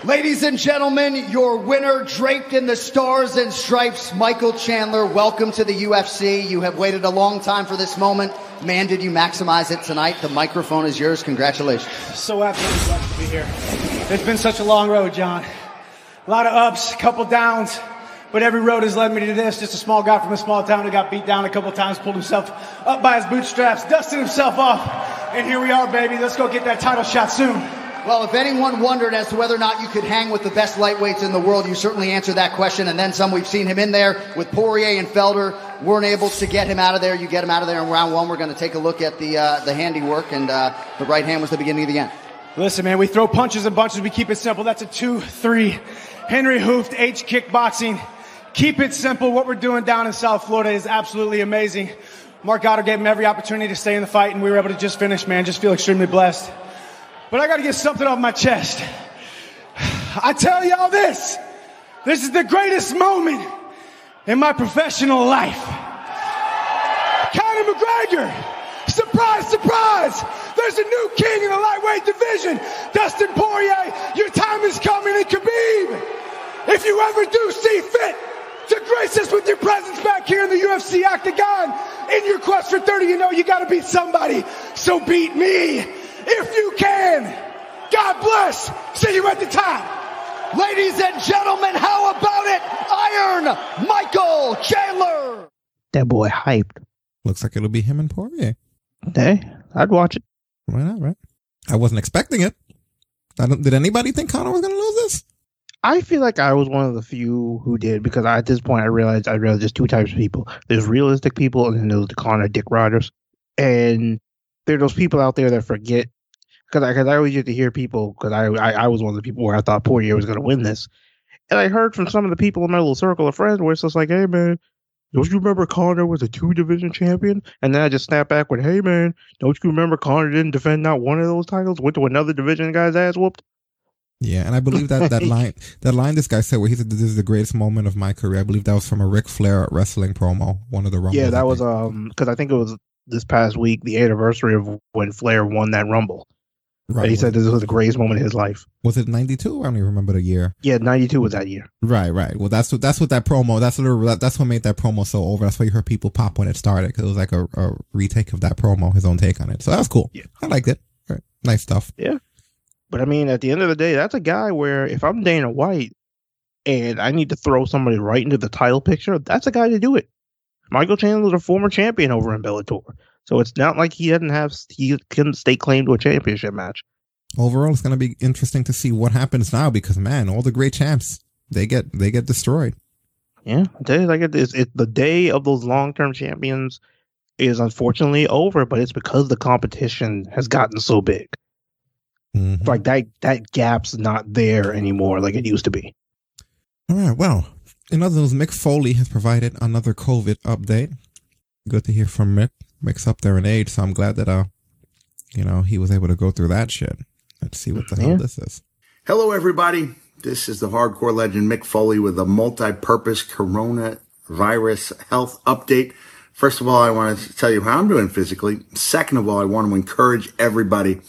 Ladies and gentlemen, your winner, draped in the stars and stripes, Michael Chandler. Welcome to the UFC. You have waited a long time for this moment. Man, did you maximize it tonight? The microphone is yours. Congratulations. So absolutely blessed to be here. It's been such a long road, John. A lot of ups, a couple downs, but every road has led me to this. Just a small guy from a small town who got beat down a couple times, pulled himself up by his bootstraps, dusted himself off, and here we are, baby. Let's go get that title shot soon. Well, if anyone wondered as to whether or not you could hang with the best lightweights in the world, you certainly answered that question. And then some. We've seen him in there with Poirier and Felder. Weren't able to get him out of there. You get him out of there in round one. We're going to take a look at the uh, the handiwork, and uh, the right hand was the beginning of the end. Listen, man, we throw punches and bunches. We keep it simple. That's a two, three. Henri Hooft, H kickboxing. Keep it simple. What we're doing down in South Florida is absolutely amazing. Marc Goddard gave him every opportunity to stay in the fight, and we were able to just finish, man. Just feel extremely blessed. But I got to get something off my chest. I tell y'all this. This is the greatest moment in my professional life. Conor McGregor. Surprise, surprise. There's a new king in the lightweight division. Dustin Poirier, your time is coming. And Khabib, if you ever do see fit to grace us with your presence back here in the UFC octagon, in your quest for 30, you know you got to beat somebody. So beat me if you can. God bless. See you at the top. Ladies and gentlemen, how about it? Iron Michael Chandler. That boy hyped. Looks like it'll be him and Poirier. Hey, I'd watch it. Why not, right? I wasn't expecting it. I don't, did anybody think Conor was going to lose this? I feel like I was one of the few who did because I, at this point I realized I realized there's two types of people. There's realistic people and then there's the Conor Dick Riders, and there are those people out there that forget because I, cause I always used to hear people because I, I I was one of the people where I thought Poirier was going to win this, and I heard from some of the people in my little circle of friends where it's just like, hey man, don't you remember Conor was a two division champion? And then I just snap back with, hey man, don't you remember Conor didn't defend not one of those titles, went to another division, and got ass whooped. Yeah, and I believe that that line that line this guy said where he said this is the greatest moment of my career. I believe that was from a Ric Flair wrestling promo, one of the rumbles. Yeah, that was um because I think it was this past week the anniversary of when Flair won that Rumble. Right. And he said this was the greatest moment of his life. Was it ninety two? I don't even remember the year. Yeah, ninety two was that year. Right, right. Well, that's what that's what that promo. That's what that's what made that promo so over. That's why you heard people pop when it started because it was like a, a retake of that promo, his own take on it. So that was cool. Yeah, I liked it. Right. Nice stuff. Yeah. But I mean, at the end of the day, that's a guy where if I'm Dana White and I need to throw somebody right into the title picture, that's a guy to do it. Michael Chandler is a former champion over in Bellator. So it's not like he didn't have he couldn't stake claim to a championship match. Overall, it's going to be interesting to see what happens now because man, all the great champs they get they get destroyed. Yeah, I tell you like it is. It, the day of those long term champions is unfortunately over, but it's because the competition has gotten so big. Mm-hmm. Like that that gap's not there anymore, like it used to be. All right. Well, in other news, Mick Foley has provided another COVID update. Good to hear from Mick. Mick's up there in age, so I'm glad that uh, you know, he was able to go through that shit. Let's see what the hell this is. Hello, everybody. This is the hardcore legend Mick Foley with a multi purpose coronavirus health update First of all, I want to tell you how I'm doing physically. Second of all, I want to encourage everybody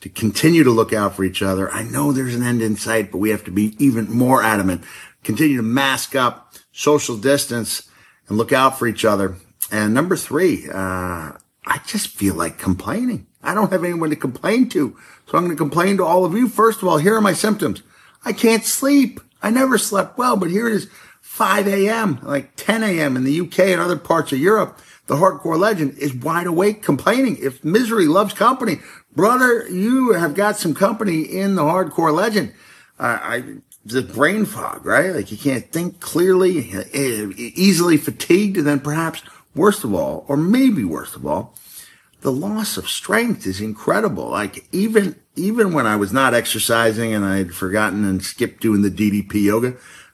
to continue to look out for each other. I know there's an end in sight, but we have to be even more adamant. Continue to mask up, social distance, and look out for each other. And number three, uh, I just feel like complaining. I don't have anyone to complain to. So I'm going to complain to all of you. First of all, here are my symptoms. I can't sleep. I never slept well, but here it is 5 a.m., like 10 a.m. in the UK and other parts of Europe. The hardcore legend is wide awake complaining. If misery loves company, brother, you have got some company in the hardcore legend. Uh, I, the brain fog, right? Like you can't think clearly, uh, easily fatigued, and then perhaps worst of all, or maybe worst of all, the loss of strength is incredible. Like even, even when I was not exercising and I had forgotten and skipped doing the DDP yoga,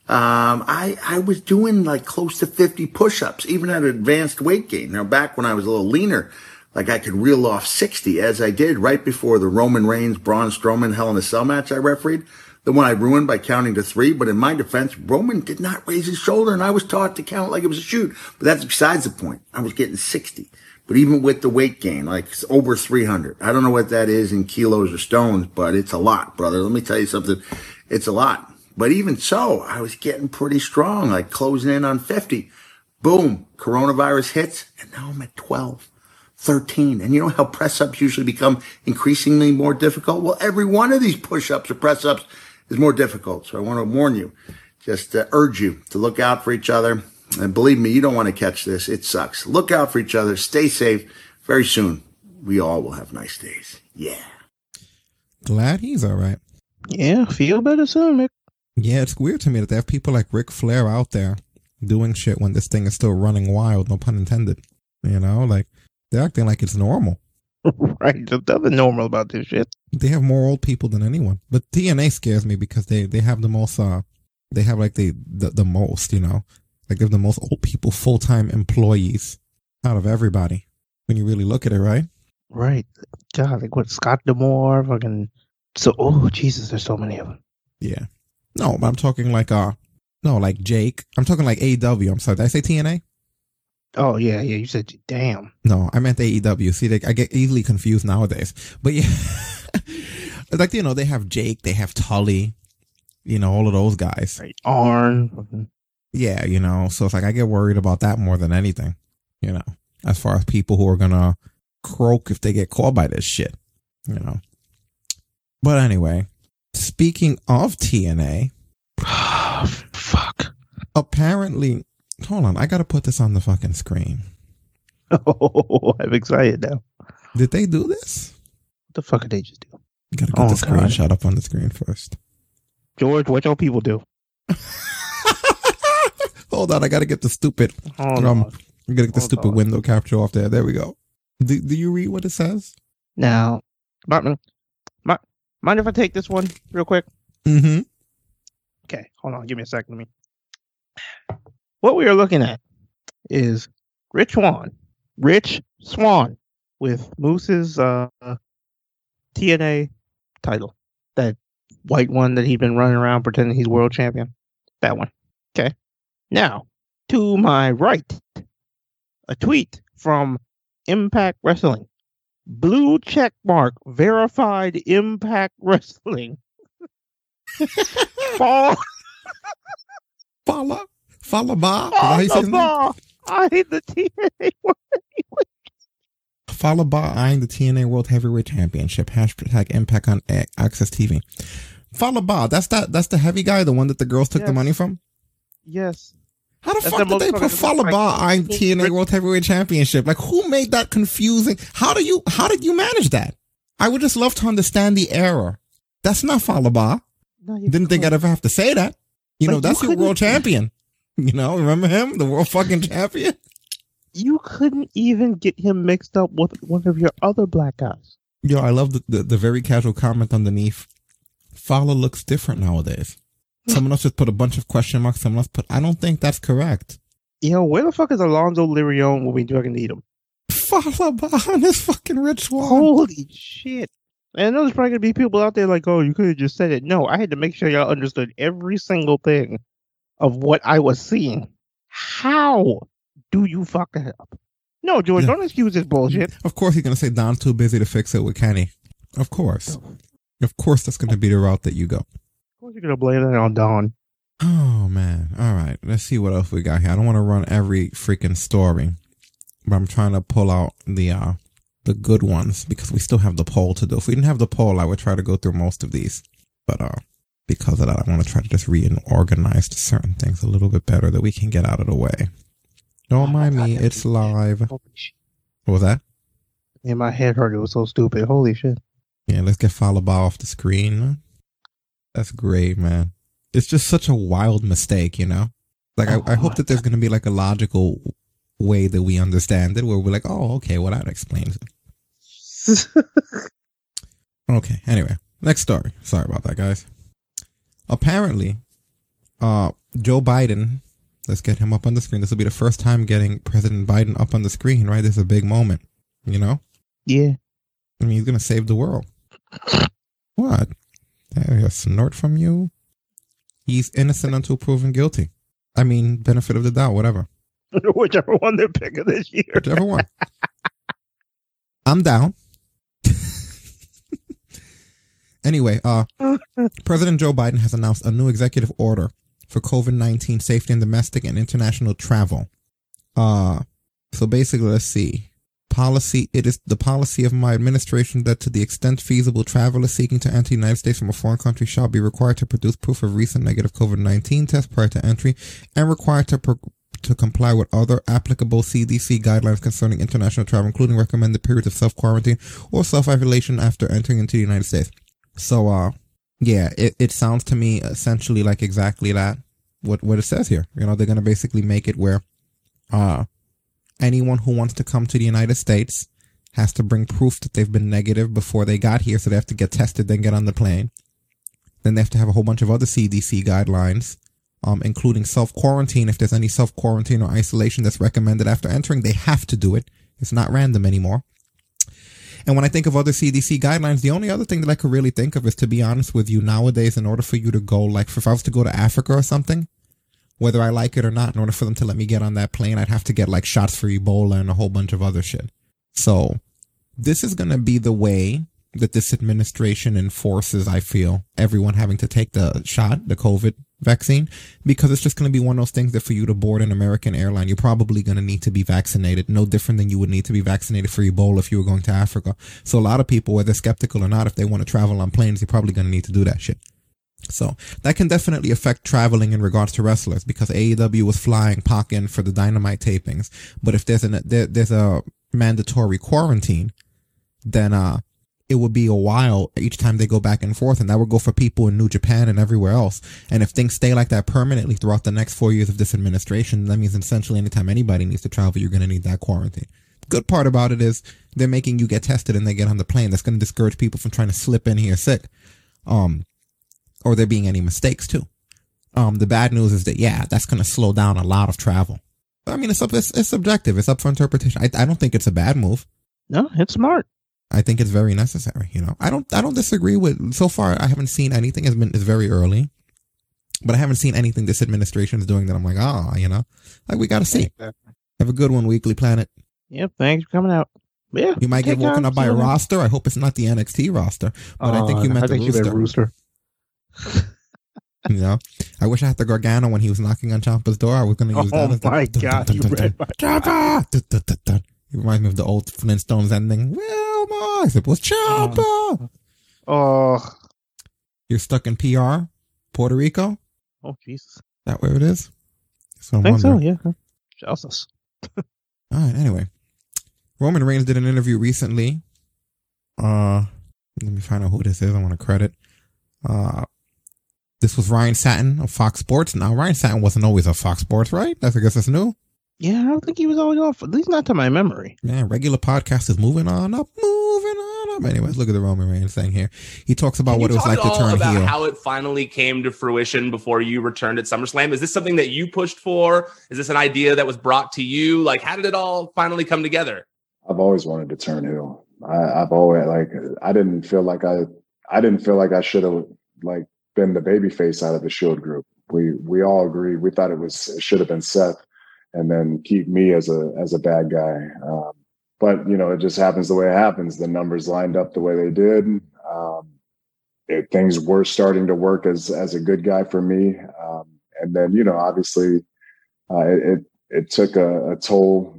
um, I, I was doing like close to 50 push-ups, even at advanced weight gain. Now back when I was a little leaner, like I could reel off 60 as I did right before the Roman Reigns, Braun Strowman Hell in a Cell match I refereed. The one I ruined by counting to three, but in my defense, Roman did not raise his shoulder and I was taught to count like it was a shoot. But that's besides the point. I was getting 60. But even with the weight gain, like over 300, I don't know what that is in kilos or stones, but it's a lot, brother. Let me tell you something. It's a lot. But even so, I was getting pretty strong, like closing in on 50. Boom, coronavirus hits, and now I'm at 12, 13. And you know how press ups usually become increasingly more difficult? Well, every one of these push ups or press ups is more difficult. So I want to warn you, just uh, urge you to look out for each other and believe me, you don't want to catch this. It sucks. Look out for each other. Stay safe. Very soon, we all will have nice days. Yeah. Glad he's all right. Yeah, feel better soon, Mick. Yeah, it's weird to me that they have people like Ric Flair out there doing shit when this thing is still running wild, no pun intended. You know, like they're acting like it's normal. right. There's nothing normal about this shit. They have more old people than anyone. But TNA scares me because they, they have the most, uh, they have like the, the, the most, you know, like they're the most old people full time employees out of everybody. When you really look at it, right? Right. God, like what Scott D'Amore, fucking so oh Jesus, there's so many of them. Yeah. No, but I'm talking like uh no, like Jake. I'm talking like AEW. I'm sorry. Did I say TNA? Oh yeah, yeah. You said damn. No, I meant AEW. See, like, I get easily confused nowadays. But yeah, like you know, they have Jake, they have Tully, you know, all of those guys. Right. Arn. Yeah, you know, so it's like I get worried about that more than anything, you know, as far as people who are gonna croak if they get caught by this shit, you know. But anyway, speaking of TNA, fuck. Apparently, hold on, I gotta put this on the fucking screen. Oh, I'm excited now. Did they do this? What the fuck did they just do? Gotta get Oh, the screenshot up on the screen first. George, what y'all people do? Hold on, I gotta get the stupid. Hold um, on. I gotta get the Hold stupid on. window capture off there. There we go. Do, do you read what it says? No. Martin, mi- mind if I take this one real quick? Mm-hmm. Okay, hold on. Give me a second. Let me. What we are looking at is Rich Swann, Rich Swann, with Moose's uh, TNA title, that white one that he'd been running around pretending he's world champion. That one. Okay. Now, to my right, a tweet from Impact Wrestling. Blue check mark verified Impact Wrestling. Fall. Follow. Fallah Bahh. Is that how you say his name? Follow I the TNA World Fallah Bahh eyeing the TNA World Heavyweight Championship. Hashtag Impact on Access TV. Fallah Bahh. That's that. That's the heavy guy, the one that the girls took the money from. Yes. How the That's fuck the did they put that Follow looks like- Bob eyeing TNA World Heavyweight Championship? Like, who made that confusing? How do you? How did you manage that? I would just love to understand the error. That's not Fallah Bahh. Didn't think I'd ever have to say that. You Like, know, you that's your world champion. You know, remember him, the world fucking champion. You couldn't even get him mixed up with one of your other black guys. Yo, I love the, the, the very casual comment underneath. Fallah looks different nowadays. Hmm. Someone else just put a bunch of question marks. Someone else put, I don't think that's correct. Yo, where the fuck is Alonzo Lirion when we fucking need him? Fallah behind this fucking rich one. Holy shit. And I know there's probably gonna be people out there like, oh, you could have just said it. No, I had to make sure y'all understood every single thing of what I was seeing. How do you fuck that up? No, George, don't excuse this bullshit. Of course, he's gonna say Don's too busy to fix it with Kenny. Of course, of course, that's gonna be the route that you go. Of course, you're gonna blame that on Don. Oh man! All right, let's see what else we got here. I don't want to run every freaking story, but I'm trying to pull out the uh the good ones because we still have the poll to do. If we didn't have the poll, I would try to go through most of these, but uh because of that, I want to try to just reorganize certain things a little bit better that we can get out of the way. Don't oh mind me, it's live. What was that? In my head hurt. It was so stupid. Holy shit. Yeah, let's get Fallah Bahh off the screen. That's great, man. It's just such a wild mistake, you know? Like, I, I hope that there's oh going to be like a logical way that we understand it where we're like, oh, okay, well, that explains it. okay, anyway, next story. Sorry about that, guys. Apparently, uh, Joe Biden, let's get him up on the screen. This will be the first time getting President Biden up on the screen, right? This is a big moment, you know? Yeah. I mean, he's going to save the world. What? There, a snort from you? He's innocent until proven guilty. I mean, benefit of the doubt, whatever. Whichever one they're picking this year. Whichever one. I'm down. Anyway, uh, President Joe Biden has announced a new executive order for COVID 19 safety in domestic and international travel. Uh, so basically, let's see. Policy, it is the policy of my administration that to the extent feasible, travelers seeking to enter the United States from a foreign country shall be required to produce proof of recent negative COVID-19 test prior to entry and required to pro- to comply with other applicable CDC guidelines concerning international travel, including recommended periods of self-quarantine or self-isolation after entering into the United States. So, uh, yeah, it, it sounds to me essentially like exactly that, what, what it says here. You know, they're going to basically make it where, uh, anyone who wants to come to the United States has to bring proof that they've been negative before they got here. So they have to get tested, then get on the plane. Then they have to have a whole bunch of other CDC guidelines, um, including self quarantine. If there's any self quarantine or isolation that's recommended after entering, they have to do it. It's not random anymore. And when I think of other CDC guidelines, the only other thing that I could really think of is to be honest with you, nowadays, in order for you to go, like if I was to go to Africa or something, whether I like it or not, in order for them to let me get on that plane, I'd have to get like shots for Ebola and a whole bunch of other shit. So this is going to be the way that this administration enforces, I feel, everyone having to take the shot, the COVID vaccine, because it's just going to be one of those things that for you to board an American airline, you're probably going to need to be vaccinated, no different than you would need to be vaccinated for Ebola if you were going to Africa. So a lot of people, whether skeptical or not, if they want to travel on planes, you're probably going to need to do that shit. So that can definitely affect traveling in regards to wrestlers because AEW was flying Pac in for the Dynamite tapings. But if there's an there, there's a mandatory quarantine, then uh it would be a while each time they go back and forth, and that would go for people in New Japan and everywhere else. And if things stay like that permanently throughout the next four years of this administration, that means essentially anytime anybody needs to travel, you're going to need that quarantine. Good part about it is they're making you get tested and they get on the plane. That's going to discourage people from trying to slip in here sick. Um, or there being any mistakes too. Um, the bad news is that yeah, that's going to slow down a lot of travel. I mean, it's up, it's, it's subjective. It's up for interpretation. I, I don't think it's a bad move. No, it's smart. I think it's very necessary. You know, I don't, I don't disagree with. So far, I haven't seen anything. It's been, it's very early, but I haven't seen anything this administration is doing that I'm like, ah, you know, like we got to see. Have a good one, Weekly Planet. Yep, thanks for coming out. Yeah, You might get woken up by a roster. I hope it's not the NXT roster, but I think Uh, you meant I the think you rooster. rooster. You know, I wish I had the Gargano when he was knocking on Ciampa's door. I was going to use that. Oh as the- my dun, dun, God, dun, you read my dun. It reminds me of the old Flintstones ending. Wilma! It was Ciampa! Oh, You're stuck in PR, Puerto Rico. oh, Jesus. That where it is? What I think so. Yeah. Jesus. All right. Anyway, Roman Reigns did an interview recently. Uh, let me find out who this is. I want to credit. Uh, this was Ryan Satin of Fox Sports. Now, Ryan Satin wasn't always of Fox Sports, right? That's I guess that's new. Yeah, I don't think he was always off. At least not to my memory. Man, regular podcast is moving on up, moving on up. Anyways, look at the Roman Reigns thing here. He talks about Can what it was like to at turn about heel. how it finally came to fruition before you returned at SummerSlam? Is this something that you pushed for? Is this an idea that was brought to you? Like, how did it all finally come together? I've always wanted to turn heel. I, I've always like I didn't feel like I I didn't feel like I should have like been the baby face out of the Shield group. We we all agreed. We thought it was it should have been Seth, and then keep me as a as a bad guy. Um, but you know, it just happens the way it happens. The numbers lined up the way they did. Um, it, things were starting to work as as a good guy for me, um, and then you know, obviously, uh, it, it took a, a toll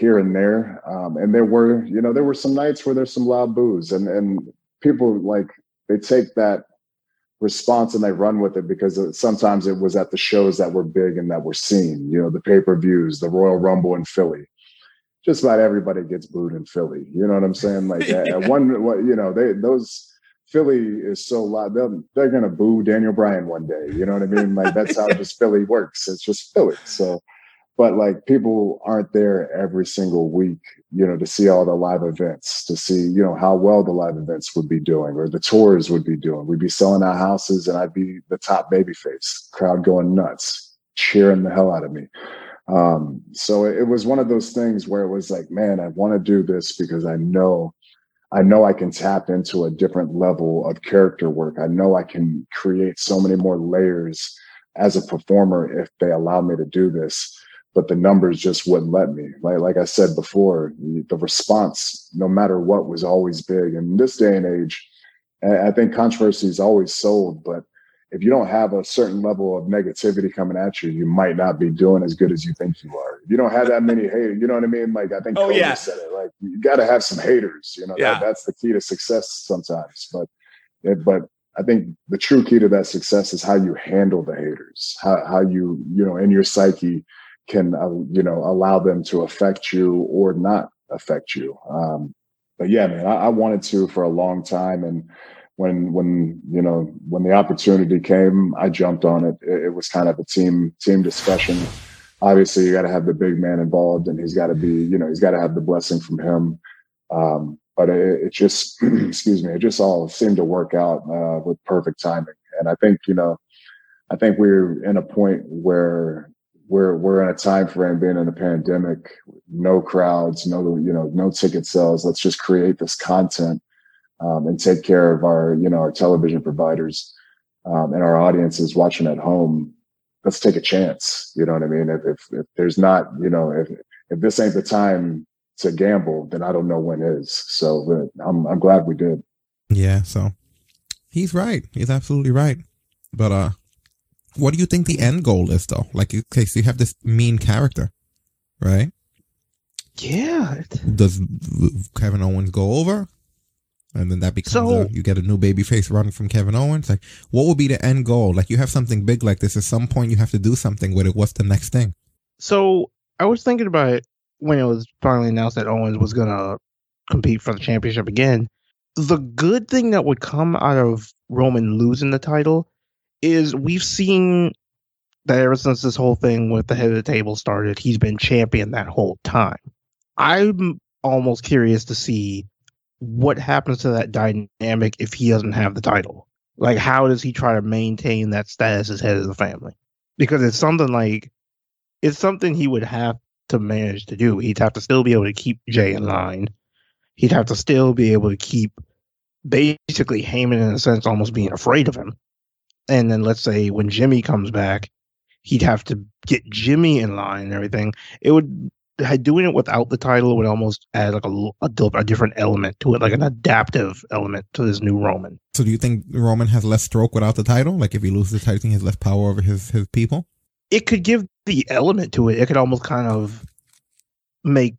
here and there. Um, and there were, you know, there were some nights where there's some loud boos and, and people like, they take that response and they run with it because sometimes it was at the shows that were big and that were seen, you know, the pay-per-views, the Royal Rumble in Philly. Just about everybody gets booed in Philly. You know what I'm saying? Like yeah. at one, you know, they, those, Philly is so loud. They're, they're going to boo Daniel Bryan one day. You know what I mean? Like that's how just Philly works. It's just Philly. So but like people aren't there every single week you know to see all the live events to see you know how well the live events would be doing or the tours would be doing. We'd be selling our houses and i'd be the top baby face crowd going nuts cheering the hell out of me. Um, so it, it was one of those things where it was like man i want to do this because i know I know I can tap into a different level of character work. I know I can create so many more layers as a performer if they allow me to do this but the numbers just wouldn't let me. Like like I said before, the response, no matter what, was always big. And in this day and age, I think controversy is always sold, but if you don't have a certain level of negativity coming at you, you might not be doing as good as you think you are. If you don't have that many haters, you know what I mean? Like I think oh, yeah. said it. Like you got to have some haters. You know, yeah. that, that's the key to success sometimes. But it, but I think the true key to that success is how you handle the haters, how how you you know in your psyche can uh, you know allow them to affect you or not affect you. Um, but yeah, man, I, I, wanted to for a long time, and when when you know when the opportunity came, I jumped on it. It, it was kind of a team team discussion. Obviously, you got to have the big man involved, and he's got to be you know he's got to have the blessing from him. Um, but it, it just excuse me, it just all seemed to work out uh, with perfect timing. And I think you know, I think we're in a point where we're we're in a time frame being in a pandemic, no crowds, no you know no ticket sales. Let's just create this content um, and take care of our you know our television providers um, and our audiences watching at home. Let's take a chance. You know what I mean? If if, if there's not you know if if this ain't the time to gamble, then I don't know when is. So I'm I'm glad we did. Yeah. So he's right. He's absolutely right. But uh, what do you think the end goal is, though? Like, okay, so you have this mean character, right? Yeah. Does Kevin Owens go over? And then that becomes so, a, you get a new baby face running from Kevin Owens. Like, what would be the end goal? Like, you have something big like this. At some point, you have to do something with it. What's the next thing? So I was thinking about it when it was finally announced that Owens was gonna compete for the championship again. The good thing that would come out of Roman losing the title is we've seen that ever since this whole thing with the head of the table started, he's been champion that whole time. I'm almost curious to see what happens to that dynamic if he doesn't have the title. Like, how does he try to maintain that status as head of the family? Because it's something like, it's something he would have to manage to do. He'd have to still be able to keep Jey in line. He'd have to still be able to keep basically Heyman, in a sense, almost being afraid of him and then let's say when Jimmy comes back, he'd have to get Jimmy in line and everything. It would doing it without the title would almost add like a, a, a, different element to it, like an adaptive element to this new Roman. So, do you think Roman has less stroke without the title? Like, if he loses the title, he has less power over his his people. It could give the element to it. It could almost kind of make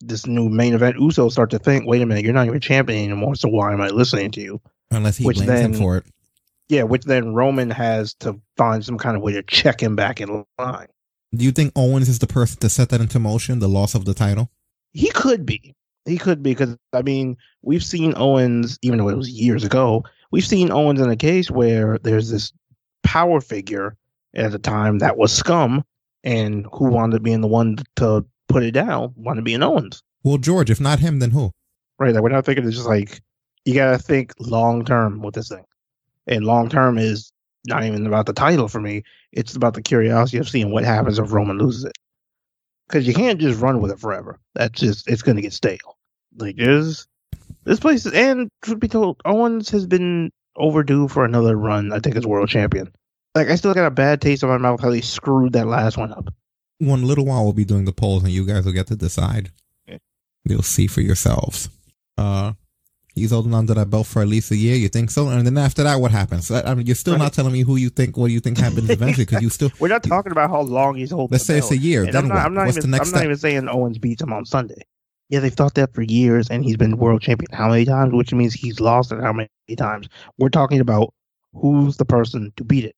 this new main event Uso start to think, "Wait a minute, you're not even champion anymore. So why am I listening to you?" Unless he Which blames then, him for it. Yeah, which then Roman has to find some kind of way to check him back in line. Do you think Owens is the person to set that into motion, the loss of the title? He could be. He could be because I mean we've seen Owens, even though it was years ago, we've seen Owens in a case where there's this power figure at the time that was scum, and who wanted to be the one to put it down wanted to be an Owens. Well, George, if not him, then who? Right, like we're not thinking it's just like you gotta think long term with this thing and long term is not even about the title for me. It's about the curiosity of seeing what happens if Roman loses it. Because you can't just run with it forever. That's just it's going to get stale. Like there's this place, and truth be told, Owens has been overdue for another run. I think as world champion. Like I still got a bad taste in my mouth how they screwed that last one up. One little while we'll be doing the polls and you guys will get to decide. You'll see for yourselves. Uh, he's holding on to that belt for at least a year. You think so? And then after that, what happens? I I mean, you're still not telling me who you think, what you think happens eventually, because you still. We're not talking about how long he's holding. Let's say it's a year, And then I'm not, what? I'm not What's even. the next I'm not step? even saying Owens beats him on Sunday. Yeah, they've thought that for years, and he's been world champion how many times? Which means he's lost it how many times? We're talking about who's the person to beat it,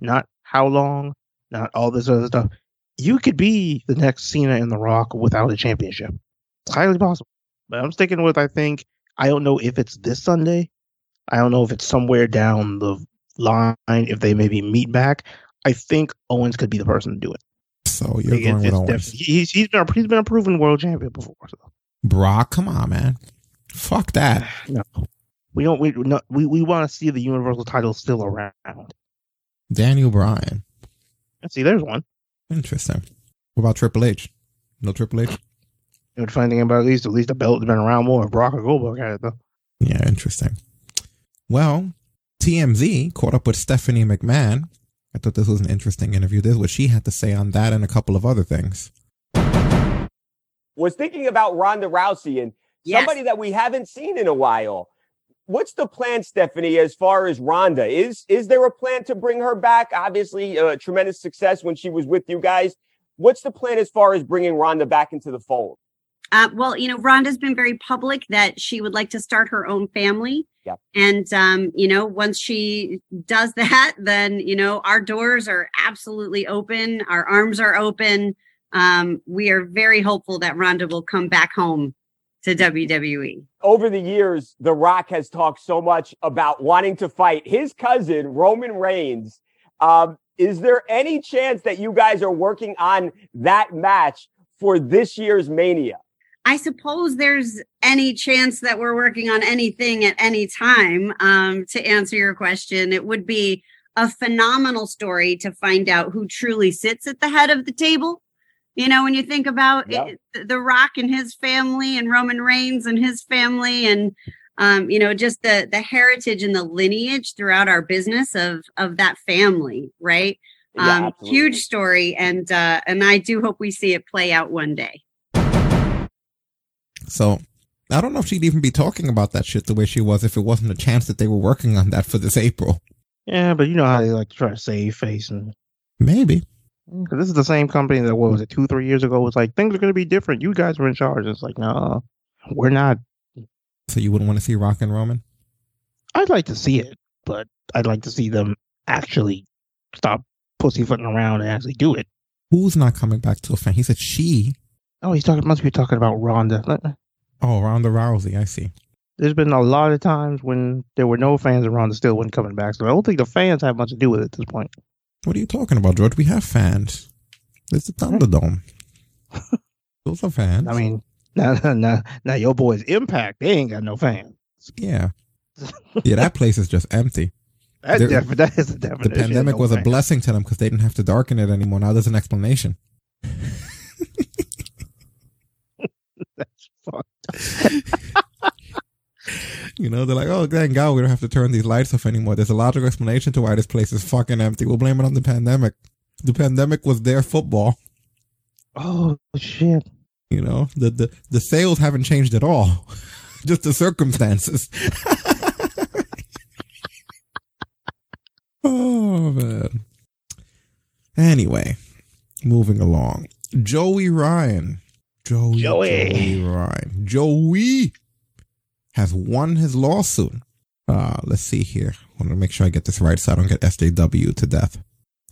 not how long, not all this other stuff. You could be the next Cena in The Rock without a championship. It's highly possible. But I'm sticking with. I think I don't know if it's this Sunday. I don't know if it's somewhere down the line. If they maybe meet back, I think Owens could be the person to do it. So you're Like, going it's- with it's Owens. definitely- He's he's been a, he's been a proven world champion before. So. Brock, come on, man. Fuck that. No, we don't. We no, we, we want to see the Universal title still around. Daniel Bryan. Let's see. There's one. Interesting. What about Triple H? No Triple H? You know, the funny thing about at least at least the belt has been around more. If Brock or Goldberg had it though. Yeah, interesting. Well, TMZ caught up with Stephanie McMahon. I thought this was an interesting interview. This is what she had to say on that and a couple of other things. was thinking about Ronda Rousey and Yes. somebody that we haven't seen in a while. What's the plan, Stephanie, as far as Ronda? Is is there a plan to bring her back? Obviously, uh, tremendous success when she was with you guys. What's the plan as far as bringing Ronda back into the fold? Uh, well, you know, Ronda's been very public that she would like to start her own family. Yep. And, um, you know, once she does that, then, you know, our doors are absolutely open. Our arms are open. Um, we are very hopeful that Rhonda will come back home to. WWE. Over the years, The Rock has talked so much about wanting to fight his cousin, Roman Reigns. Um, is there any chance that you guys are working on that match for this year's Mania? I suppose there's any chance that we're working on anything at any time. Um, to answer your question, it would be a phenomenal story to find out who truly sits at the head of the table. You know, when you think about Yeah. it, The Rock and his family, and Roman Reigns and his family, and um, you know, just the the heritage and the lineage throughout our business of of that family, right? Um, absolutely. huge story, and uh, and I do hope we see it play out one day. So I don't know if she'd even be talking about that shit the way she was if it wasn't a chance that they were working on that for this April. Yeah, but you know how they like to try to save face and Maybe. Mm, because this is the same company that what was it two three years ago was like things are going to be different. You guys were in charge. It's like no, we're not. So you wouldn't want to see Rock and Roman? I'd like to see it, but I'd like to see them actually stop pussyfooting around and actually do it. Who's not coming back to a fan? He said she. Oh, he's talking. Must be talking about Ronda. Oh, Ronda Rousey. I see. There's been a lot of times when there were no fans and Ronda still wasn't coming back. So I don't think the fans have much to do with it at this point. What are you talking about, George? We have fans. It's the hmm. Thunderdome. Those are fans. I mean, now, now, now your boys Impact, they ain't got no fans. Yeah. Yeah, that place is just empty. That, There- that is the the definition. of pandemic no was a blessing to them because they didn't have to darken it anymore. Now there's an explanation. That's fucked. You know, they're like, oh, thank God we don't have to turn these lights off anymore. There's a logical explanation to why this place is fucking empty. We'll blame it on the pandemic. The pandemic was their football. Oh shit! You know, the the, the sales haven't changed at all. Just the circumstances. oh man. Anyway, moving along. Joey Ryan. Joey, Joey. Joey Ryan. Joey has won his lawsuit. Uh, let's see here. I want to make sure I get this right so I don't get SJW to death.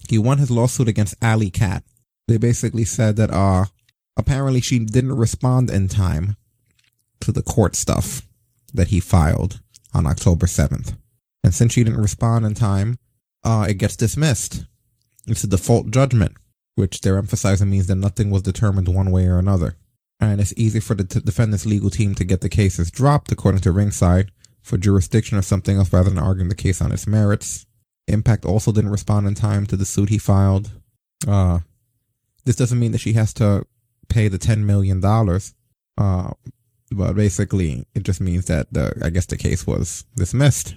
He won his lawsuit against Allie Kat. They basically said that uh apparently she didn't respond in time to the court stuff that he filed on October 7th. And since she didn't respond in time, uh it gets dismissed. It's a default judgment, which they're emphasizing means that nothing was determined one way or another. And it's easy for the t- defendant's legal team to get the cases dropped, according to Ringside, for jurisdiction or something else rather than arguing the case on its merits. Impact also didn't respond in time to the suit he filed. Uh, this doesn't mean that she has to pay the $10 million. Uh, but basically, it just means that the, I guess the case was dismissed.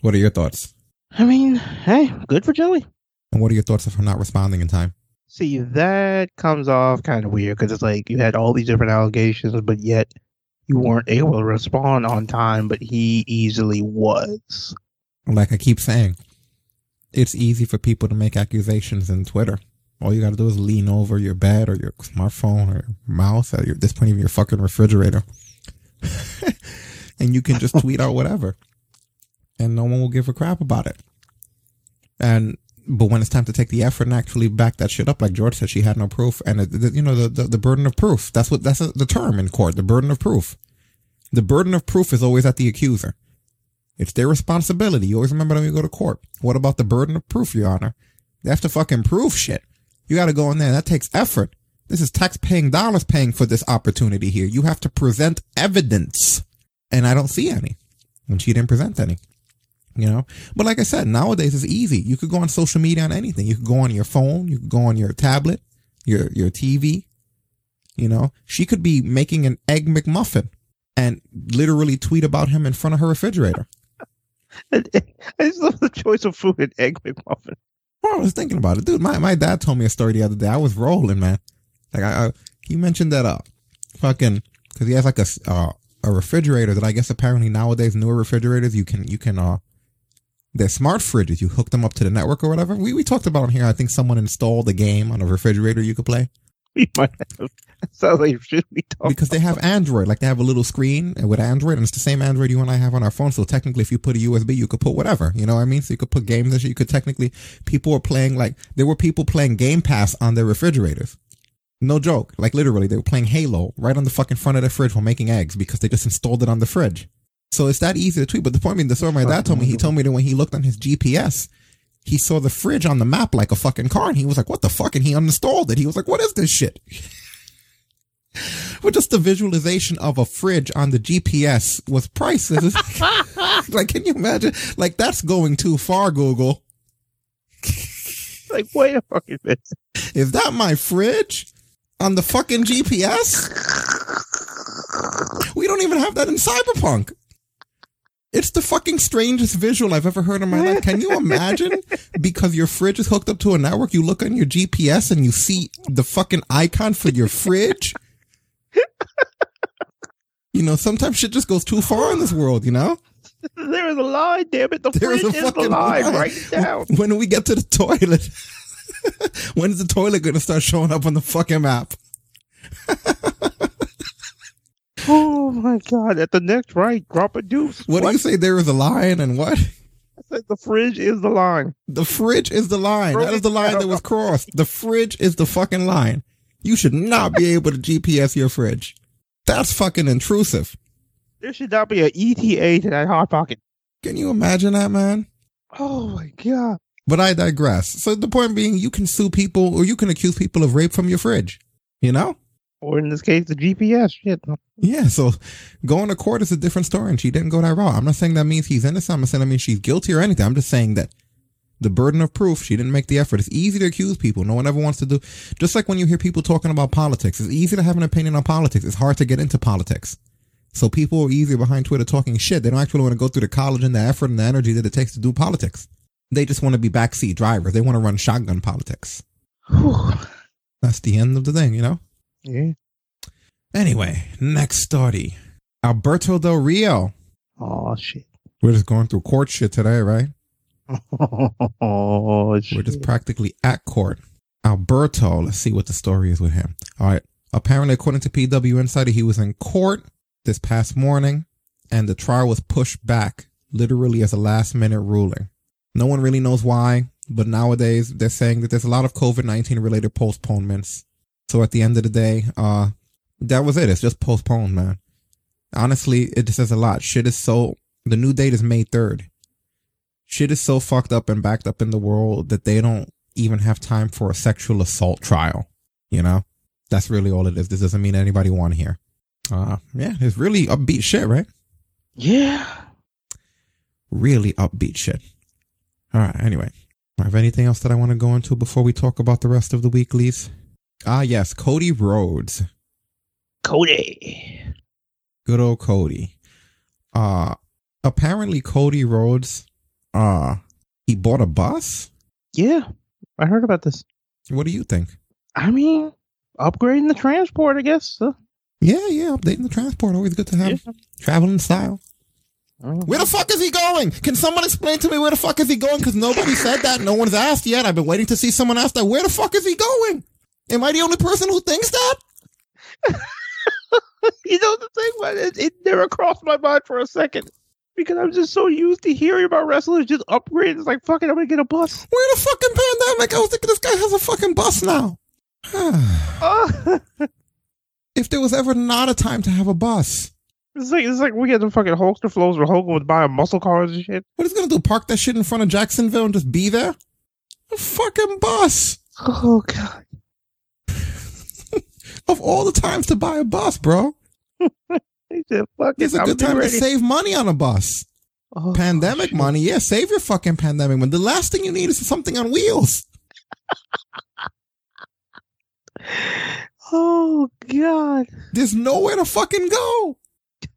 What are your thoughts? I mean, hey, good for Joey. And what are your thoughts of her not responding in time? See, that comes off kind of weird because it's like you had all these different allegations, but yet you weren't able to respond on time, but he easily was. Like I keep saying, it's easy for people to make accusations in Twitter. All you got to do is lean over your bed or your smartphone or your mouse at this point even your fucking refrigerator, and you can just tweet out whatever, and no one will give a crap about it. And but when it's time to take the effort and actually back that shit up, like George said, she had no proof, and it, the, you know the, the the burden of proof. That's what that's the term in court. The burden of proof. The burden of proof is always at the accuser. It's their responsibility. You always remember when you go to court. What about the burden of proof, Your Honor? They have to fucking prove shit. You got to go in there. That takes effort. This is tax-paying dollars paying for this opportunity here. You have to present evidence, and I don't see any. And she didn't present any you know? But like i said nowadays it's easy. You could go on social media on anything. You could go on your phone you could go on your tablet your your tv you know? She could be making an egg mcmuffin and literally tweet about him in front of her refrigerator. I just love the choice of food, and egg McMuffin. well, i was thinking about it. Dude my, my dad told me a story the other day. I was rolling man. Like i, I he mentioned that uh fucking because he has like a uh, a refrigerator that i guess apparently nowadays newer refrigerators you can you can uh they're smart fridges. You hook them up to the network or whatever. We we talked about on here. I think someone installed a game on a refrigerator you could play We might have. Sounds like should we talk? because they have Android. Like they have a little screen with Android, and it's the same Android you and I have on our phone. So technically, if you put a USB, you could put whatever. You know what I mean? So you could put games and shit. You could technically. People were playing like there were people playing Game Pass on their refrigerators. No joke. Like literally, they were playing Halo right on the fucking front of the fridge while making eggs because they just installed it on the fridge. So it's that easy to tweet. But the point being, the story my dad told me, he told me that when he looked on his GPS, he saw the fridge on the map like a fucking car, and he was like, "What the fuck?" And he uninstalled it. He was like, "What is this shit?" But just the visualization of a fridge on the GPS was priceless. like, can you imagine? Like, that's going too far, Google. like, wait a fucking minute. Is that my fridge on the fucking GPS? We don't even have that in Cyberpunk. It's the fucking strangest visual I've ever heard in my life. Can you imagine? Because your fridge is hooked up to a network, you look on your GPS and you see the fucking icon for your fridge. You know, sometimes shit just goes too far in this world, you know? There is a line, damn it. The There's fridge a is the line. line. Write it down. When do we get to the toilet? when is the toilet going to start showing up on the fucking map? Oh my god! At the next right, drop a deuce. What, do you say? There is a line and what? I said the fridge is the line. The fridge is the line. That is the line that was crossed. The fridge is the fucking line. You should not be able to GPS your fridge. That's fucking intrusive. There should not be an ETA to that hot pocket. Can you imagine that, man? Oh my god! But I digress. So the point being, you can sue people or you can accuse people of rape from your fridge. You know? Or in this case, the GPS. Shit. Yeah, so going to court is a different story, and she didn't go that route. I'm not saying that means he's innocent. I'm not saying that means she's guilty or anything. I'm just saying that the burden of proof, she didn't make the effort. It's easy to accuse people. No one ever wants to do. Just like when you hear people talking about politics, it's easy to have an opinion on politics. It's hard to get into politics. So people are easier behind Twitter talking shit. They don't actually want to go through the college and the effort and the energy that it takes to do politics. They just want to be backseat drivers. They want to run shotgun politics. That's the end of the thing, you know? Yeah. Anyway, next story. Alberto Del Rio. Oh shit. We're just going through court shit today, right? Oh shit. We're just practically at court. Alberto, let's see what the story is with him. All right. Apparently, according to PW Insider, he was in court this past morning and the trial was pushed back literally as a last minute ruling. No one really knows why, but nowadays they're saying that there's a lot of COVID 19 related postponements. So at the end of the day, uh, that was it. It's just postponed, man. Honestly, it says a lot. Shit is so, the new date is May 3rd. Shit is so fucked up and backed up in the world that they don't even have time for a sexual assault trial. You know? That's really all it is. This doesn't mean anybody won here. Uh, yeah, it's really upbeat shit, right? Yeah. Really upbeat shit. All right. Anyway, I have anything else that I want to go into before we talk about the rest of the weeklies? Ah, yes, Cody Rhodes. Cody. Good old Cody. Uh, apparently Cody Rhodes, uh, he bought a bus. Yeah. I heard about this. What do you think? I mean, upgrading the transport, I guess. Uh, Yeah, yeah, updating the transport. Always good to have travel in style. Where the fuck is he going? Can someone explain to me where the fuck is he going? Because nobody said that. No one's asked yet. I've been waiting to see someone ask that. Where the fuck is he going? Am I the only person who thinks that? you know the thing, but it, it never crossed my mind for a second because I'm just so used to hearing about wrestlers just upgrading. It's like fucking, I'm gonna get a bus. Where the fucking pandemic? I was thinking this guy has a fucking bus now. if there was ever not a time to have a bus, It's like it's like we get the fucking Hulkster flows where Hogan was buying muscle cars and shit. what is he gonna do? Park that shit in front of Jacksonville and just be there? A fucking bus. Oh god. Of all the times to buy a bus, bro. He said, "Fuck It's it, a I'm good time to save money on a bus. Oh, pandemic money, yeah, save your fucking pandemic money. The last thing you need is something on wheels. Oh god. There's nowhere to fucking go.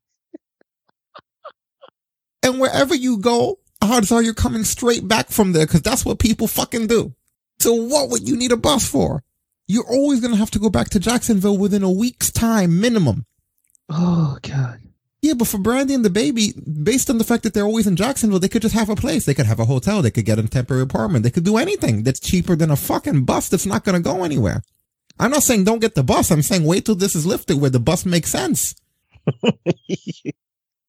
and wherever you go, odds are you're coming straight back from there because that's what people fucking do. So what would you need a bus for? You're always gonna have to go back to Jacksonville within a week's time minimum. Oh god. Yeah, but for Brandi and the baby, based on the fact that they're always in Jacksonville, they could just have a place. They could have a hotel. They could get a temporary apartment. They could do anything that's cheaper than a fucking bus that's not going to go anywhere. I'm not saying don't get the bus. I'm saying wait till this is lifted where the bus makes sense.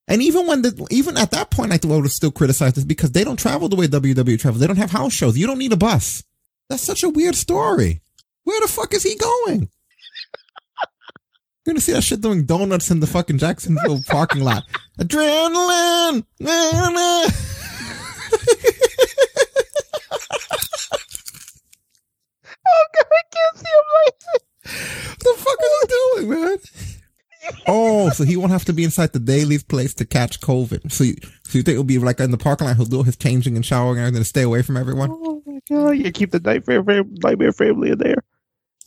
and even when the, even at that point, I would have still criticized this because they don't travel the way WWE travels. They don't have house shows. You don't need a bus. That's such a weird story. Where the fuck is he going? You're gonna see that shit doing donuts in the fucking Jacksonville parking lot. Adrenaline! Na, na. Oh god, I can't see him like What the fuck is he doing, man? Oh, so he won't have to be inside the Daily's place to catch COVID. So you, so you think it'll be like in the parking lot, he'll do his changing and showering and everything to stay away from everyone? Oh my god, you keep the nightmare fam- nightmare family in there.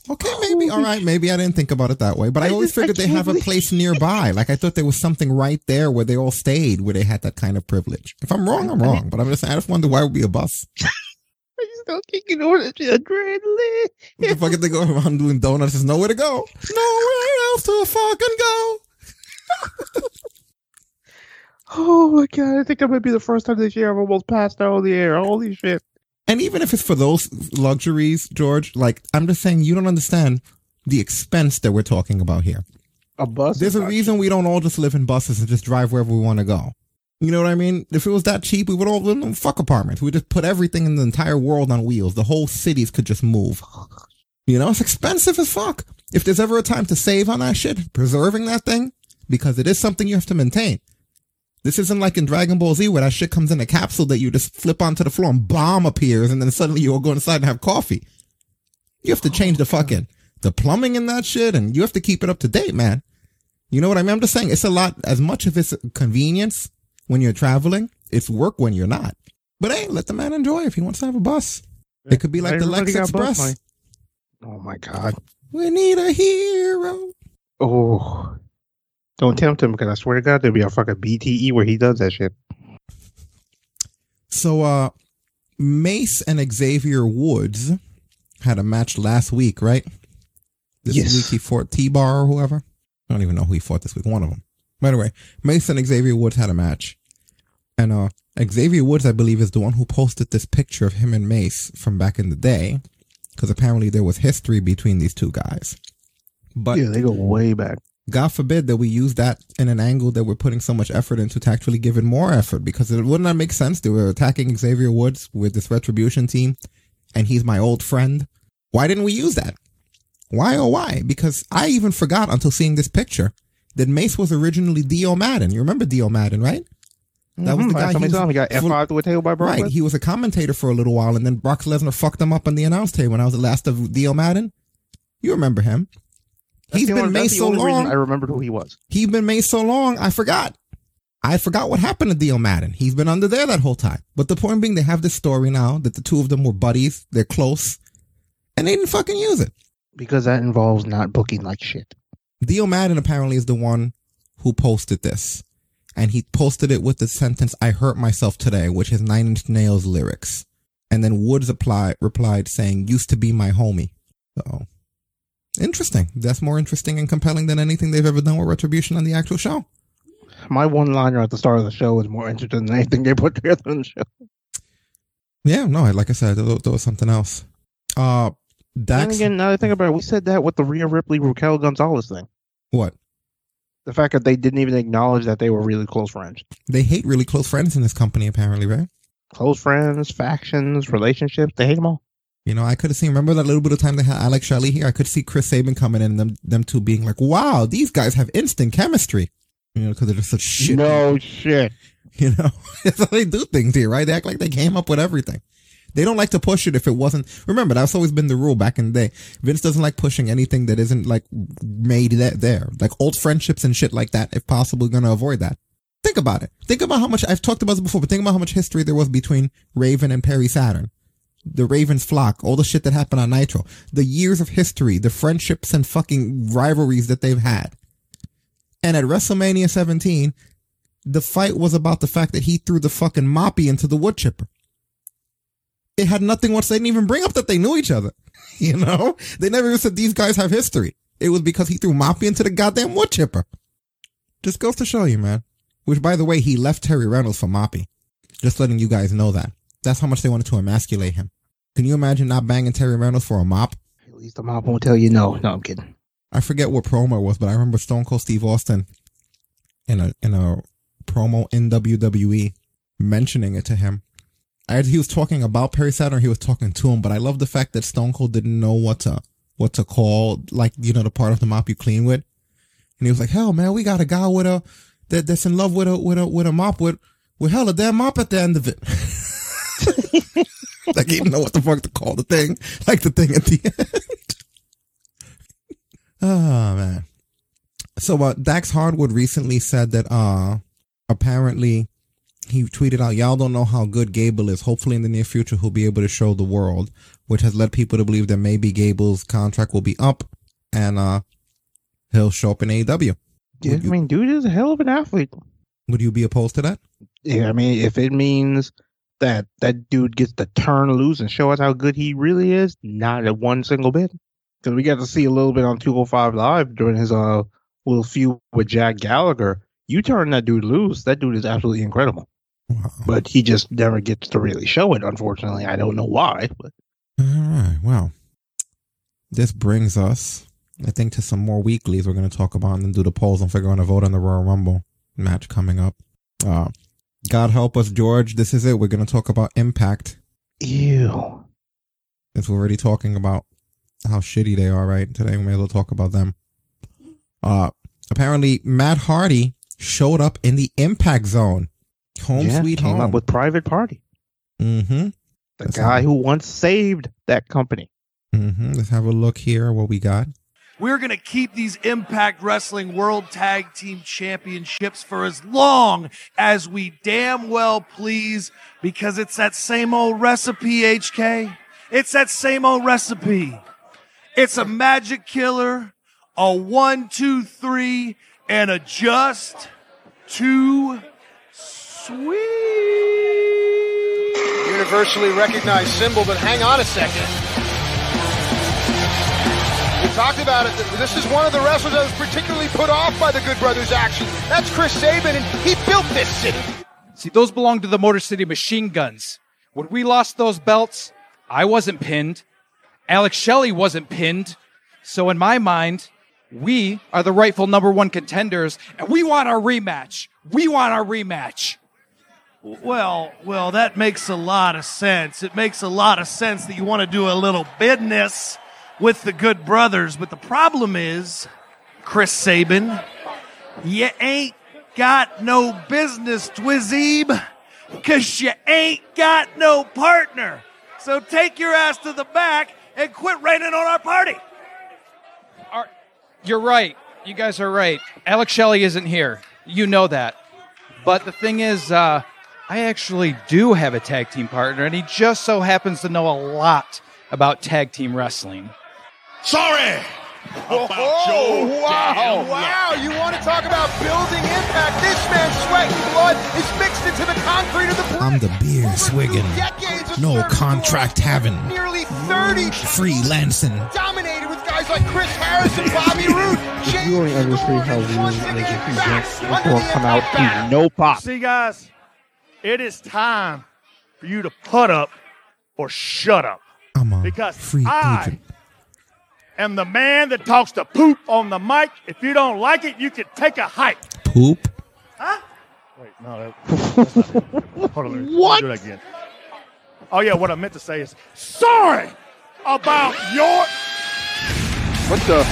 Okay, maybe. All right, maybe I didn't think about it that way, but I, I always just- I figured they can't have a place nearby. Like I thought there was something right there where they all stayed, where they had that kind of privilege. If I'm wrong, I'm wrong, but I'm just I just wonder why it would be a bus. I just don't keep getting over the adrenaline. What the fuck if they go around doing donuts? There's nowhere to go. Nowhere else to fucking go. Oh my god, I think that might be the first time this year I've almost passed out on the air. Holy shit. And even if it's for those luxuries, George, like I'm just saying, you don't understand the expense that we're talking about here. A bus? There's a reason we don't all just live in buses and just drive wherever we want to go. You know what I mean? If it was that cheap, we would all live in fuck apartments. We just put everything in the entire world on wheels. The whole cities could just move. You know, it's expensive as fuck. If there's ever a time to save on that shit, preserving that thing, because it is something you have to maintain. This isn't like in Dragon Ball Z where that shit comes in a capsule that you just flip onto the floor and bomb appears and then suddenly you all go inside and have coffee. You have to change the fucking, the plumbing in that shit and you have to keep it up to date, man. You know what I mean? I'm just saying it's a lot, as much of it's convenience when you're traveling, it's work when you're not. But hey, let the man enjoy if he wants to have a bus. It could be like the Lex Express. Oh my god. We need a hero. Oh. Don't tempt him because I swear to God there'll be a fucking BTE where he does that shit. So, uh, Mace and Xavier Woods had a match last week, right? This Yes. week he fought T-Bar or whoever. I don't even know who he fought this week. One of them. By the way, Mace and Xavier Woods had a match. And, uh, Xavier Woods, I believe, is the one who posted this picture of him and Mace from back in the day. Cause apparently there was history between these two guys. But yeah, they go way back. God forbid that we use that in an angle that we're putting so much effort into to actually give it more effort because it would not make sense. They were attacking Xavier Woods with this retribution team and he's my old friend. Why didn't we use that? Why oh why? Because I even forgot until seeing this picture that Mace was originally Dio Maddin. You remember Dio Maddin, right? That was Mhm, the guy time he, him, he got was- F5 to a table by Brock Right. Lesnar. He was a commentator for a little while and then Brock Lesnar fucked him up on the announce table when I was the last of Dio Maddin. You remember him. That's He's been Mace the so long. I remembered who he was. He's been made so long, I forgot. I forgot what happened to Dio Maddin. He's been under there that whole time. But the point being, they have this story now that the two of them were buddies, they're close, and they didn't fucking use it. Because that involves not booking like shit. Dio Maddin apparently is the one who posted this. And he posted it with the sentence, I hurt myself today, which is Nine Inch Nails lyrics. And then Woods applied, replied saying, used to be my homie. So interesting. That's more interesting and compelling than anything they've ever done with Retribution on the actual show. My one liner at the start of the show is more interesting than anything they put together in the show. Yeah, no, like I said, there, was something else. Uh, Dax, again, now that I think about it, we said that with the Rhea Ripley Raquel Gonzalez thing. what? The fact that they didn't even acknowledge that they were really close friends. They hate really close friends in this company, apparently, right? Close friends, factions, relationships, they hate them all. You know, I could have seen. Remember that little bit of time they had Alex Shelley here. I could see Chris Sabin coming in and them them two being like, "Wow, these guys have instant chemistry." You know, because they're just such shit. No shit. You know, that's how they do things here, right? They act like they came up with everything. They don't like to push it if it wasn't. Remember, that's always been the rule back in the day. Vince doesn't like pushing anything that isn't like made that there, like old friendships and shit like that. If possible, gonna avoid that. Think about it. Think about how much I've talked about this before, but think about how much history there was between Raven and Perry Saturn. The Ravens flock, all the shit that happened on Nitro, the years of history, the friendships and fucking rivalries that they've had. And at WrestleMania 17, the fight was about the fact that he threw the fucking moppy into the wood chipper. It had nothing once they didn't even bring up that they knew each other. You know? They never even said these guys have history. It was because he threw moppy into the goddamn wood chipper. Just goes to show you, man. Which by the way, he left Terri Runnels for moppy. Just letting you guys know that. That's how much they wanted to emasculate him. Can you imagine not banging Terri Runnels for a mop? At least the mop won't tell you no. No, I'm kidding. I forget what promo it was, but I remember Stone Cold Steve Austin in a in a promo in WWE mentioning it to him. As he was talking about Perry Saturn, he was talking to him, but I love the fact that Stone Cold didn't know what to what to call, like you know, the part of the mop you clean with, and he was like, "Hell, man, we got a guy with a that that's in love with a with a with a mop with with hell a damn mop at the end of it." like didn't know what the fuck to call the thing, like the thing at the end. oh man. So uh, Dax Harwood recently said that uh apparently he tweeted out, "Y'all don't know how good Gable is. Hopefully, in the near future, he'll be able to show the world." Which has led people to believe that maybe Gable's contract will be up, and uh he'll show up in AEW. Yeah, I mean, dude is a hell of an athlete. Would you be opposed to that? Yeah, I mean, if it means that that dude gets to turn loose and show us how good he really is, not at one single bit. Because we got to see a little bit on 205 Live during his uh little feud with Jack Gallagher. You turn that dude loose, that dude is absolutely incredible. But he just never gets to really show it, unfortunately. I don't know why, but All right. Well, this brings us, I think, to some more weeklies we're going to talk about and then do the polls and figure out a vote on the Royal Rumble match coming up. Uh, God help us, George. This is it. We're going to talk about Impact. Ew. Since we're already talking about how shitty they are, right? Today we may as well talk about them. Uh, apparently Matt Hardy showed up in the Impact Zone. Home yeah, sweet came home. up with Private Party, mm-hmm. the guy who once saved that company. Mm-hmm. Let's have a look here. What we got? We're going to keep these Impact Wrestling World Tag Team Championships for as long as we damn well please because it's that same old recipe, HK. It's that same old recipe. It's a magic killer, a one, two, three, and a just two sweet. Universally recognized symbol, but hang on a second. We talked about it. This is one of the wrestlers that was particularly put off by the Good Brothers action. That's Chris Sabin, and he built this city. See, those belong to the Motor City Machine Guns. When we lost those belts, I wasn't pinned. Alex Shelley wasn't pinned. So in my mind, we are the rightful number one contenders, and we want our rematch. We want our rematch. Well, well, that makes a lot of sense. It makes a lot of sense that you want to do a little business with the good brothers, but the problem is, Chris Sabin, you ain't got no business, Twizeeb, because you ain't got no partner. So take your ass to the back and quit raining on our party. You're right. You guys are right. Alex Shelley isn't here. You know that. But the thing is, uh, I actually do have a tag team partner, and he just so happens to know a lot about tag team wrestling. Sorry. Oh, wow. Wow. You want to talk about building impact? This man's sweat and blood is mixed into the concrete of the I'm the beer swigging. No contract having. Nearly 30 Freelancing. dominated with guys like Chris Harris and Bobby Roode. If you only understand how weird it is if you just before come out to no pop. See, guys, it is time for you to put up or shut up. I'm because free I agent. Am the man that talks to poop on the mic. If you don't like it, you can take a hike. Poop. Huh? Wait, no, that, that's not it. Hold on, What? do that again. Oh yeah, what I meant to say is sorry about your. What the?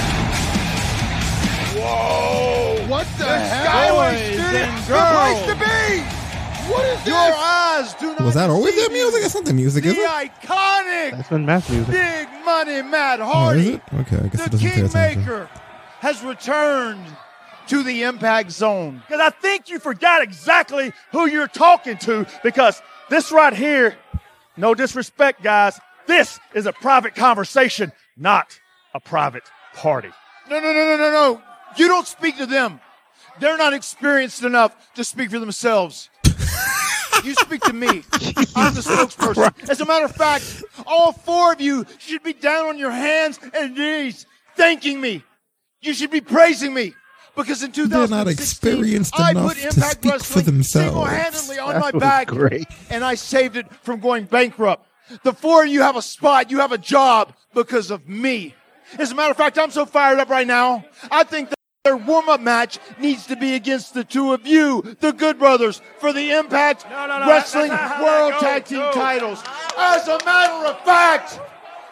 Whoa! What the, hell? Skyway Boys Studio, and the place to be. What is Your this? eyes do not Was that always their music? It's not their music, is the it? iconic That's been math music. Big Money Matt Oh, is it? Okay, I guess the it doesn't pay attention. Kingmaker, has returned to the Impact Zone. Because I think you forgot exactly who you're talking to. Because this right here, no disrespect, guys, this is a private conversation, not a private party. No, no, no, no, no, no. You don't speak to them. They're not experienced enough to speak for themselves. you speak to me. I'm the spokesperson. As a matter of fact, all four of you should be down on your hands and knees thanking me. You should be praising me. Because in They're 2016, not experienced I enough put to Impact speak for Wrestling themselves. single-handedly on That my back, great. and I saved it from going bankrupt. The four of you have a spot, you have a job because of me. As a matter of fact, I'm so fired up right now. I think that their warm-up match needs to be against the two of you, the Good Brothers, for the Impact no, Wrestling that's not how World Tag. Team No. titles. As a matter of fact,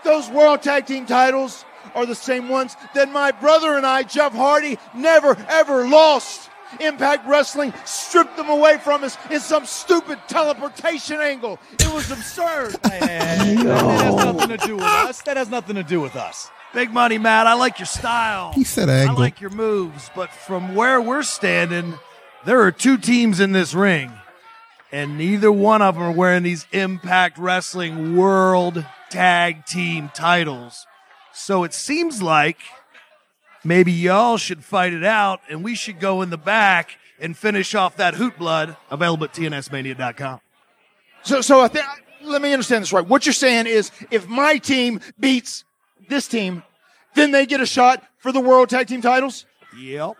those World Tag Team titles are the same ones that my brother and I, Jeff Hardy, never ever lost. Impact Wrestling stripped them away from us in some stupid teleportation angle. It was absurd. That has nothing to do with us. That has nothing to do with us. Big Money Matt, I like your style. He said angle. I like your moves, but from where we're standing, there are two teams in this ring, and neither one of them are wearing these Impact Wrestling World Tag Team titles. So it seems like maybe y'all should fight it out, and we should go in the back and finish off that hoot blood. Available at tnsmania.com. So, so I think, let me understand this right. What you're saying is if my team beats this team, then they get a shot for the World Tag Team titles? Yep.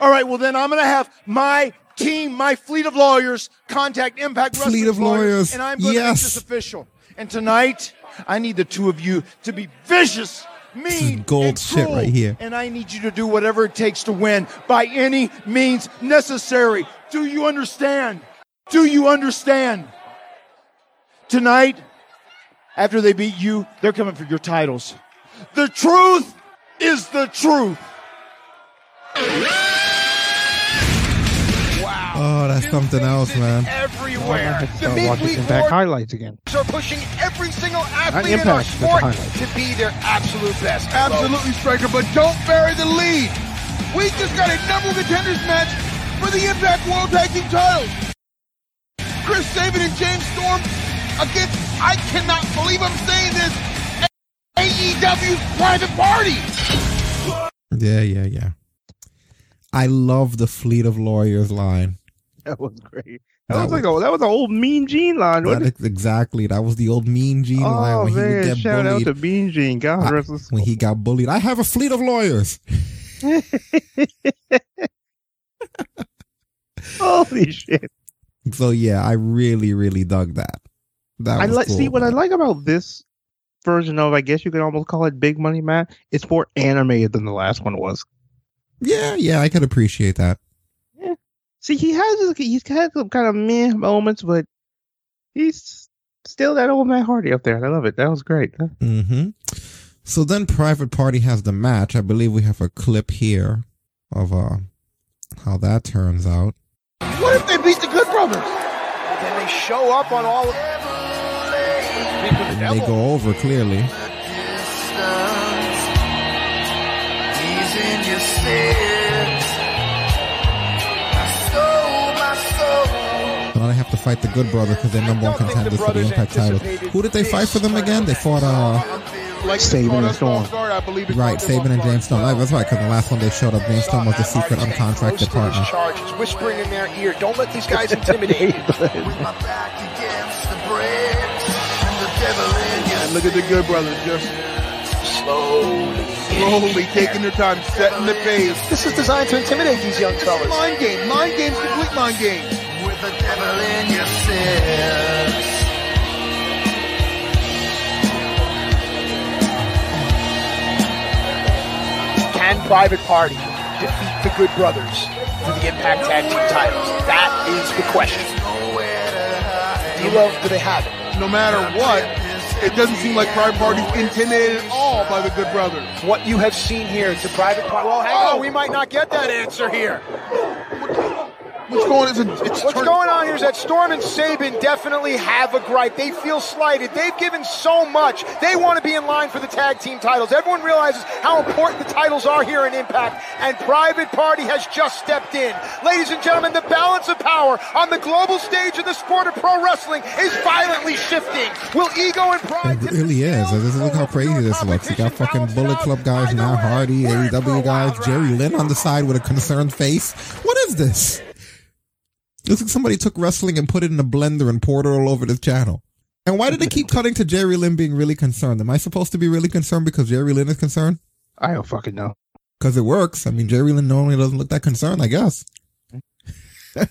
All right, well, then I'm going to have my team, my fleet of lawyers, contact Impact Wrestling Fleet of lawyers. and I'm going to Yes. make this official. And tonight, I need the two of you to be vicious, mean, gold and shit cruel, right here. And I need you to do whatever it takes to win by any means necessary. Do you understand? Do you understand? Tonight, after they beat you, they're coming for your titles. The truth is the truth. Wow. Oh, that's something else, man. Everywhere. I The start watching midweek Impact highlights again. are pushing every single athlete in our sport to be their absolute best. Absolutely, Striker, but don't bury the lead. We just got a number of contenders match for the Impact World Tag Team titles. Chris Sabin and James Storm against, I cannot believe I'm saying this, AEW's private party. Yeah, yeah, yeah. I love the Fleet of Lawyers line. That was great. That, That was like a, that was an old Mean Gene line. That wasn't it? is exactly. That was the old Mean Gene oh, line Oh when he would get Shout bullied. out to Mean Gene. God I- rest his when he got bullied. I have a fleet of lawyers. Holy shit! So yeah, I really, really dug that. That I like cool. see what I like about this version of I guess you could almost call it Big Money Matt. It's more animated than the last one was. Yeah, yeah, I could appreciate that. See, he has he's had some kind of meh moments, but he's still that old Matt Hardy up there. I love it. That was great. hmm So then, Private Party has the match. I believe we have a clip here of uh how that turns out. What if they beat the Good Brothers? Then they show up on all of And they go over clearly. So now they have to fight the Good Brothers because they're number one contenders for the Impact title. Who did they fight for them again? They fought uh like Sabin and Storm. I right, caught them Sabin and off. James Storm. Right, That's right, because the last one they showed up, James Storm was the secret uncontracted partner. charges, whispering in their ear, don't let these guys intimidate you. And look at the good brothers just slowly, slowly taking their time, setting the pace. This is designed to intimidate these young fellas. Mind game, mind games, complete mind games. With the devil in your sins. Can Private Party defeat the Good Brothers for the Impact Tag Team titles? That is the question. D-Lo, do they have it? No matter what, it doesn't seem like Private Party's intimidated at all by the good brothers. What you have seen here, it's a Private Party. Well, hang on, oh! we might not get that answer here. What's going on? It's, it's What's going on here is that Storm and Sabin definitely have a gripe. They feel slighted. They've given so much. They want to be in line for the tag team titles. Everyone realizes how important the titles are here in Impact, and Private Party has just stepped in. Ladies and gentlemen, the balance of power on the global stage of the sport of pro wrestling is violently shifting. Will ego and pride It really is. Like, this- Look how crazy this looks. You got fucking Bullet Club guys, Matt Hardy, AEW guys, Jerry Lynn on the side with a concerned face. What is this? Looks like somebody took wrestling and put it in a blender and poured it all over the channel. And why did they keep cutting to Jerry Lynn being really concerned? Am I supposed to be really concerned because Jerry Lynn is concerned? I don't fucking know. Because it works. I mean, Jerry Lynn normally doesn't look that concerned, I guess. I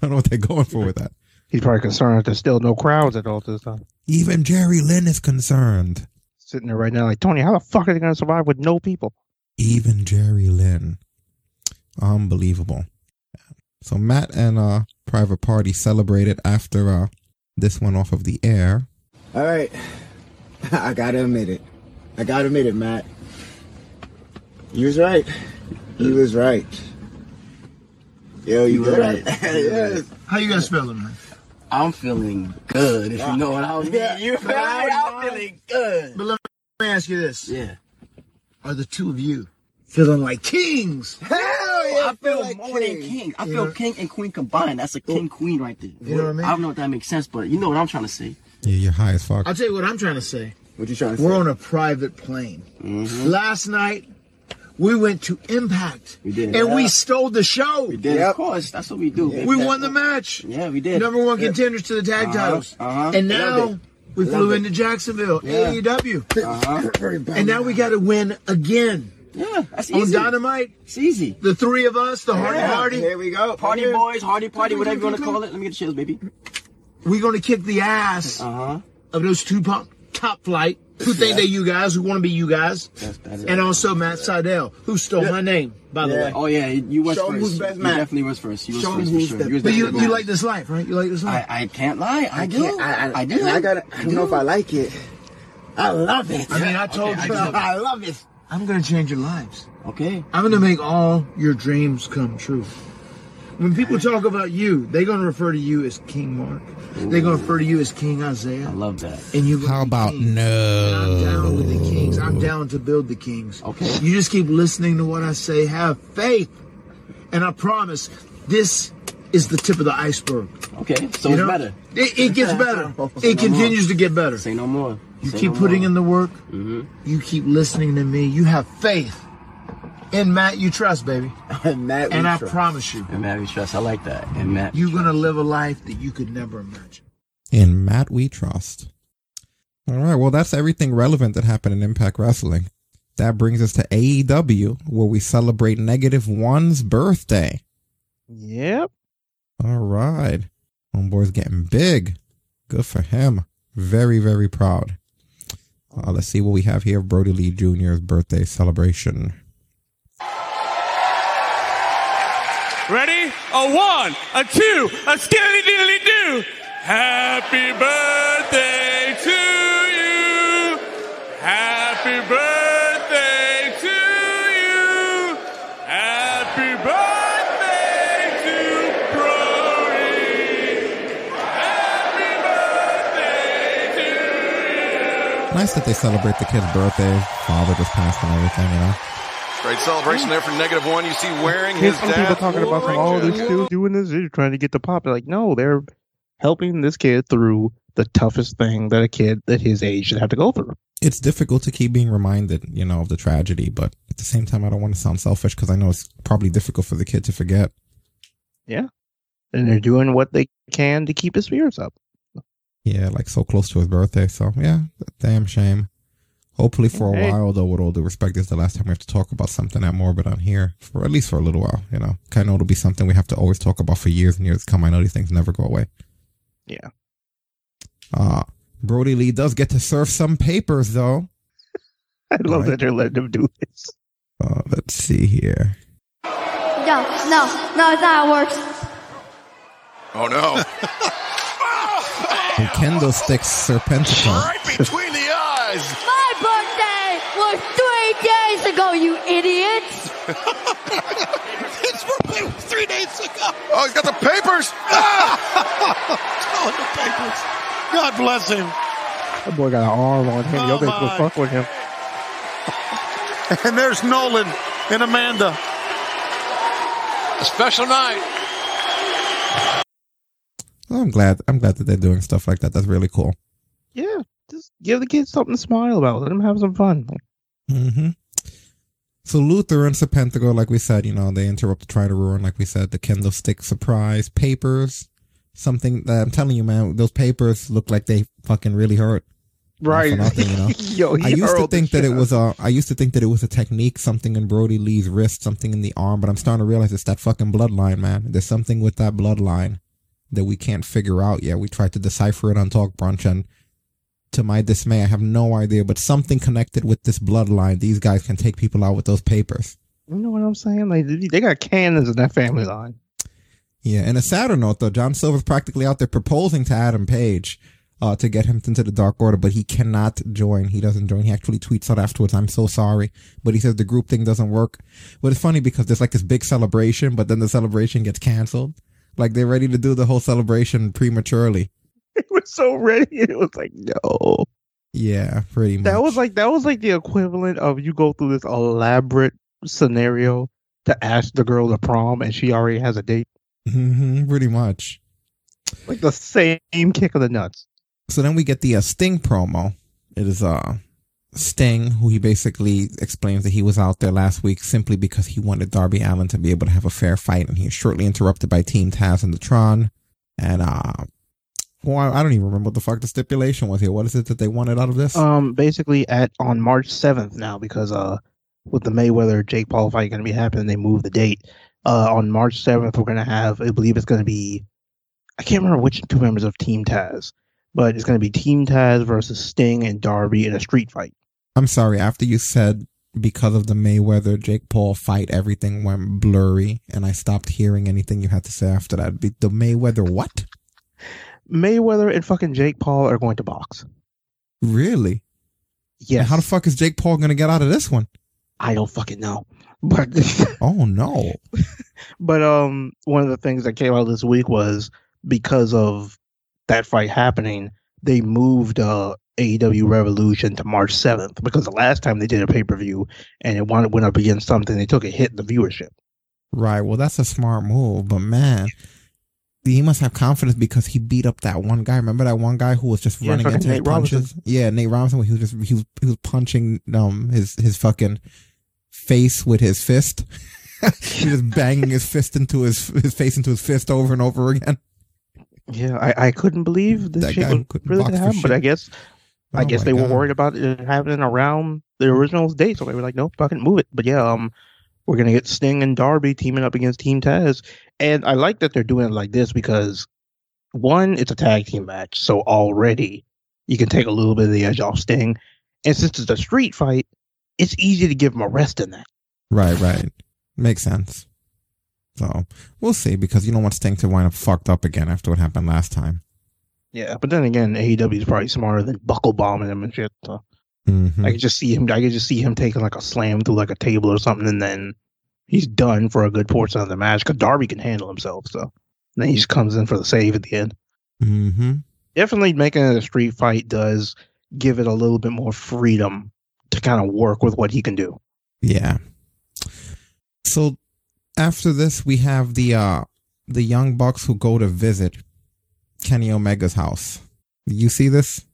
don't know what they're going for with that. He's probably concerned that there's still no crowds at all this time. Even Jerry Lynn is concerned. Sitting there right now, like Tony, how the fuck are they going to survive with no people? Even Jerry Lynn. Unbelievable. So Matt and uh Private Party celebrated after uh this one off of the air. All right. I gotta admit it. I gotta admit it, Matt. You was right. You was right. Yo, you, You were right. right. yes. How you guys feeling, man? I'm feeling good, if you know what I mean. Yeah, you feel me? I'm feeling good. But let me ask you this. Yeah. Are the two of you feeling like kings? Hell yeah, I feel like more than king. king. I feel know- king and queen combined. That's a king queen right there. You know what I mean? I don't know if that makes sense, but you know what I'm trying to say. Yeah, you're high as fuck. I'll tell you what I'm trying to say. What you trying to say? We're on a private plane. Mhm. Last night, we went to Impact. We did. And we stole the show. We did, of course. That's what we do. We won the match. Yeah, we did. Number one Yeah. contenders to the tag Uh-huh, titles. uh-huh. And now we Love flew it. into Jacksonville, Yeah. AEW. Uh-huh. And now we got to win again. Yeah, that's easy. On easy. Dynamite. It's easy. The three of us, the Hardy Yeah. Party. Here we go. Party Yeah. boys, Hardy Party, whatever you want to call it. Let me get the chills, baby. We're going to kick the ass Uh-huh. of those two punk, top flight who think they you guys, who want to be you guys. That's And also Matt Sydal, who stole my name, by the Yeah. way. Oh yeah, you was Show 'em first. who's best you man. definitely was first. You was Show 'em first who's for sure. best- You was But you, you like this life, right? You like this life? I, I can't lie. I, do. can't- I, I, I do. and I gotta. I don't know if I like it. I love it. I mean, I told Okay, you. I, I love it. I'm going to change your lives. Okay. I'm going to make all your dreams come true. When people talk about you, they're going to refer to you as King Marq. They're going to refer to you as King Isiah. I love that. And you How about no? I'm down with the kings. I'm down to build the kings. Okay. You just keep listening to what I say. Have faith. And I promise, this is the tip of the iceberg. Okay, so You it's know? better. It, it gets better. It no continues more. to get better. Say no more. You Say keep no putting in the work. Mhm. You keep listening to me. You have faith. In Matt, you trust, baby. And Matt, we and I trust. promise you, And Matt, we trust. I like that. And Matt, you're going to live a life that you could never imagine. In Matt we trust. All right, well that's everything relevant that happened in Impact Wrestling. That brings us to AEW, where we celebrate Negative One's birthday. Yep. All right. Homeboy's getting big. Good for him. Very, very proud. Uh, let's see what we have here. Brodie Lee Jr.'s birthday celebration. Ready? A one, a two, a skilly diddly do. Happy birthday to you. Happy birthday to you. Happy birthday to Brodie. Happy birthday to you. Nice that they celebrate the kid's birthday. Father just passed and everything, you know. Great celebration there for negative one. You see wearing Here's his some people talking about some, oh, they're still doing this. They're trying to get the pop. They're like, no, they're helping this kid through the toughest thing that a kid at his age should have to go through. It's difficult to keep being reminded, you know, of the tragedy, but at the same time, I don't want to sound selfish because I know it's probably difficult for the kid to forget. Yeah. And they're doing what they can to keep his spirits up. Yeah, like so close to his birthday. So yeah, damn shame. Hopefully for a while though, with all due respect, this is the last time we have to talk about something at Morbid on here. For at least for a little while, you know. I know it'll be something we have to always talk about for years and years to come. I know these things never go away. Yeah. Uh Brodie Lee does get to serve some papers though. I love that they're letting him do this. Uh, let's see here. No, no, no, it's not how it works. Oh no. And Kendo sticks Serpentico. right between the eyes. My birthday was three days ago, you idiots. His birthday three days ago. Oh, he's got the papers. Oh, the papers. God bless him. That boy got an arm on him. Oh, Y'all better go fuck with him. And there's Nolan and Amanda. A special night. I'm glad. I'm glad that they're doing stuff like that. That's really cool. Yeah, just give the kids something to smile about. Let them have some fun. Mm-hmm. So Luther and Serpentico, like we said, you know, they interrupt to try to ruin, like we said, the candlestick surprise papers. Something that I'm telling you, man, those papers look like they fucking really hurt. Right. nothing, you know. Yo, I used to think that it was a. I used to think that it was a technique, something in Brodie Lee's wrist, something in the arm, but I'm starting to realize it's that fucking bloodline, man. There's something with that bloodline that we can't figure out yet. We tried to decipher it on Talk Brunch, and to my dismay, I have no idea. But something connected with this bloodline, these guys can take people out with those papers. You know what I'm saying? Like they got cannons in that family line. Yeah, and a sadder note though, John Silver's practically out there proposing to Adam Page uh, to get him into the Dark Order, but he cannot join. He doesn't join. He actually tweets out afterwards, "I'm so sorry," but he says the group thing doesn't work. But it's funny because there's like this big celebration, but then the celebration gets canceled. Like they're ready to do the whole celebration prematurely. It was so ready. It was like no. Yeah, pretty much. That was like that was like the equivalent of you go through this elaborate scenario to ask the girl to prom and she already has a date. hmm pretty much. Like the same kick of the nuts. So then we get the uh, Sting promo. It is uh Sting, who he basically explains that he was out there last week simply because he wanted Darby Allin to be able to have a fair fight, and he is shortly interrupted by Team Taz and the Tron. And uh, well, I I don't even remember what the fuck the stipulation was here. What is it that they wanted out of this? Um, basically at on March seventh now because uh with the Mayweather Jake Paul fight going to be happening, they moved the date. Uh, on March seventh, we're going to have I believe it's going to be I can't remember which two members of Team Taz, but it's going to be Team Taz versus Sting and Darby in a street fight. I'm sorry. After you said because of the Mayweather Jake Paul fight, everything went blurry, and I stopped hearing anything you had to say after that. The Mayweather what? Mayweather and fucking Jake Paul are going to box. Really? Yeah. How the fuck is Jake Paul gonna get out of this one? I don't fucking know. But oh no. But um, one of the things that came out this week was because of that fight happening, they moved uh AEW Revolution to March seventh because the last time they did a pay per view and it wanted went up against something, they took a hit in the viewership. Right. Well, that's a smart move, but man, he must have confidence because he beat up that one guy. Remember that one guy who was just Yeah, running fucking into his Nate Robinson. punches? Yeah, Nate Robinson. He was just he was he was punching um his his fucking face with his fist. he was banging his fist into his his face into his fist over and over again. Yeah, I, I couldn't believe this That shit guy was couldn't really box gonna for happen, but. I guess I Oh guess they were worried about it happening around the original date, so they were like, "No, fucking move it." But yeah, um, we're gonna get Sting and Darby teaming up against Team Taz, and I like that they're doing it like this because one, it's a tag team match, so already you can take a little bit of the edge off Sting, and since it's a street fight, it's easy to give him a rest in that. Right, right. Makes sense. So we'll see because you don't want Sting to wind up fucked up again after what happened last time. Yeah, but then again, AEW is probably smarter than buckle bombing him and shit. So. Mhm. I could just see him. I could just see him taking like a slam through like a table or something, and then he's done for a good portion of the match. Because Darby can handle himself, so and then he just comes in for the save at the end. Mm-hmm. Definitely making it a street fight does give it a little bit more freedom to kind of work with what he can do. Yeah. So after this, we have the uh the young bucks who go to visit Kenny Omega's house. You see this?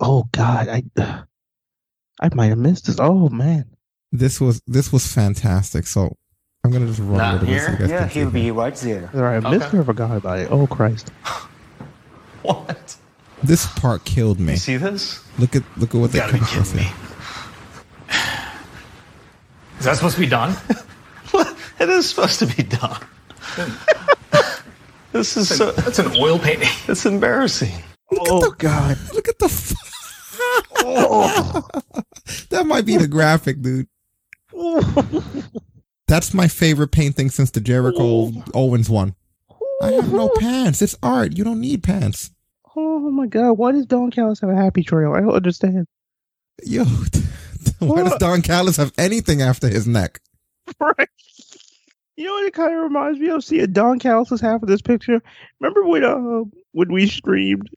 Oh God, I I might have missed this. Oh man, This was this was fantastic. So I'm gonna just run over this. so you guys can see he'll here. be right there. All right, I missed it or forgot about it. Oh Christ. what? This part killed me. You see this? Look at look at what they gotta be come across kidding here. Is that supposed to be done? it is supposed to be done. This is so, that's an oil painting. It's embarrassing. oh God! Look at the. F- oh. that might be the graphic, dude. That's my favorite painting since the Jericho Owens one. I have no pants. It's art. You don't need pants. Oh my god, why does Don Callis have a happy trail? I don't understand. Yo, why does Don Callis have anything after his neck? Right. You know what it kind of reminds me of? Seeing Don Callis' half of this picture. Remember when uh when we streamed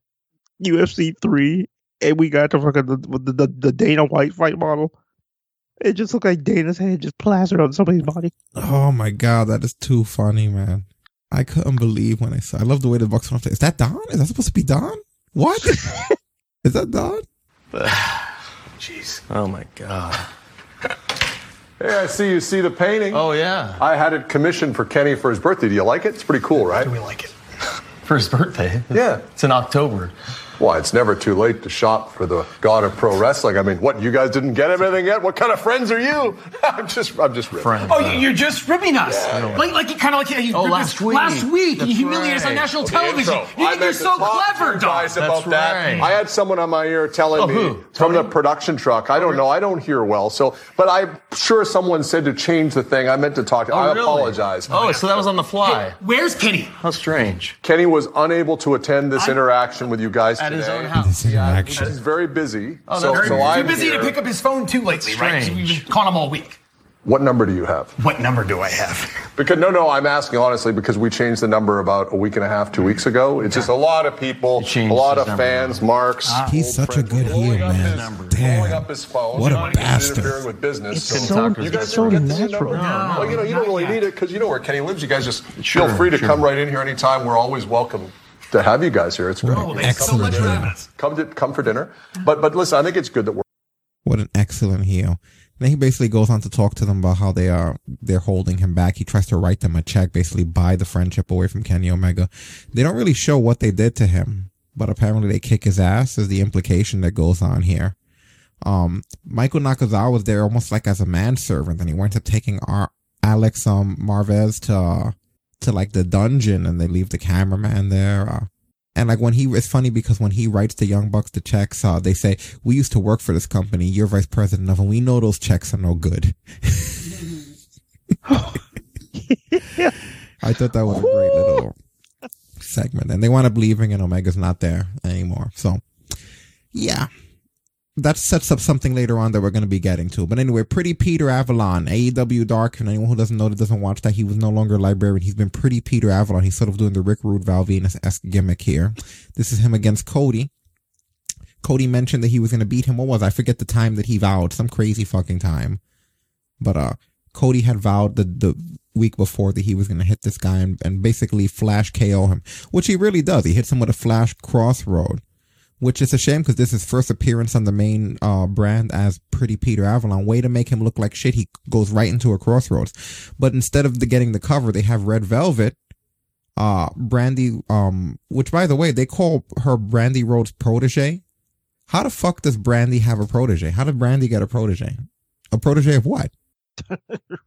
UFC three and we got the fucking the, the, the, the Dana White fight model? It just looked like Dana's head just plastered on somebody's body. Oh my god, that is too funny, man. I couldn't believe when I saw. I love the way the box went off. Is that Don? Is that supposed to be Don? What? is that Don? Jeez. Oh my god. Hey, I see you see the painting. Oh yeah. I had it commissioned for Kenny for his birthday. Do you like it? It's pretty cool, right? Do we like it. For his birthday. Yeah. It's in October. Why, it's never too late to shop for the god of pro wrestling. I mean, what, you guys didn't get him anything yet? What kind of friends are you? I'm just, I'm just ripping. Friend. Oh, you- you're just ribbing us. Yeah, like, like, kind of like you Oh, last week. Last week, That's you humiliated us on national The television. intro. You think you're so clever, you Don. guys about that. right. I had someone on my ear telling Oh, me who? from the production truck. I don't know. I don't hear well. So, but I'm sure someone said to change the thing. I meant to talk to. Oh, I really? apologize. Oh, so that was on the fly. Where's Kenny? How strange. Kenny was unable to attend this interaction with you guys At today. his own house. This interaction. He's very busy. Oh, so, that's so very I'm Too busy here. to pick up his phone too lately, right? We've been calling him all week. What number do you have? What number do I have? Because no, no, I'm asking honestly because we changed the number about a week and a half, two weeks ago. It's just a lot of people, a lot of number. fans, marks. Ah. He's such a good heel, man. Pulling Damn. up his phone. What a you know, he's bastard. With business. It's so- you guys it's so ever get to see a natural. number? No, well, you know, you don't really need it because you know where Kenny lives. You guys just Sure, feel free to sure. come right in here anytime. We're always welcome to have you guys here. It's great. Oh, thanks so much for having us. Come to come for dinner. But but listen, I think it's good that we're What an excellent heel. Then he basically goes on to talk to them about how they are they're holding him back. He tries to write them a check, basically buy the friendship away from Kenny Omega. They don't really show what they did to him, but apparently they kick his ass is the implication that goes on here. Um, Michael Nakazawa was there almost like as a manservant, and he winds up taking our Alex um Marvez to to like the dungeon, and they leave the cameraman there. Uh, and like when he, it's funny because when he writes the Young Bucks the checks, uh, they say, we used to work for this company. You're vice president of, and we know those checks are no good. I thought that was a great little segment. And they wind up leaving and Omega's not there anymore. So yeah. That sets up something later on that we're going to be getting to. But anyway, Pretty Peter Avalon, AEW Dark, and anyone who doesn't know that doesn't watch that, he was no longer a librarian. He's been Pretty Peter Avalon. He's sort of doing the Rick Rude Val Venis-esque gimmick here. This is him against Cody. Cody mentioned that he was going to beat him. What was? I forget the time that he vowed. Some crazy fucking time. But uh, Cody had vowed the the week before that he was going to hit this guy and, and basically flash KO him, which he really does. He hits him with a flash crossroad, which is a shame because this is first appearance on the main uh, brand as Pretty Peter Avalon. Way to make him look like shit. He goes right into a crossroads. But instead of the, getting the cover, they have Red Velvet. Uh, Brandi, um, which by the way, they call her Brandi Rhodes protege. How the fuck does Brandi have a protege? How did Brandi get a protege? A protege of what?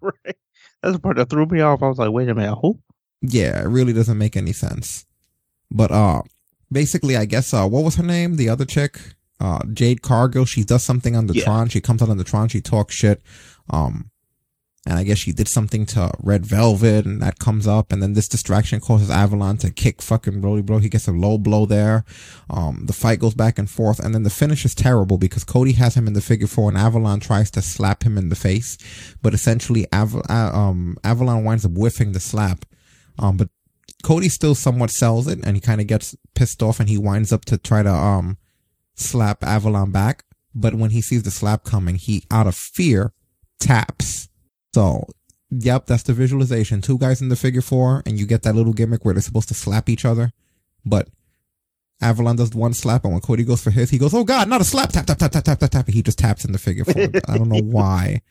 right. That's the part that threw me off. I was like, wait a minute, who? Yeah, it really doesn't make any sense. But uh basically I guess uh what was her name? The other chick? Uh Jade Cargill. She does something on the Yeah. Tron. She comes out on the Tron, she talks shit. Um and I guess she did something to Red Velvet and that comes up and then this distraction causes Avalon to kick fucking Brody Blow. He gets a low blow there. Um the fight goes back and forth and then the finish is terrible because Cody has him in the figure four and Avalon tries to slap him in the face. But essentially Av- uh, um Avalon winds up whiffing the slap. Um but Cody still somewhat sells it and he kind of gets pissed off and he winds up to try to um slap Avalon back. But when he sees the slap coming, he out of fear taps. So, yep, that's the visualization. Two guys in the figure four and you get that little gimmick where they're supposed to slap each other. But Avalon does one slap and when Cody goes for his, he goes, Oh God, not a slap, tap, tap, tap, tap, tap, tap, tap. and He just taps in the figure four. I don't know why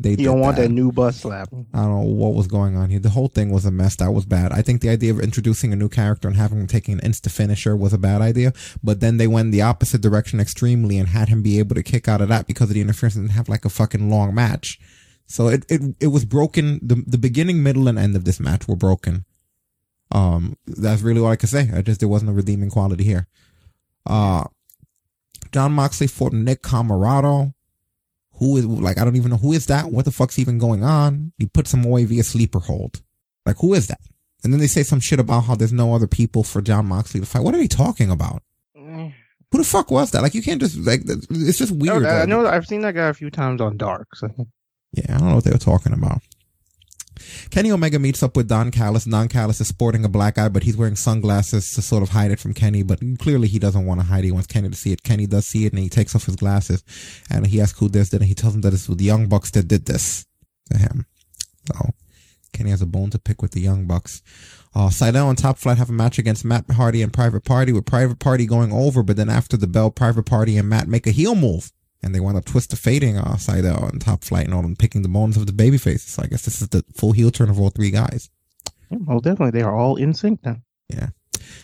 They You don't want that. that new bus slap. I don't know what was going on here. The whole thing was a mess. That was bad. I think the idea of introducing a new character and having him taking an insta finisher was a bad idea. But then they went the opposite direction extremely and had him be able to kick out of that because of the interference and have like a fucking long match. So it, it, it was broken. The, the beginning, middle, and end of this match were broken. Um, that's really all I could say. I just, there wasn't a redeeming quality here. Uh, John Moxley fought Nick Comoroto. Who is like I don't even know who is that? What the fuck's even going on? He put some away via sleeper hold. Like who is that? And then they say some shit about how there's no other people for John Moxley to fight. What are they talking about? Who the fuck was that? Like you can't just like it's just weird. No, I know. I've seen that guy a few times on Dark. So. yeah, I don't know what they were talking about. Kenny Omega meets up with Don Callis. Don Callis is sporting a black eye, but he's wearing sunglasses to sort of hide it from Kenny. But clearly he doesn't want to hide it. He wants Kenny to see it. Kenny does see it and he takes off his glasses and he asks who this did and he tells him that it's the Young Bucks that did this to him. So Kenny has a bone to pick with the Young Bucks. Uh, Sydal and Top Flight have a match against Matt Hardy and Private Party with Private Party going over, but then after the bell, Private Party and Matt make a heel move. And they wind up twist the fading uh, Sydal and Top Flight and all them picking the bones of the baby faces. So I guess this is the full heel turn of all three guys. Yeah, well, definitely, they are all in sync now. Yeah.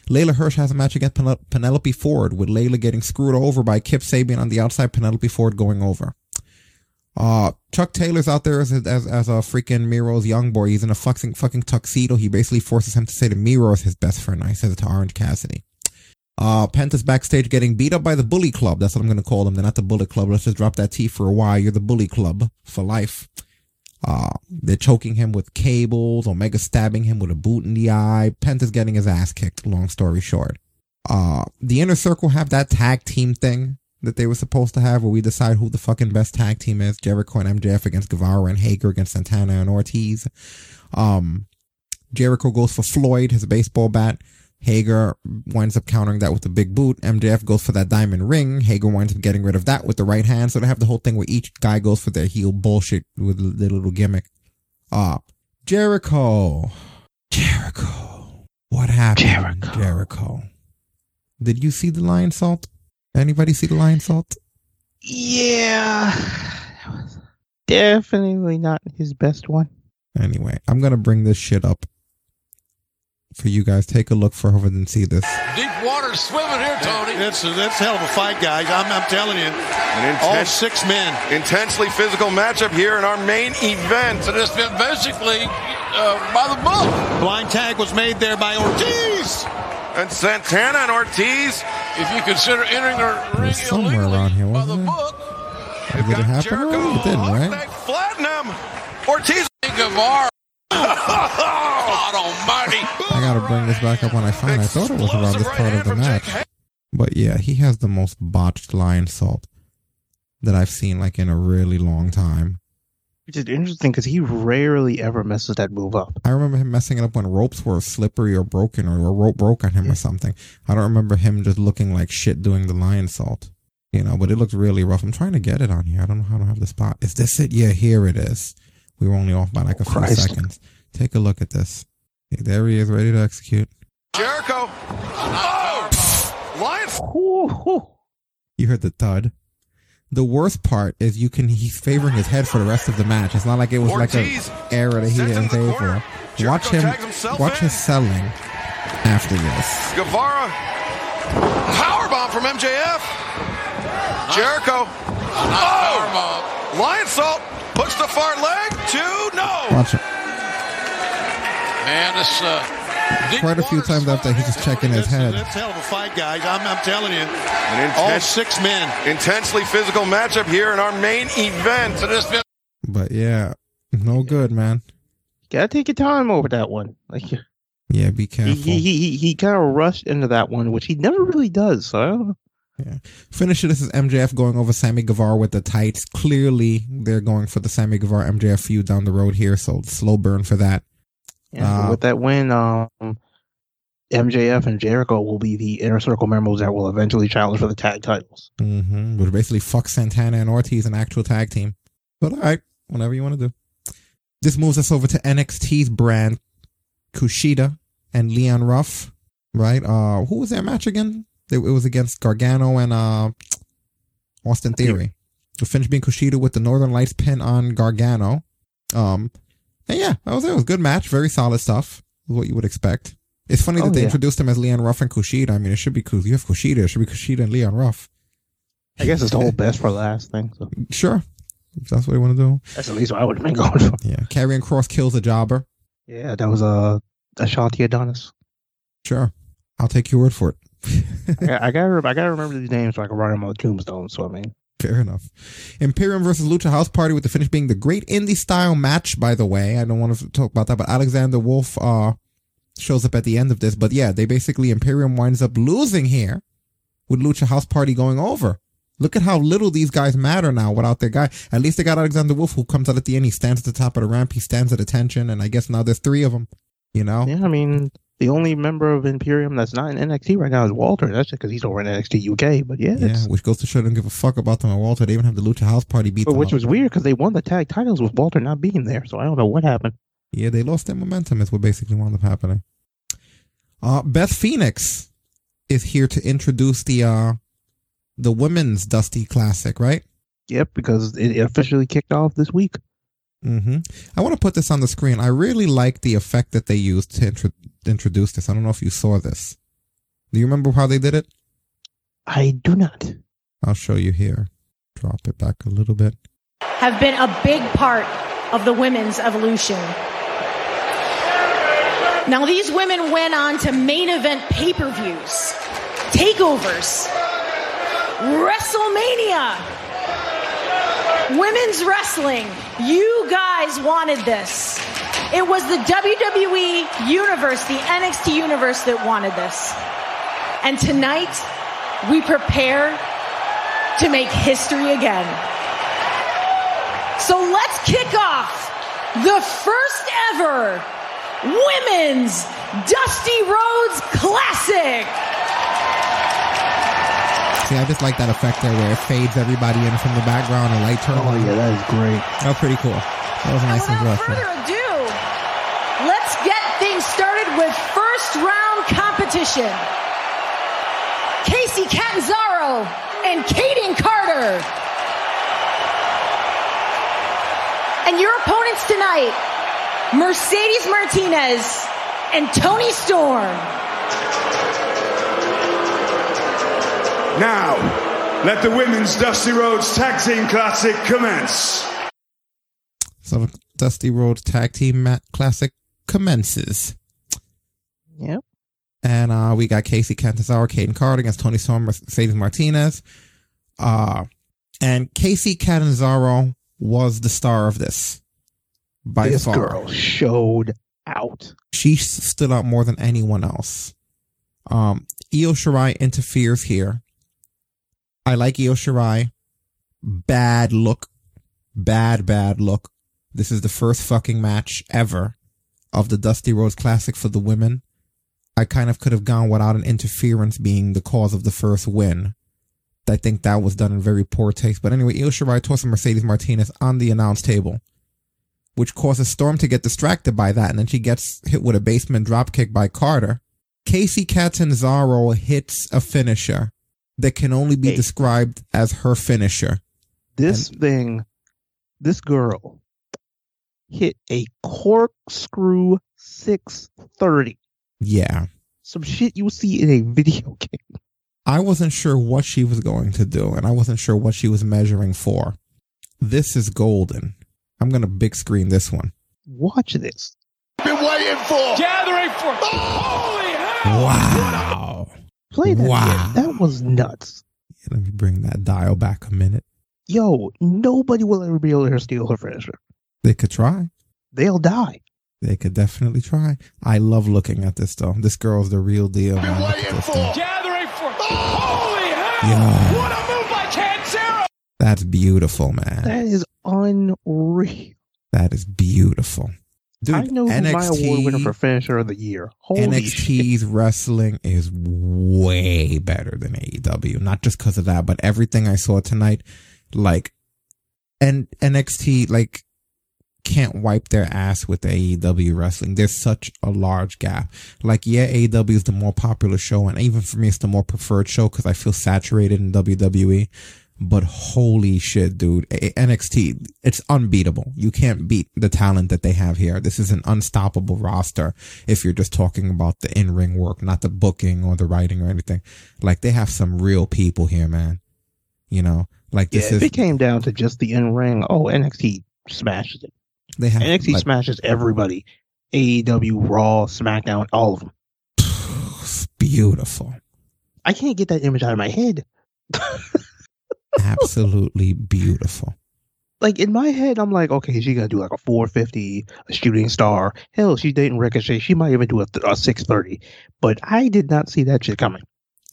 Leyla Hirsch has a match against Pen- Penelope Ford, with Leyla getting screwed over by Kip Sabian on the outside, Penelope Ford going over. Uh, Chuck Taylor's out there as, as, as a freaking Miro's young boy. He's in a fucking, fucking tuxedo. He basically forces him to say that Miro is his best friend. I says it to Orange Cassidy. Uh, Penta's backstage getting beat up by the Bully Club. That's what I'm going to call them. They're not the Bullet Club. Let's just drop that T for a while. You're the Bully Club for life. Uh, they're choking him with cables, Omega stabbing him with a boot in the eye. Penta's getting his ass kicked, long story short. Uh, the inner circle have that tag team thing that they were supposed to have where we decide who the fucking best tag team is. Jericho and MJF against Guevara and Hager against Santana and Ortiz. Um, Jericho goes for Floyd, his baseball bat. Hager winds up countering that with a big boot. MJF goes for that diamond ring. Hager winds up getting rid of that with the right hand. So they have the whole thing where each guy goes for their heel bullshit with their little gimmick. Uh, Jericho. Jericho. What happened? Jericho. Jericho. Did you see the Lionsault? Anybody see the Lionsault? Yeah, definitely not his best one. Anyway, I'm gonna bring this shit up for you guys. Take a look for whoever didn't see this. Deep water swimming here, Tony. That's that's a hell of a fight, guys. I'm, I'm telling you. All six men. Intensely physical matchup here in our main event. And it's been basically uh, by the book. Blind tag was made there by Ortiz. And Santana and Ortiz, if you consider entering the ring Somewhere around here, wasn't it? Did it happen? already? It didn't, right? flatten him. Ortiz Guevara. God almighty. I gotta bring this back up when I find. it. I thought it was around this part of the match, but yeah, he has the most botched Lionsault that I've seen like in a really long time. Which is interesting because he rarely ever messes that move up. I remember him messing it up when ropes were slippery or broken or a rope broke on him or something. I don't remember him just looking like shit doing the Lionsault. You know, but it looks really rough. I'm trying to get it on here. I don't know how to have the spot. Is this it? Yeah, here it is. We were only off by like a few Christ. seconds. Take a look at this. Okay, there he is, ready to execute. Jericho. Oh! Lions. You heard the thud. The worst part is you can he's favoring his head for the rest of the match. It's not like it was like Ortiz a error that he didn't favor. Watch him watch in. his selling after this. Guevara. Powerbomb from MJF. Jericho. Oh! Lionsault. Hooks the far leg. Two. No. Watch him. Man, this uh, Quite a few times after he's just checking his head. That's hell of a fight, guys. I'm, I'm telling you. An All six men. intensely physical matchup here in our main event. And it's been But yeah, no good, man. Gotta take your time over that one. Like Yeah, be careful. he he, he, he kind of rushed into that one, which he never really does. So I don't know. Yeah. Finisher, this is MJF going over Sammy Guevara with the tights. Clearly, they're going for the Sammy Guevara MJF feud down the road here, so slow burn for that. Yeah, Uh, with that win, um, MJF and Jericho will be the inner circle members that will eventually challenge for the tag titles. Mm-hmm. Which basically fuck Santana and Ortiz, an actual tag team. But all right, whatever you want to do. This moves us over to NXT's brand, Kushida and Leon Ruff. Right? Uh, who was their match again? It, it was against Gargano and uh, Austin Theory. The finish being Kushida with the Northern Lights pin on Gargano. Um, and yeah, that was it. It was a good match. Very solid stuff. Is What you would expect. It's funny Oh, that they yeah. introduced him as Leon Ruff and Kushida. I mean, it should be Kushida. You have Kushida. It should be Kushida and Leon Ruff. I guess it's the whole best for last thing. So Sure. If that's what you want to do. that's at least what I would have been going for. Yeah. Karrion Kross kills a jobber. Yeah, that was a uh, Ashanti Adonis. Sure. I'll take your word for it. I, got- I gotta, I gotta remember these names so I can write them on the tombstone. So I mean, Fair enough. Imperium versus Lucha House Party with the finish being the great indie style match, by the way. I don't want to talk about that, but Alexander Wolf uh shows up at the end of this. But yeah, they basically Imperium winds up losing here with Lucha House Party going over. Look at how little these guys matter now without their guy. At least they got Alexander Wolf who comes out at the end. He stands at the top of the ramp. He stands at attention. And I guess now there's three of them, you know? yeah, I mean, the only member of Imperium that's not in NXT right now is Walter. That's just because he's over in NXT UK. But yeah, Yeah, which goes to show they don't give a fuck about them at Walter. They even have the Lucha House Party beat but them which was weird because they won the tag titles with Walter not being there. So I don't know what happened. Yeah, they lost their momentum is what basically wound up happening. Uh Beth Phoenix is here to introduce the uh the women's Dusty Classic, right? Yep, because it officially kicked off this week. Mm-hmm. I want to put this on the screen. I really like the effect that they used to intro- introduce this. I don't know if you saw this. Do you remember how they did it? I do not. I'll show you here. Drop it back a little bit. have been a big part of the women's evolution. Now, these women went on to main event pay per views, takeovers, WrestleMania, women's wrestling. You guys wanted this. It was the WWE universe, the NXT universe that wanted this. And tonight, we prepare to make history again. So let's kick off the first ever Women's Dusty Rhodes Classic. See, I just like that effect there where it fades everybody in from the background and light turns Oh on. yeah, that is great. That was pretty cool. That was nice and rough. Further ado, let's get things started with first round competition. Kacy Catanzaro and Kayden Carter. And your opponents tonight, Mercedes Martinez and Toni Storm. Now, let the Women's Dusty Rhodes Tag Team Classic commence. So Dusty Rhodes Tag Team Mat Classic commences. Yep. And uh, we got Kacy Catanzaro, Kayden Carter against Toni Storm, Mercedes Martinez. Uh, and Kacy Catanzaro was the star of this. By this far. girl showed out. She stood out more than anyone else. Um, Io Shirai interferes here. I like Io Shirai. Bad look. Bad, bad look. This is the first fucking match ever of the Dusty Rhodes Classic for the women. I kind of could have gone without an interference being the cause of the first win. I think that was done in very poor taste. But anyway, Io Shirai tosses Mercedes Martinez on the announce table, which causes Storm to get distracted by that, and then she gets hit with a basement dropkick by Carter. Kacy Catanzaro hits a finisher that can only be described as her finisher. This thing, this girl hit a corkscrew 630. Yeah. Some shit you see in a video game. I wasn't sure what she was going to do, and I wasn't sure what she was measuring for. This is golden. I'm going to big screen this one. Watch this. Been waiting for. Gathering for. Oh! Holy hell! Wow. Play that. Wow. shit. That was nuts. Let me bring that dial back a minute. Yo, nobody will ever be able to steal her finisher. They could try. They'll die. They could definitely try. I love looking at this though. This girl's the real deal. Man. Look at this thing. Gathering for. Holy hell! Yeah. What a move by Cancero! That's beautiful, man. That is unreal. That is beautiful. Dude, I know who my award winner NXT for finisher of the year. Holy shit. NXT's wrestling is way better than AEW. Not just because of that, but everything I saw tonight, like, and NXT, like, can't wipe their ass with AEW wrestling. There's such a large gap. Like, yeah, AEW is the more popular show, and even for me, it's the more preferred show because I feel saturated in WWE. But holy shit, dude. NXT, it's unbeatable. You can't beat the talent that they have here. This is an unstoppable roster if you're just talking about the in-ring work, not the booking or the writing or anything. Like they have some real people here, man. You know, like Yeah, this if is it came down to just the in ring, oh NXT smashes it. they have NXT like, smashes everybody. AEW, Raw, SmackDown, all of them. beautiful. I can't get that image out of my head. Absolutely beautiful. Like in my head, I'm like, okay, she gotta do like a 450, a shooting star. Hell, she's dating Ricochet. She might even do a, th- a 630. But I did not see that shit coming.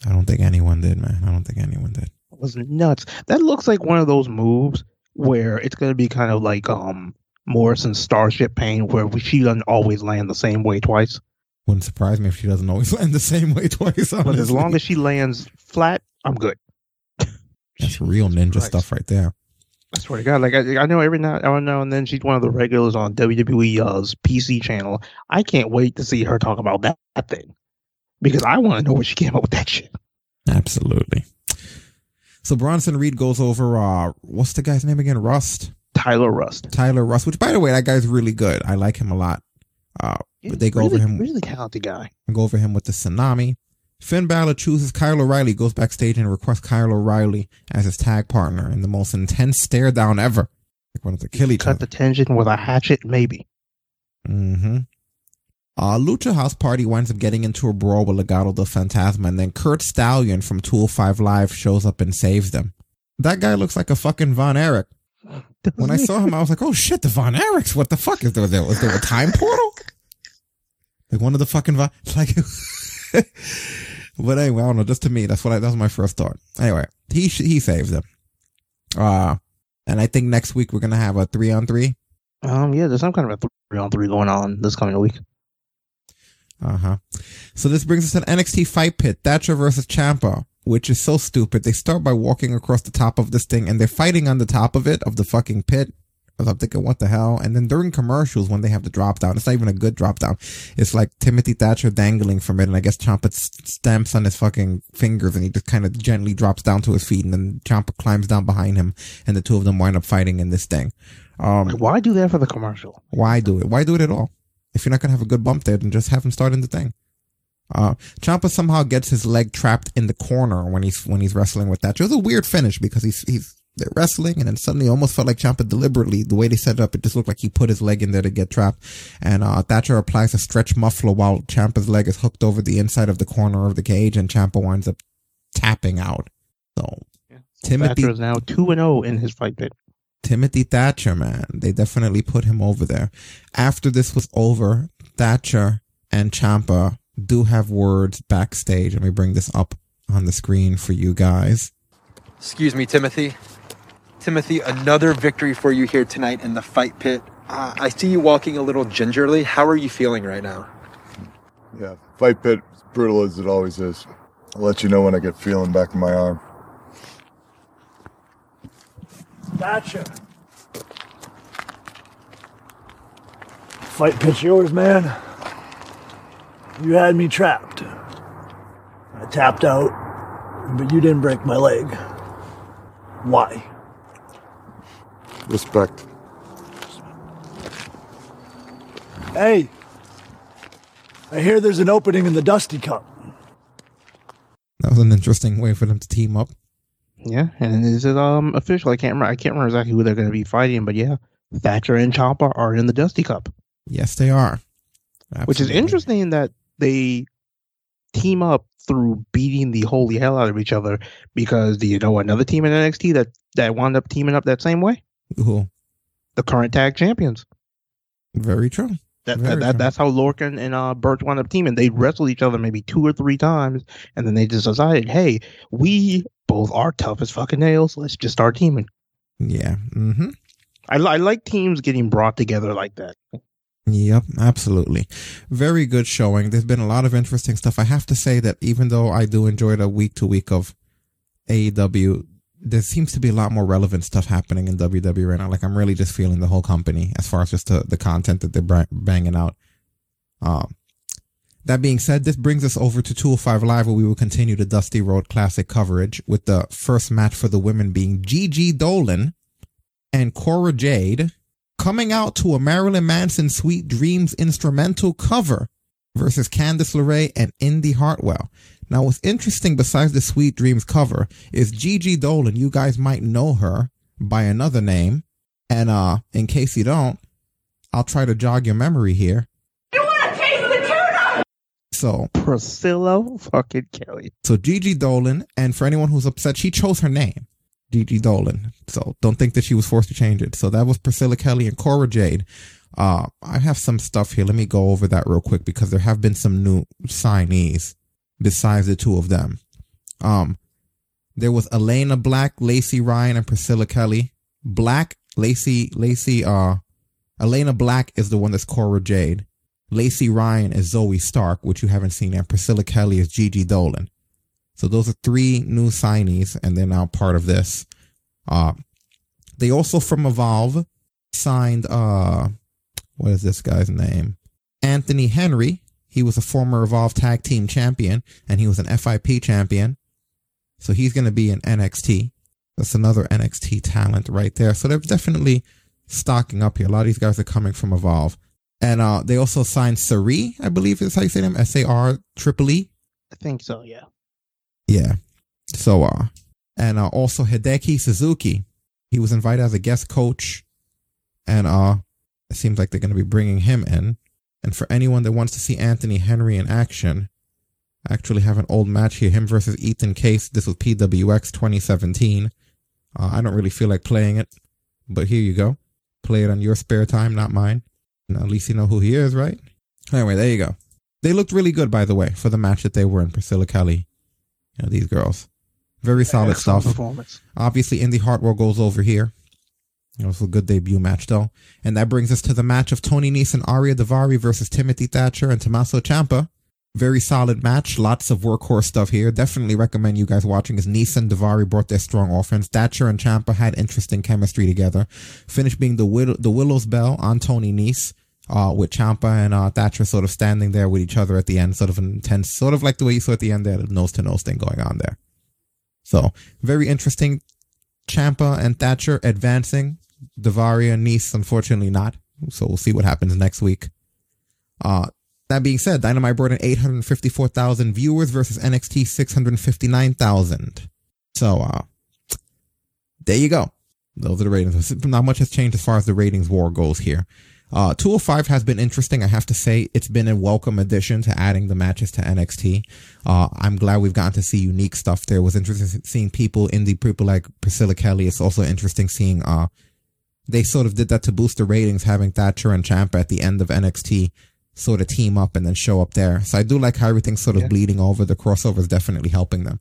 I don't think anyone did, man. I don't think anyone did. It was nuts. That looks like one of those moves where it's gonna be kind of like um Morrison's Starship Pain, where she doesn't always land the same way twice. Wouldn't surprise me if she doesn't always land the same way twice. But as long as she lands flat, I'm good. That's real ninja stuff right there. I swear to God, like I, I know every now, every now and then she's one of the regulars on WWE's PC channel. I can't wait to see her talk about that, that thing because I want to know where she came up with that shit. Absolutely. So Bronson Reed goes over uh what's the guy's name again? Rust. Tyler Rust. Tyler Rust, which by the way, that guy's really good. I like him a lot. Uh but they go really, over him really talented guy. And go over him with the tsunami. Finn Balor chooses Kyle O'Reilly, goes backstage and requests Kyle O'Reilly as his tag partner in the most intense stare down ever. Like wanted to kill each Cut other. the tension with a hatchet, maybe. Mm-hmm. Uh, Lucha House Party winds up getting into a brawl with Legado del Fantasma, and then Curt Stallion from 205 Live shows up and saves them. That guy looks like a fucking Von Erich. When I saw him, I was like, oh shit, the Von Erichs. What the fuck is there? there was there a time portal? Like one of the fucking Von, like, but anyway, I don't know. Just to me, that's what I, that was my first thought. Anyway, he, sh- he saves them. Uh, and I think next week we're going to have a three on three. Um, yeah, there's some kind of a three on three going on this coming week. Uh huh. So this brings us to an NXT fight pit, Thatcher versus Ciampa, which is so stupid. They start by walking across the top of this thing and they're fighting on the top of it, of the fucking pit. I was thinking, what the hell? And then during commercials, when they have the drop down, it's not even a good drop down. It's like Timothy Thatcher dangling from it, and I guess Ciampa stamps on his fucking fingers, and he just kind of gently drops down to his feet, and then Ciampa climbs down behind him, and the two of them wind up fighting in this thing. Um, Why do that for the commercial? why do it? Why do it at all? If you're not gonna have a good bump there, then just have him start in the thing. Uh, Ciampa somehow gets his leg trapped in the corner when he's when he's wrestling with Thatcher. It was a weird finish because he's he's they're wrestling and then suddenly almost felt like Ciampa deliberately the way they set it up. It just looked like he put his leg in there to get trapped. And uh, Thatcher applies a stretch muffler while Ciampa's leg is hooked over the inside of the corner of the cage, and Ciampa winds up tapping out. So Timothy Thatcher is now two and zero in his fight pit. Timothy Thatcher, man. They definitely put him over there. After this was over, Thatcher and Ciampa do have words backstage. Let me bring this up on the screen for you guys. Excuse me, Timothy. Timothy, another victory for you here tonight in the fight pit. Uh, I see you walking a little gingerly. How are you feeling right now? Yeah, fight pit, brutal as it always is. I'll let you know when I get feeling back in my arm. Gotcha. Fight pit's yours, man. You had me trapped. I tapped out, but you didn't break my leg. Why? Respect. Hey, I hear there's an opening in the Dusty Cup. That was an interesting way for them to team up. Yeah, and is it um official? I can't remember. I can't remember exactly who they're going to be fighting, but yeah, Thatcher and Ciampa are in the Dusty Cup, Yes, they are. which is interesting that they team up through beating the holy hell out of each other. Because do you know another team in NXT that that wound up teaming up that same way? Who? The current tag champions. Very true. That, Very that, that that's how Lorcan and uh Burch wound up teaming. They wrestled each other maybe two or three times, and then they just decided, hey, we both are tough as fucking nails. Let's just start teaming. Yeah. Mm-hmm. I, I like teams getting brought together like that. Yep, absolutely. Very good showing. There's been a lot of interesting stuff. I have to say that even though I do enjoy the week to week of AEW, there seems to be a lot more relevant stuff happening in WWE right now. Like I'm really just feeling the whole company as far as just the, the content that they're banging out. Um, That being said, this brings us over to 205 Live, where we will continue the Dusty Road Classic coverage with the first match for the women being Gigi Dolin and Cora Jade coming out to a Marilyn Manson Sweet Dreams instrumental cover versus Candice LeRae and Indi Hartwell. Now, what's interesting besides the Sweet Dreams cover is Gigi Dolin. You guys might know her by another name. And, uh, in case you don't, I'll try to jog your memory here. So Priscilla fucking Kelly. So Gigi Dolin, and for anyone who's upset, she chose her name, Gigi Dolin. So don't think that she was forced to change it. So that was Priscilla Kelly and Cora Jade. Uh, I have some stuff here. Let me go over that real quick because there have been some new signees besides the two of them. Um, there was Elena Black, Lacey Ryan, and Priscilla Kelly. Black, Lacey, Lacey, uh, Elena Black is the one that's Cora Jade. Lacey Ryan is Zoe Stark, which you haven't seen, and Priscilla Kelly is Gigi Dolin. So those are three new signees, and they're now part of this. Uh, they also from Evolve signed, uh, what is this guy's name? Anthony Henry. He was a former Evolve Tag Team Champion, and he was an FIP champion. So he's going to be in NXT. That's another NXT talent right there. So they're definitely stocking up here. A lot of these guys are coming from Evolve. And uh, they also signed Sari, I believe is how you say them, S A R triple E. I think so, yeah. Yeah. So, uh, and uh, also Hideki Suzuki. He was invited as a guest coach, and uh, it seems like they're going to be bringing him in. And for anyone that wants to see Anthony Henry in action, I actually have an old match here: him versus Ethan Case. This was PWX 2017. Uh, I don't really feel like playing it, but here you go. Play it on your spare time, not mine. And at least you know who he is, right? Anyway, there you go. They looked really good, by the way, for the match that they were in. Priscilla Kelly, you know, these girls, very solid Excellent stuff. performance. Obviously, Indi Hartwell goes over here. Know, it's a good debut match though, and that brings us to the match of Tony Nese and Ariya Daivari versus Timothy Thatcher and Tommaso Ciampa. Very solid match. Lots of workhorse stuff here. Definitely recommend you guys watching as Nese and Davari brought their strong offense. Thatcher and Ciampa had interesting chemistry together. Finish being the Will- the Willow's Bell on Tony Nese. Uh, with Ciampa and uh, Thatcher sort of standing there with each other at the end, sort of an intense, sort of like the way you saw at the end there, the nose to nose thing going on there. So very interesting. Ciampa and Thatcher advancing. Daivari and Nese, unfortunately not. So we'll see what happens next week. Uh, that being said, Dynamite brought in 854,000 viewers versus NXT 659,000. So, uh, there you go. Those are the ratings. Not much has changed as far as the ratings war goes here. Uh, 205 has been interesting. I have to say it's been a welcome addition to adding the matches to NXT. Uh, I'm glad we've gotten to see unique stuff there. It was interesting seeing people, indie people like Priscilla Kelly. It's also interesting seeing, uh, they sort of did that to boost the ratings, having Thatcher and Ciampa at the end of NXT sort of team up and then show up there. So I do like how everything's sort of bleeding over. The crossover is definitely helping them.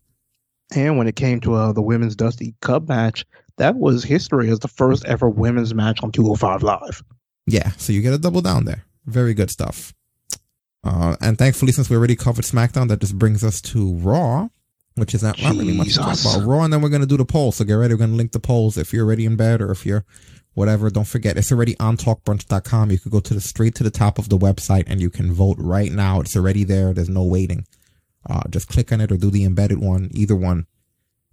And when it came to uh, the women's Dusty Cup match, that was history as the first ever women's match on 205 Live. Yeah, so you get a double down there. Very good stuff. Uh, and thankfully, since we already covered SmackDown, that just brings us to Raw, which is not, not really much to talk about. Raw, and then we're going to do the polls. So get ready. We're going to link the polls. If you're already in bed or if you're whatever, don't forget it's already on talkbrunch.com. You could go to the straight to the top of the website and you can vote right now. It's already there. There's no waiting. Uh, just click on it or do the embedded one. Either one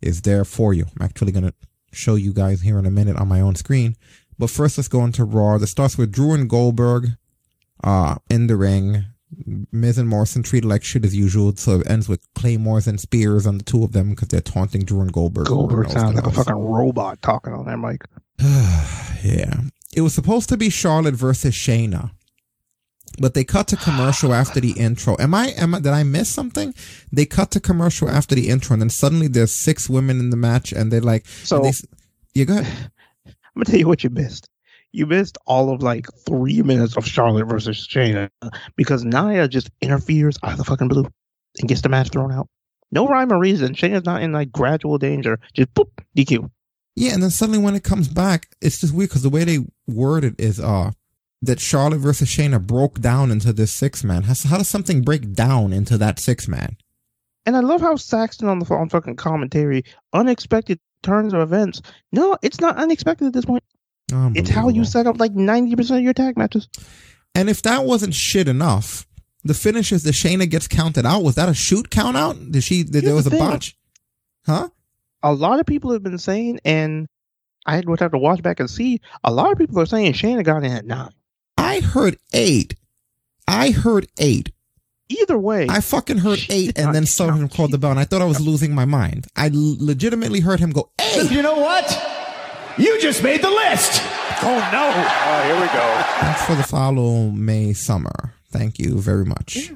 is there for you. I'm actually going to show you guys here in a minute on my own screen. But first, let's go into Raw. This starts with Drew and Goldberg uh, in the ring. Miz and Morrison treated like shit as usual. So it ends with Claymores and Spears on the two of them because they're taunting Drew and Goldberg. Goldberg sounds like a fucking robot talking on that mic. yeah. It was supposed to be Charlotte versus Shayna. But they cut to commercial after the intro. Am I, am I, did I miss something? They cut to commercial after the intro and then suddenly there's six women in the match and they're like, So- and they, you go ahead. I'm gonna tell you what you missed. You missed all of like three minutes of Charlotte versus Shayna because Nia just interferes out of the fucking blue and gets the match thrown out. No rhyme or reason. Shayna's not in like gradual danger. Just boop, DQ. Yeah, and then suddenly when it comes back, it's just weird because the way they word it is uh that Charlotte versus Shayna broke down into this six man. How, how does something break down into that six man? And I love how Saxton on the on fucking commentary, unexpected turns of events. No, it's not unexpected at this point. It's how you set up like ninety percent of your tag matches. And if that wasn't shit enough, the finish is the Shayna gets counted out. Was that a shoot count out? Did she? Did, there was the a botch? Huh? A lot of people have been saying, and I would have to watch back and see. A lot of people are saying Shayna got in at nine. I heard eight. I heard eight. Either way, I fucking heard eight, and then saw him call the bell, and I thought I was losing my mind. I legitimately heard him go eight. You know what? You just made the list. Oh no! Oh, here we go. Thanks for the follow, May Summer. Thank you very much.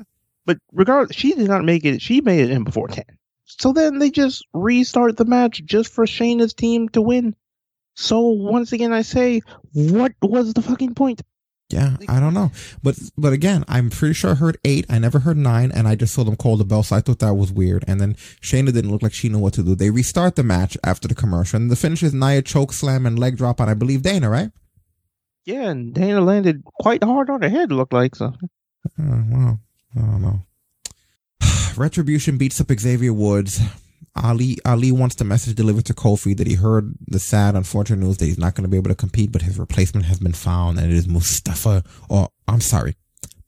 But regardless, she did not make it. She made it in before ten. So then they just restart the match just for Shayna's team to win. So once again, I say, what was the fucking point? Yeah, I don't know, but but again, I'm pretty sure I heard eight. I never heard nine, and I just saw them call the bell, so I thought that was weird. And then Shayna didn't look like she knew what to do. They restart the match after the commercial, and the finish is Nia choke slam and leg drop on I believe Dana, right? Yeah, and Dana landed quite hard on her head. Looked like so. Uh, well, I don't know. Retribution beats up Xavier Woods. Ali Ali wants the message delivered to Kofi that he heard the sad, unfortunate news that he's not going to be able to compete, but his replacement has been found, and it is Mustafa. Or I'm sorry,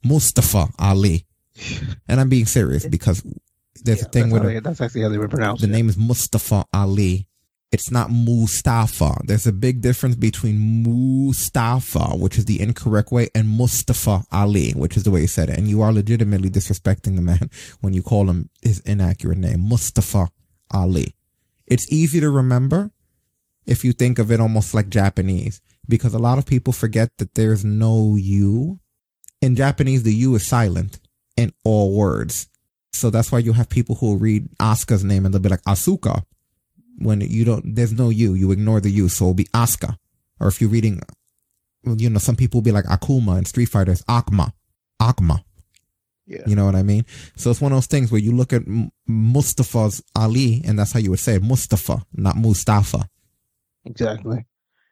Mustafa Ali. And I'm being serious because there's a thing with that's actually how they the it. name is Mustafa Ali. It's not Mustafa. There's a big difference between Mustafa, which is the incorrect way, and Mustafa Ali, which is the way you said it. And you are legitimately disrespecting the man when you call him his inaccurate name, Mustafa Ali. It's easy to remember if you think of it almost like Japanese, because a lot of people forget that there's no U. In Japanese, the U is silent in all words. So that's why you have people who read Asuka's name and they'll be like Asuka. When you don't, there's no U, you ignore the U, so it'll be Asuka. Or if you're reading, you know, some people will be like Akuma in Street Fighter, it's Akma. Akma. Yeah. You know what I mean? So it's one of those things where you look at Mustafa's Ali, and that's how you would say it, Mustafa, not Mustafa. Exactly.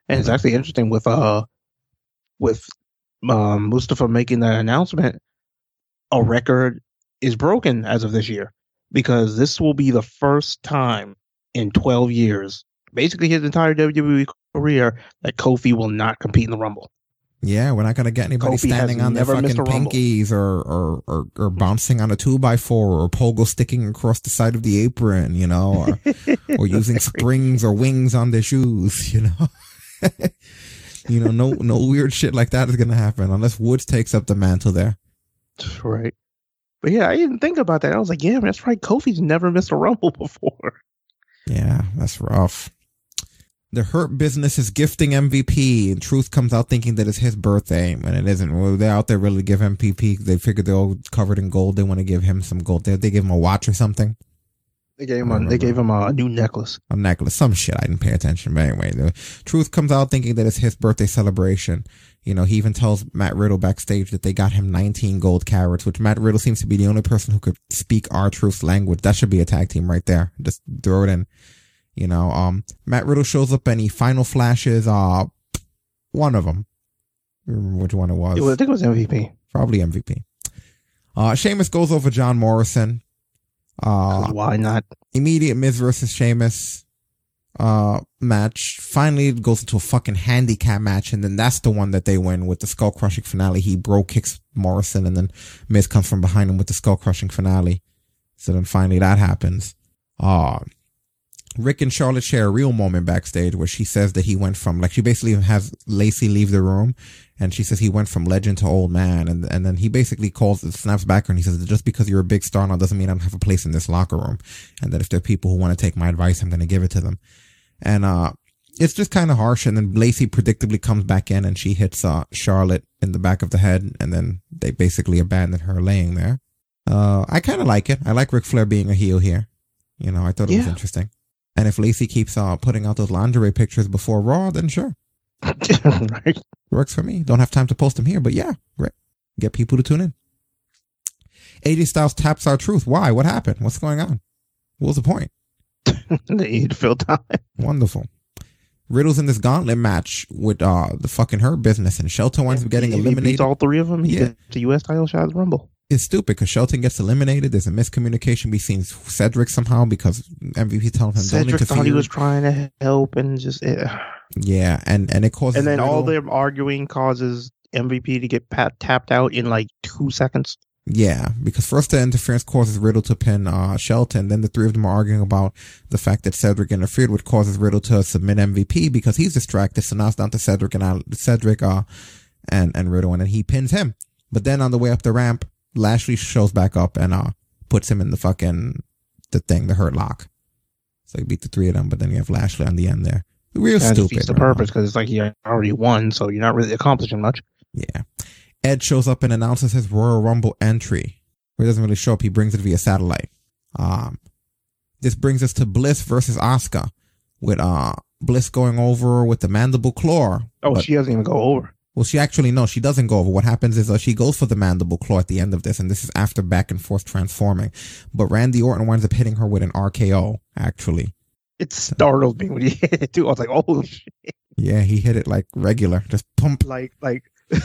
And it's actually interesting with uh with um Mustafa making that announcement, a record is broken as of this year. Because this will be the first time in twelve years, basically his entire WWE career, that Kofi will not compete in the Rumble. Yeah, we're not gonna get anybody has standing on their fucking pinkies or, or, or, or bouncing on a two by four or pogo sticking across the side of the apron, you know, or, or using springs or wings on their shoes, you know. you know, no no weird shit like that is gonna happen unless Woods takes up the mantle there. Right. But yeah, I didn't think about that. I was like, yeah, that's right. Kofi's never missed a Rumble before. Yeah, that's rough. The Hurt Business is gifting MVP, and Truth comes out thinking that it's his birthday, and it isn't. Well, they're out there really give MVP. They figured they're all covered in gold. They want to give him some gold. They, they give him a watch or something. They gave him a, they gave him a new necklace. a necklace, some shit. I didn't pay attention, but anyway, the truth comes out thinking that it's his birthday celebration. You know, he even tells Matt Riddle backstage that they got him 19 gold carrots, which Matt Riddle seems to be the only person who could speak R-Truth's language. That should be a tag team right there. Just throw it in. You know, um, Matt Riddle shows up and he final flashes, uh, one of them. Remember which one it was. It was- I think it was MVP. Probably MVP. Uh, Sheamus goes over John Morrison. Uh, why not? Immediate Miz versus Sheamus uh match finally it goes into a fucking handicap match and then that's the one that they win with the skull crushing finale he bro kicks morrison and then miz comes from behind him with the skull crushing finale so then finally that happens uh rick and charlotte share a real moment backstage where she says that he went from like she basically has lacey leave the room and she says he went from legend to old man and and then he basically calls snaps back her and he says just because you're a big star now doesn't mean i don't have a place in this locker room and that if there are people who want to take my advice i'm going to give it to them. And uh it's just kind of harsh and then lacey predictably comes back in and she hits uh charlotte in the back of the head and then they basically abandon her laying there. Uh i kind of like it. I like Ric flair being a heel here. You know i thought it was interesting and if lacey keeps uh putting out those lingerie pictures before raw then sure right. works for me don't have time to post them here but yeah great get people to tune in AJ Styles taps R-Truth. Why? What happened? What's going on? What was the point? they need to fill time. Wonderful. Riddle's in this gauntlet match with uh the fucking Hurt Business, and Shelton winds up getting he eliminated. beats all three of them, he Yeah. gets the U.S. title shot at the Rumble. It's stupid because Shelton gets eliminated. There's a miscommunication between Cedric somehow because MVP telling him don't Cedric thought he was trying to help and just, eh. yeah, and and it causes and then all their arguing causes MVP to get pat, tapped out in like two seconds. Yeah, because first the interference causes Riddle to pin uh, Shelton. Then the three of them are arguing about the fact that Cedric interfered, which causes Riddle to submit MVP because he's distracted. So now it's down to Cedric and Al- Cedric uh, and and Riddle, and then he pins him. But then on the way up the ramp, Lashley shows back up and uh puts him in the fucking the thing, the hurt lock. So he beat the three of them, but then you have Lashley on the end there. Real That stupid. defeats the right? purpose because it's like he already won, so you're not really accomplishing much. Yeah. Ed shows up and announces his Royal Rumble entry. He doesn't really show up. He brings it via satellite. Um, this brings us to Bliss versus Asuka with, uh, Bliss going over with the mandible claw. Oh, she doesn't even go over. Well, she actually, no, she doesn't go over. What happens is uh, she goes for the mandible claw at the end of this, and this is after back and forth transforming. But Randy Orton winds up hitting her with an RKO, actually. It startled me when he hit it too. I was like, oh shit. Yeah, he hit it like regular, just pump. Like, like,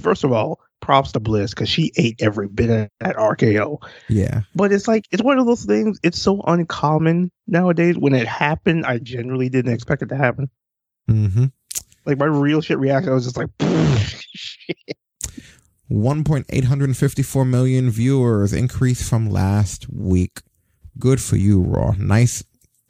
first of all, props to Bliss because she ate every bit of that RKO. Yeah. But it's like, it's one of those things, it's so uncommon nowadays. When it happened, I generally didn't expect it to happen. Mm-hmm. Like, my real shit reaction, I was just like, 1.854 million viewers increase from last week. Good for you, Raw. Nice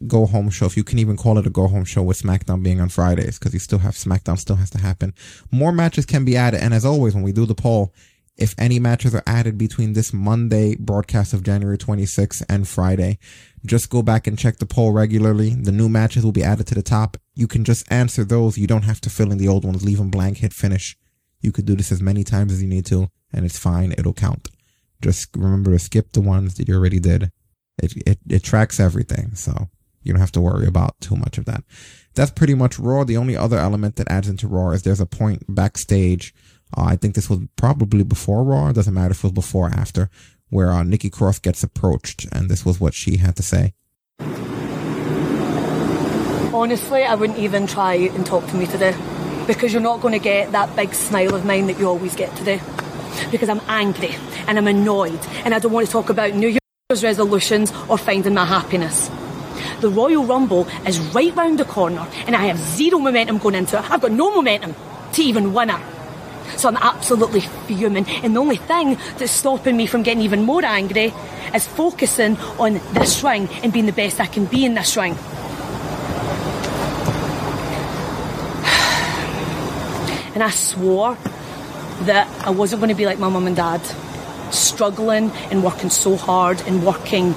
go home show. If you can even call it a go home show with SmackDown being on Fridays, because you still have SmackDown still has to happen. More matches can be added. And as always, when we do the poll, if any matches are added between this Monday broadcast of January 26th and Friday, just go back and check the poll regularly. The new matches will be added to the top. You can just answer those. You don't have to fill in the old ones. Leave them blank, hit finish. You could do this as many times as you need to, and it's fine. It'll count. Just remember to skip the ones that you already did. It, it, it tracks everything. So you don't have to worry about too much of that. That's pretty much Raw. The only other element that adds into Raw is there's a point backstage. Uh, I think this was probably before Raw. It doesn't matter if it was before or after, where uh, Nikki Cross gets approached, and this was what she had to say. Honestly, I wouldn't even try and talk to me today because you're not going to get that big smile of mine that you always get today. Because I'm angry and I'm annoyed and I don't want to talk about New Year's resolutions or finding my happiness. The Royal Rumble is right round the corner and I have zero momentum going into it. I've got no momentum to even win it. So I'm absolutely fuming, and the only thing that's stopping me from getting even more angry is focusing on this ring and being the best I can be in this ring. And I swore that I wasn't going to be like my mum and dad, struggling and working so hard and working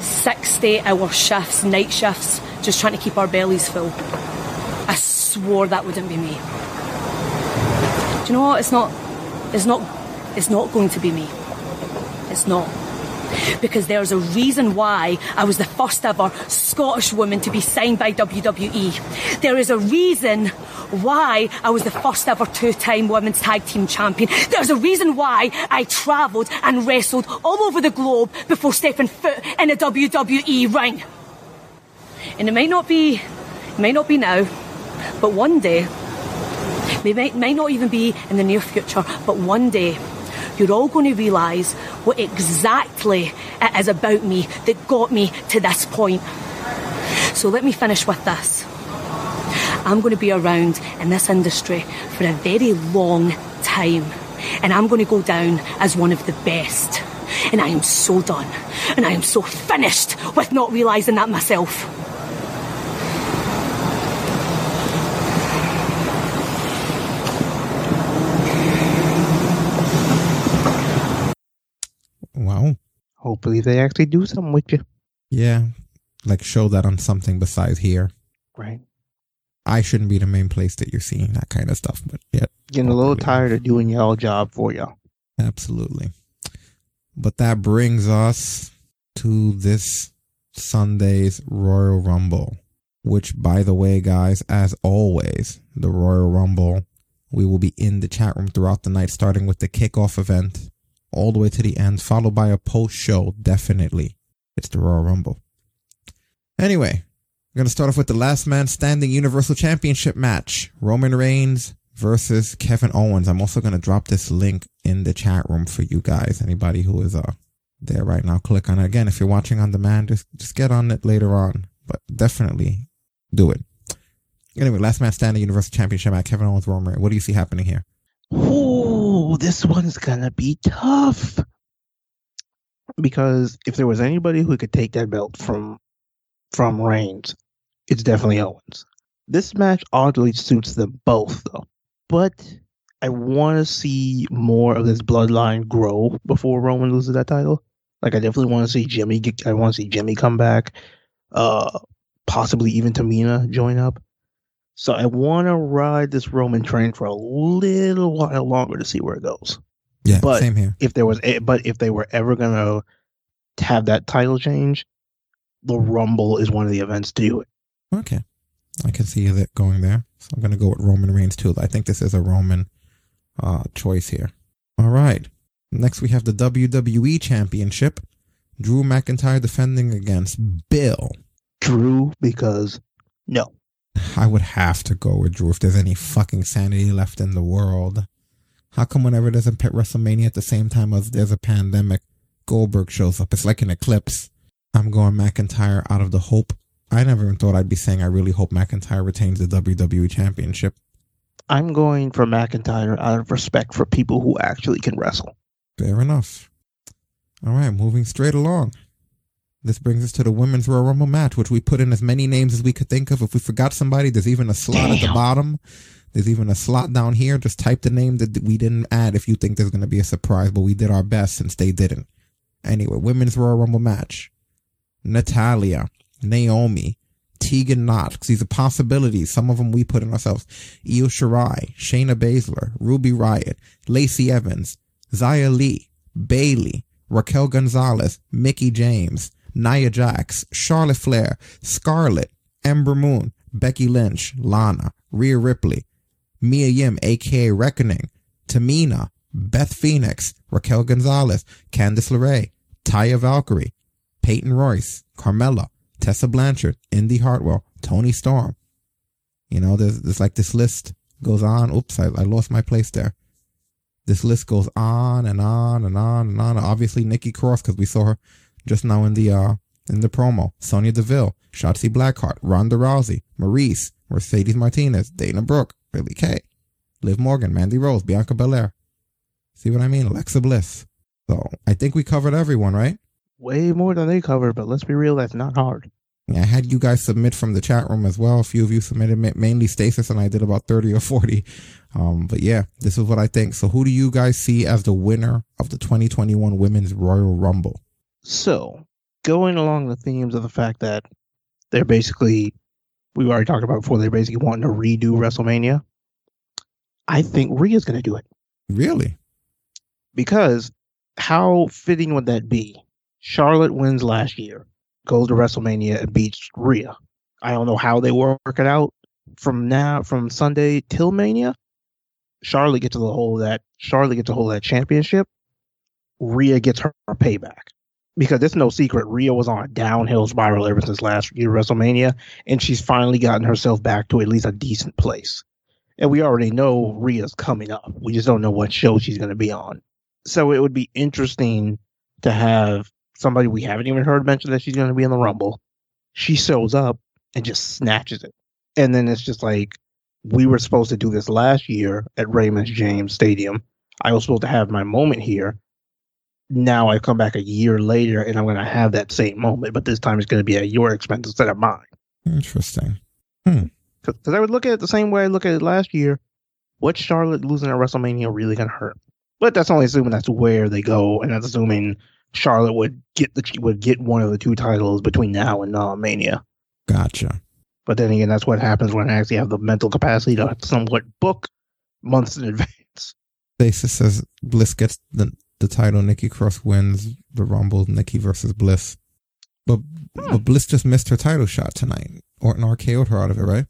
60 hour shifts, night shifts, just trying to keep our bellies full. I swore that wouldn't be me. Do you know what? It's not. It's not. It's not going to be me. It's not. Because there's a reason why I was the first ever Scottish woman to be signed by WWE. There is a reason why I was the first ever two time women's tag team champion. There's a reason why I travelled and wrestled all over the globe before stepping foot in a WWE ring. And it might not be, it might not be now, but one day, might, might not even be in the near future, but one day, you're all going to realise what exactly it is about me that got me to this point. So let me finish with this. I'm going to be around in this industry for a very long time. And I'm going to go down as one of the best. And I am so done. And I am so finished with not realising that myself. Wow. hopefully they actually do something with you. Yeah. Like show that on something besides here. Right. I shouldn't be the main place that you're seeing that kind of stuff, but yeah. Getting a little tired of doing y'all job for y'all. Absolutely. But that brings us to this Sunday's Royal Rumble, which, by the way, guys, as always, the Royal Rumble, we will be in the chat room throughout the night, starting with the kickoff event all the way to the end, followed by a post show. Definitely. It's the Royal Rumble. Anyway, we're going to start off with the last man standing Universal Championship match Roman Reigns versus Kevin Owens. I'm also going to drop this link in the chat room for you guys. Anybody who is uh there right now, click on it. Again, if you're watching on demand, just, just get on it later on, but definitely do it. Anyway, last man standing Universal Championship match Kevin Owens Roman Reigns. What do you see happening here? Ooh, this one's gonna be tough. because if there was anybody who could take that belt from from Reigns, it's definitely Owens. This match oddly suits them both, though. But I want to see more of this bloodline grow before Roman loses that title. Like I definitely want to see Jimmy. Get, I want to see Jimmy come back. Uh, possibly even Tamina join up. So I want to ride this Roman train for a little while longer to see where it goes. Yeah, but same here. if there was, a, but if they were ever gonna have that title change, the Rumble is one of the events to do it. Okay. I can see that going there. So I'm going to go with Roman Reigns too. I think this is a Roman uh, choice here. All right. Next, we have the WWE Championship. Drew McIntyre defending against Bill. Drew, because no. I would have to go with Drew if there's any fucking sanity left in the world. How come whenever there's a pit WrestleMania at the same time as there's a pandemic, Goldberg shows up? It's like an eclipse. I'm going McIntyre out of the hope. I never even thought I'd be saying I really hope McIntyre retains the WWE Championship. I'm going for McIntyre out of respect for people who actually can wrestle. Fair enough. All right, moving straight along. This brings us to the Women's Royal Rumble match, which we put in as many names as we could think of. If we forgot somebody, there's even a slot at the bottom. There's even a slot down here. Just type the name that we didn't add if you think there's going to be a surprise, but we did our best since they didn't. Anyway, Women's Royal Rumble match. Natalya, Naomi, Tegan Nox. These are possibilities. Some of them we put in ourselves. Io Shirai, Shayna Baszler, Ruby Riot, Lacey Evans, Xia Li, Bayley, Raquel Gonzalez, Mickie James, Nia Jax, Charlotte Flair, Scarlett, Ember Moon, Becky Lynch, Lana, Rhea Ripley, Mia Yim, aka Reckoning, Tamina, Beth Phoenix, Raquel Gonzalez, Candice LeRae, Taya Valkyrie, Peyton Royce, Carmella, Tessa Blanchard, Indi Hartwell, Toni Storm. You know, there's, there's like this list goes on. Oops, I, I lost my place there. This list goes on and on and on and on. Obviously, Nikki Cross because we saw her just now in the uh in the promo. Sonya Deville, Shotzi Blackheart, Ronda Rousey, Maurice, Mercedes Martinez, Dana Brooke, Billie Kay, Liv Morgan, Mandy Rose, Bianca Belair. See what I mean? Alexa Bliss. So I think we covered everyone, right? Way more than they covered, but let's be real, that's not hard. Yeah, I had you guys submit from the chat room as well. A few of you submitted, mainly Stasis, and I did about 30 or 40. Um, but yeah, this is what I think. So who do you guys see as the winner of the 2021 Women's Royal Rumble? So, going along the themes of the fact that they're basically, we already talked about before, they're basically wanting to redo WrestleMania. I think Rhea's going to do it. Really? Because how fitting would that be? Charlotte wins last year, goes to WrestleMania and beats Rhea. I don't know how they work it out from now, from Sunday till Mania. Charlotte gets to the whole that Charlotte gets a hold of that championship. Rhea gets her payback because it's no secret Rhea was on a downhill spiral ever since last year WrestleMania, and she's finally gotten herself back to at least a decent place. And we already know Rhea's coming up. We just don't know what show she's going to be on. So it would be interesting to have somebody we haven't even heard mention that she's going to be in the Rumble. She shows up and just snatches it. And then it's just like, we were supposed to do this last year at Raymond James Stadium. I was supposed to have my moment here. Now I come back a year later and I'm going to have that same moment, but this time it's going to be at your expense instead of mine. Interesting. Hmm. Because I would look at it the same way I look at it last year. What's Charlotte losing at WrestleMania really going to hurt? But that's only assuming that's where they go, and that's assuming Charlotte would get the would get one of the two titles between now and uh, Mania. Gotcha. But then again, that's what happens when I actually have the mental capacity to somewhat book months in advance. Basis says Bliss gets the the title. Nikki Cross wins the Rumble. Nikki versus Bliss. But, hmm. but Bliss just missed her title shot tonight. Orton RKO'd her out of it, right?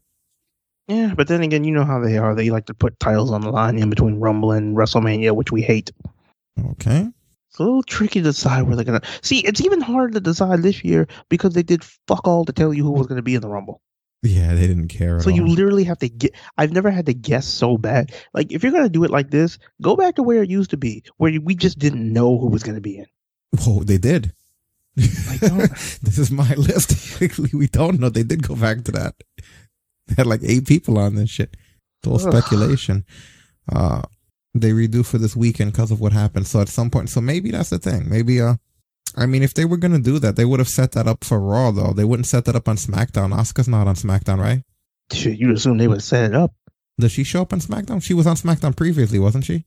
Yeah, but then again, you know how they are. They like to put titles on the line in between Rumble and WrestleMania, which we hate. Okay. It's a little tricky to decide where they're gonna see. It's even harder to decide this year because they did fuck all to tell you who was gonna be in the Rumble. Yeah, they didn't care. so all. you literally have to get. I've never had to guess so bad. Like if you're gonna do it like this, go back to where it used to be, where we just didn't know who was gonna be in. Oh, they did. this is my list. we don't know. They did go back to that. They had like eight people on this shit. It's all Ugh. speculation. Uh, they redo for this weekend because of what happened. So at some point, so maybe that's the thing. Maybe uh, I mean, if they were gonna do that, they would have set that up for Raw, though. They wouldn't set that up on SmackDown. Asuka's not on SmackDown, right? Shit, you'd assume they would set it up. Does she show up on SmackDown? She was on SmackDown previously, wasn't she?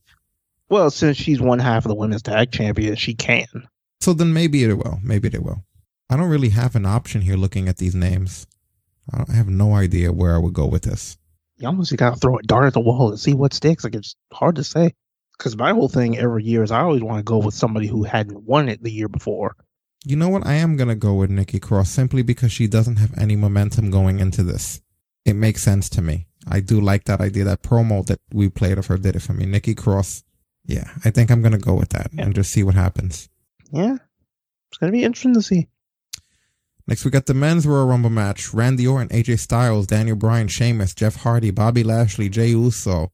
Well, since she's one half of the women's tag champion, she can. So then maybe it will. Maybe they will. I don't really have an option here looking at these names. I don't- I have no idea where I would go with this. You almost gotta throw a dart at the wall and see what sticks. Like it's hard to say. Because my whole thing every year is I always want to go with somebody who hadn't won it the year before. You know what? I am gonna go with Nikki Cross simply because she doesn't have any momentum going into this. It makes sense to me. I do like that idea. That promo that we played of her did it for me. Nikki Cross. Yeah, I think I'm gonna go with that and just see what happens. Yeah, it's gonna be interesting to see. Next, we got the men's Royal Rumble match: Randy Orton, AJ Styles, Daniel Bryan, Sheamus, Jeff Hardy, Bobby Lashley, Jey Uso,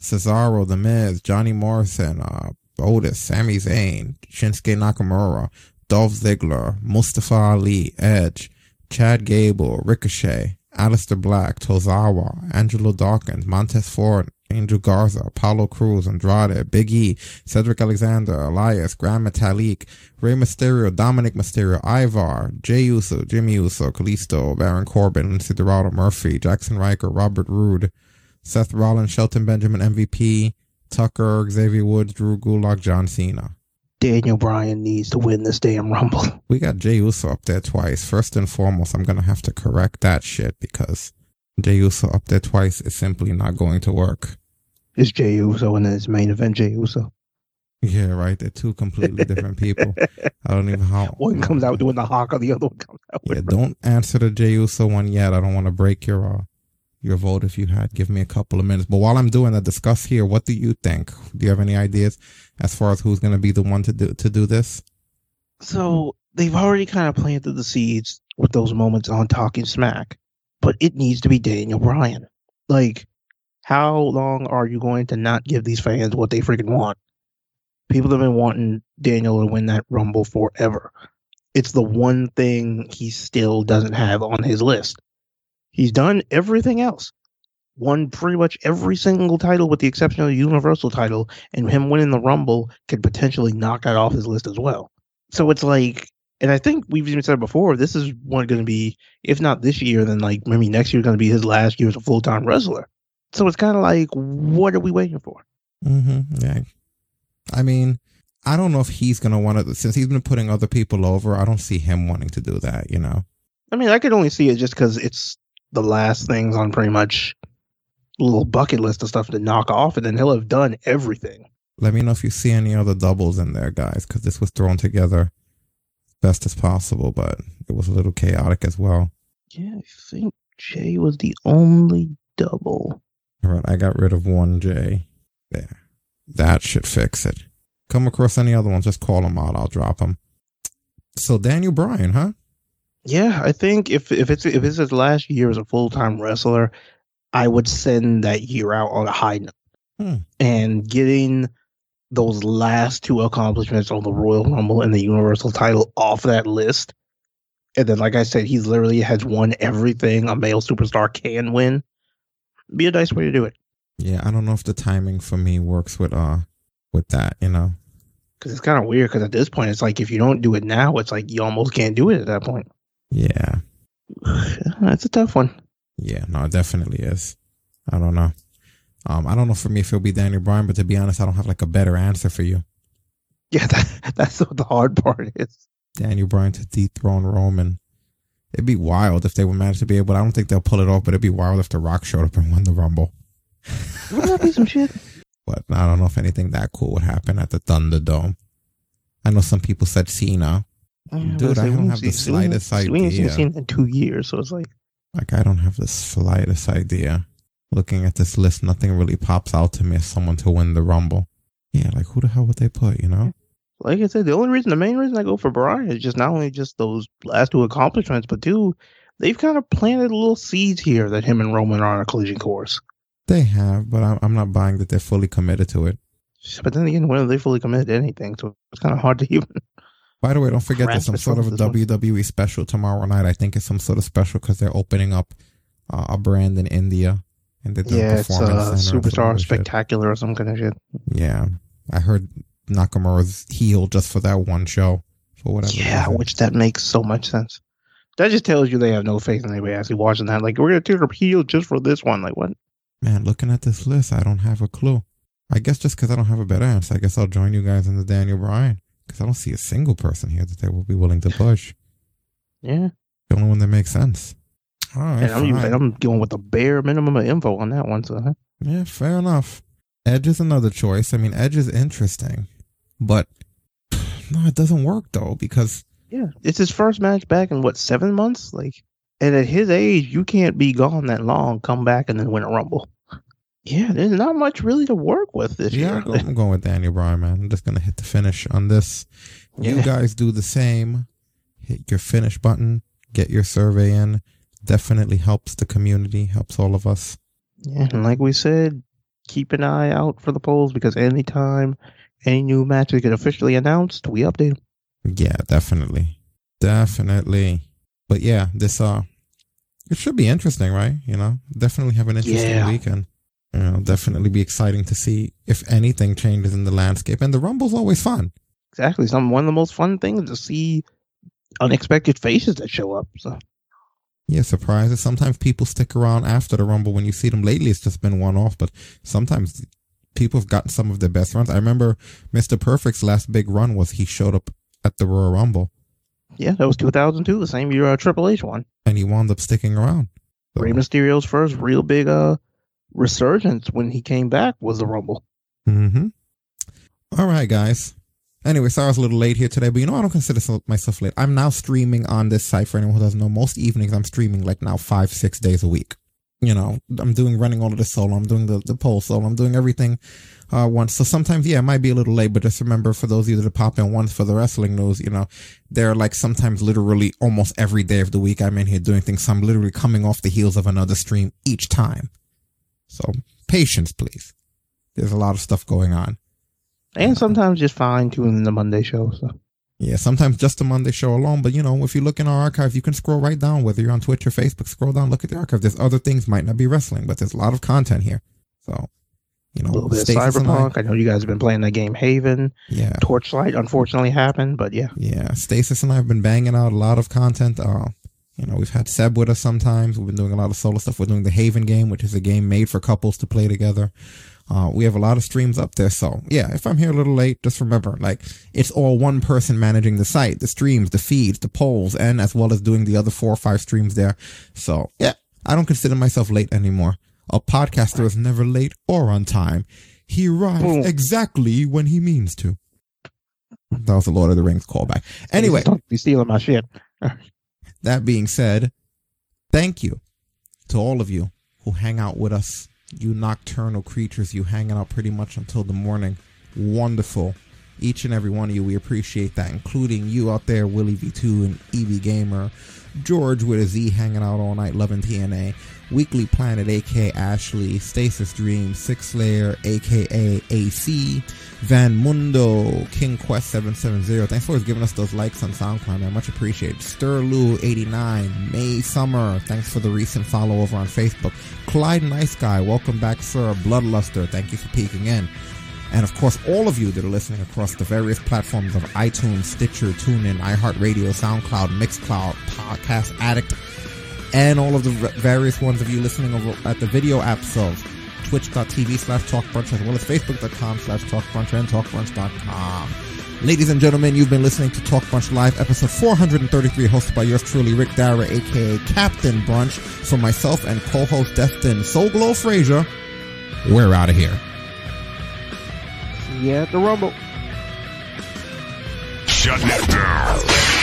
Cesaro, The Miz, Johnny Morrison, uh, Otis, Sami Zayn, Shinsuke Nakamura, Dolph Ziggler, Mustafa Ali, Edge, Chad Gable, Ricochet, Aleister Black, Tozawa, Angelo Dawkins, Montez Ford, Angel Garza, Apollo Crews, Andrade, Big E, Cedric Alexander, Elias, Grand Metalik, Rey Mysterio, Dominik Mysterio, Ivar, Jey Uso, Jimmy Uso, Kalisto, Baron Corbin, Lince Dorado, Murphy, Jaxson Ryker, Robert Roode, Seth Rollins, Shelton Benjamin, MVP, Tucker, Xavier Woods, Drew Gulak, John Cena. Daniel Bryan needs to win this damn Rumble. We got Jey Uso up there twice. First and foremost, I'm gonna have to correct that shit because Jey Uso up there twice is simply not going to work. It's Jey Uso and then it's main event Jey Uso. Yeah, right. They're two completely different people. I don't even how. One comes out doing the hawk, or the other one comes out. Yeah, don't answer the Jey Uso one yet. I don't want to break your uh, your vote if you had. Give me a couple of minutes. But while I'm doing that, discuss here. What do you think? Do you have any ideas as far as who's going to be the one to do to do this? So they've already kind of planted the seeds with those moments on Talking Smack, but it needs to be Daniel Bryan. Like, how long are you going to not give these fans what they freaking want? People have been wanting Daniel to win that Rumble forever. It's the one thing he still doesn't have on his list. He's done everything else. Won pretty much every single title with the exception of the Universal title, and him winning the Rumble could potentially knock that off his list as well. So it's like, and I think we've even said before, this is one going to be, if not this year, then like maybe next year going to be his last year as a full time wrestler. So it's kind of like, what are we waiting for? Mm-hmm. Yeah. I mean, I don't know if he's going to want to, since he's been putting other people over, I don't see him wanting to do that, you know? I mean, I could only see it just because it's the last things on pretty much little bucket list of stuff to knock off, and then he'll have done everything. Let me know if you see any other doubles in there, guys, because this was thrown together best as possible, but it was a little chaotic as well. Yeah, I think Jay was the only double. All right, I got rid of one J. There. That should fix it. Come across any other ones, just call them out. I'll drop them. So Daniel Bryan, huh? Yeah, I think if if it's if it's his last year as a full time wrestler, I would send that year out on a high note. Hmm. And getting those last two accomplishments on the Royal Rumble and the Universal title off that list. And then, like I said, he's literally has won everything a male superstar can win. Be a nice way to do it. Yeah, I don't know if the timing for me works with uh with that, you know. Because it's kind of weird. Because at this point, it's like if you don't do it now, it's like you almost can't do it at that point. Yeah. That's a tough one. Yeah, no, it definitely is. I don't know. Um, I don't know for me if it'll be Daniel Bryan, but to be honest, I don't have like a better answer for you. Yeah, that, that's what the hard part is. Daniel Bryan to dethrone Roman. It'd be wild if they would manage to be able. I don't think they'll pull it off, but it'd be wild if The Rock showed up and won the Rumble. Wouldn't that be some shit? But I don't know if anything that cool would happen at the Thunderdome. I know some people said Cena. Dude, I don't have the slightest idea. We ain't seen. In two years, so it's like Like I don't have the slightest idea. Looking at this list, nothing really pops out to me as someone to win the Rumble. Yeah, like who the hell would they put? You know? like I said, the only reason, the main reason I go for Bryan is just not only just those last two accomplishments, but two, they've kind of planted little seeds here that him and Roman are on a collision course. They have, but I'm, I'm not buying that they're fully committed to it. But then again, when are they fully committed to anything? So it's kind of hard to even. By the way, don't forget there's some sort of a some WWE special tomorrow night. I think it's some sort of special because they're opening up uh, a brand in India and they're doing Yeah, it's performance uh, center and some superstar shit. spectacular or some kind of shit. Yeah, I heard Nakamura's heel just for that one show. For whatever. Yeah, reason. which that makes so much sense. That just tells you they have no faith in anybody actually watching that. Like, we're gonna tear up heel just for this one. Like, what? Man, looking at this list, I don't have a clue. I guess just because I don't have a better answer, I guess I'll join you guys in the Daniel Bryan because I don't see a single person here that they will be willing to push. Yeah. The only one that makes sense. All right, and I'm, even. I'm going with the bare minimum of info on that one. So, huh? Yeah, fair enough. Edge is another choice. I mean, Edge is interesting, but no, it doesn't work though because yeah, it's his first match back in what seven months? Like, and at his age, you can't be gone that long, come back, and then win a rumble. Yeah, there's not much really to work with this yeah, year. I'm going, I'm going with Daniel Bryan, man. I'm just gonna hit the finish on this. You Yeah. guys do the same. Hit your finish button. Get your survey in. Definitely helps the community. Helps all of us. Yeah, and like we said, keep an eye out for the polls because anytime any new matches get officially announced, we update them. Yeah, definitely. Definitely. But yeah, this uh it should be interesting, right? You know, definitely have an interesting Yeah. weekend. You know, definitely be exciting to see if anything changes in the landscape. And the Rumble's always fun. Exactly, some one of the most fun things is to see unexpected faces that show up. So Yeah, surprises. Sometimes people stick around after the Rumble when you see them. Lately, it's just been one off, but sometimes people have gotten some of their best runs. I remember Mr. Perfect's last big run was he showed up at the Royal Rumble yeah, that was 2002, the same year uh, Triple H won. and he wound up sticking around. Rey Mysterio's first real big uh resurgence when he came back was the Rumble. Mm-hmm. All right, guys. Anyway, sorry I was a little late here today, but you know I don't consider myself late. I'm now streaming on this site for anyone who doesn't know. Most evenings I'm streaming like now five, six days a week. You know, I'm doing running all of the solo. I'm doing the, the poll solo. I'm doing everything uh once. So sometimes, yeah, it might be a little late, but just remember for those of you that pop in once for the wrestling news, you know, they're like sometimes literally almost every day of the week I'm in here doing things. So I'm literally coming off the heels of another stream each time. So patience, please. There's a lot of stuff going on. And sometimes just fine tuning the Monday show. So Yeah, sometimes just the Monday show alone. But you know, if you look in our archive, you can scroll right down, whether you're on Twitch or Facebook, scroll down, look at the archive. There's other things, might not be wrestling, but there's a lot of content here. So, you know, a little bit of Cyberpunk. I know you guys have been playing that game Haven. Yeah. Torchlight unfortunately happened, but yeah. Yeah, Stasis and I have been banging out a lot of content. Uh, you know, we've had Seb with us sometimes. We've been doing a lot of solo stuff. We're doing the Haven game, which is a game made for couples to play together. Uh, we have a lot of streams up there. So yeah, if I'm here a little late, just remember, like, it's all one person managing the site, the streams, the feeds, the polls, and as well as doing the other four or five streams there. So yeah, I don't consider myself late anymore. A podcaster is never late or on time. He arrives exactly when he means to. That was the Lord of the Rings callback. Anyway, Don't be stealing my shit. that being said, thank you to all of you who hang out with us. You nocturnal creatures, you hanging out pretty much until the morning. Wonderful. Each and every one of you, we appreciate that, including you out there, Willie V2 and EV Gamer, George with a Z hanging out all night, loving TNA, Weekly Planet, aka Ashley, Stasis Dream, Six Slayer, aka AC, Van Mundo, King Quest 770. Thanks for giving us those likes on SoundCloud, man. Much appreciated. Stirlu89, May Summer. Thanks for the recent follow over on Facebook. Clyde Nice Guy, welcome back, sir. Bloodluster, thank you for peeking in. And of course, all of you that are listening across the various platforms of iTunes, Stitcher, TuneIn, iHeartRadio, SoundCloud, Mixcloud, Podcast Addict, and all of the various ones of you listening over at the video apps of twitch.tv slash talkbrunch as well as facebook.com slash talkbrunch and talkbrunch.com. Ladies and gentlemen, you've been listening to Talk Brunch Live, episode 433, hosted by yours truly, Rick Dara, aka Captain Brunch, for myself and co-host Destin Soul Glow Frazier. We're out of here. Yeah, the Rumble. Shut it down.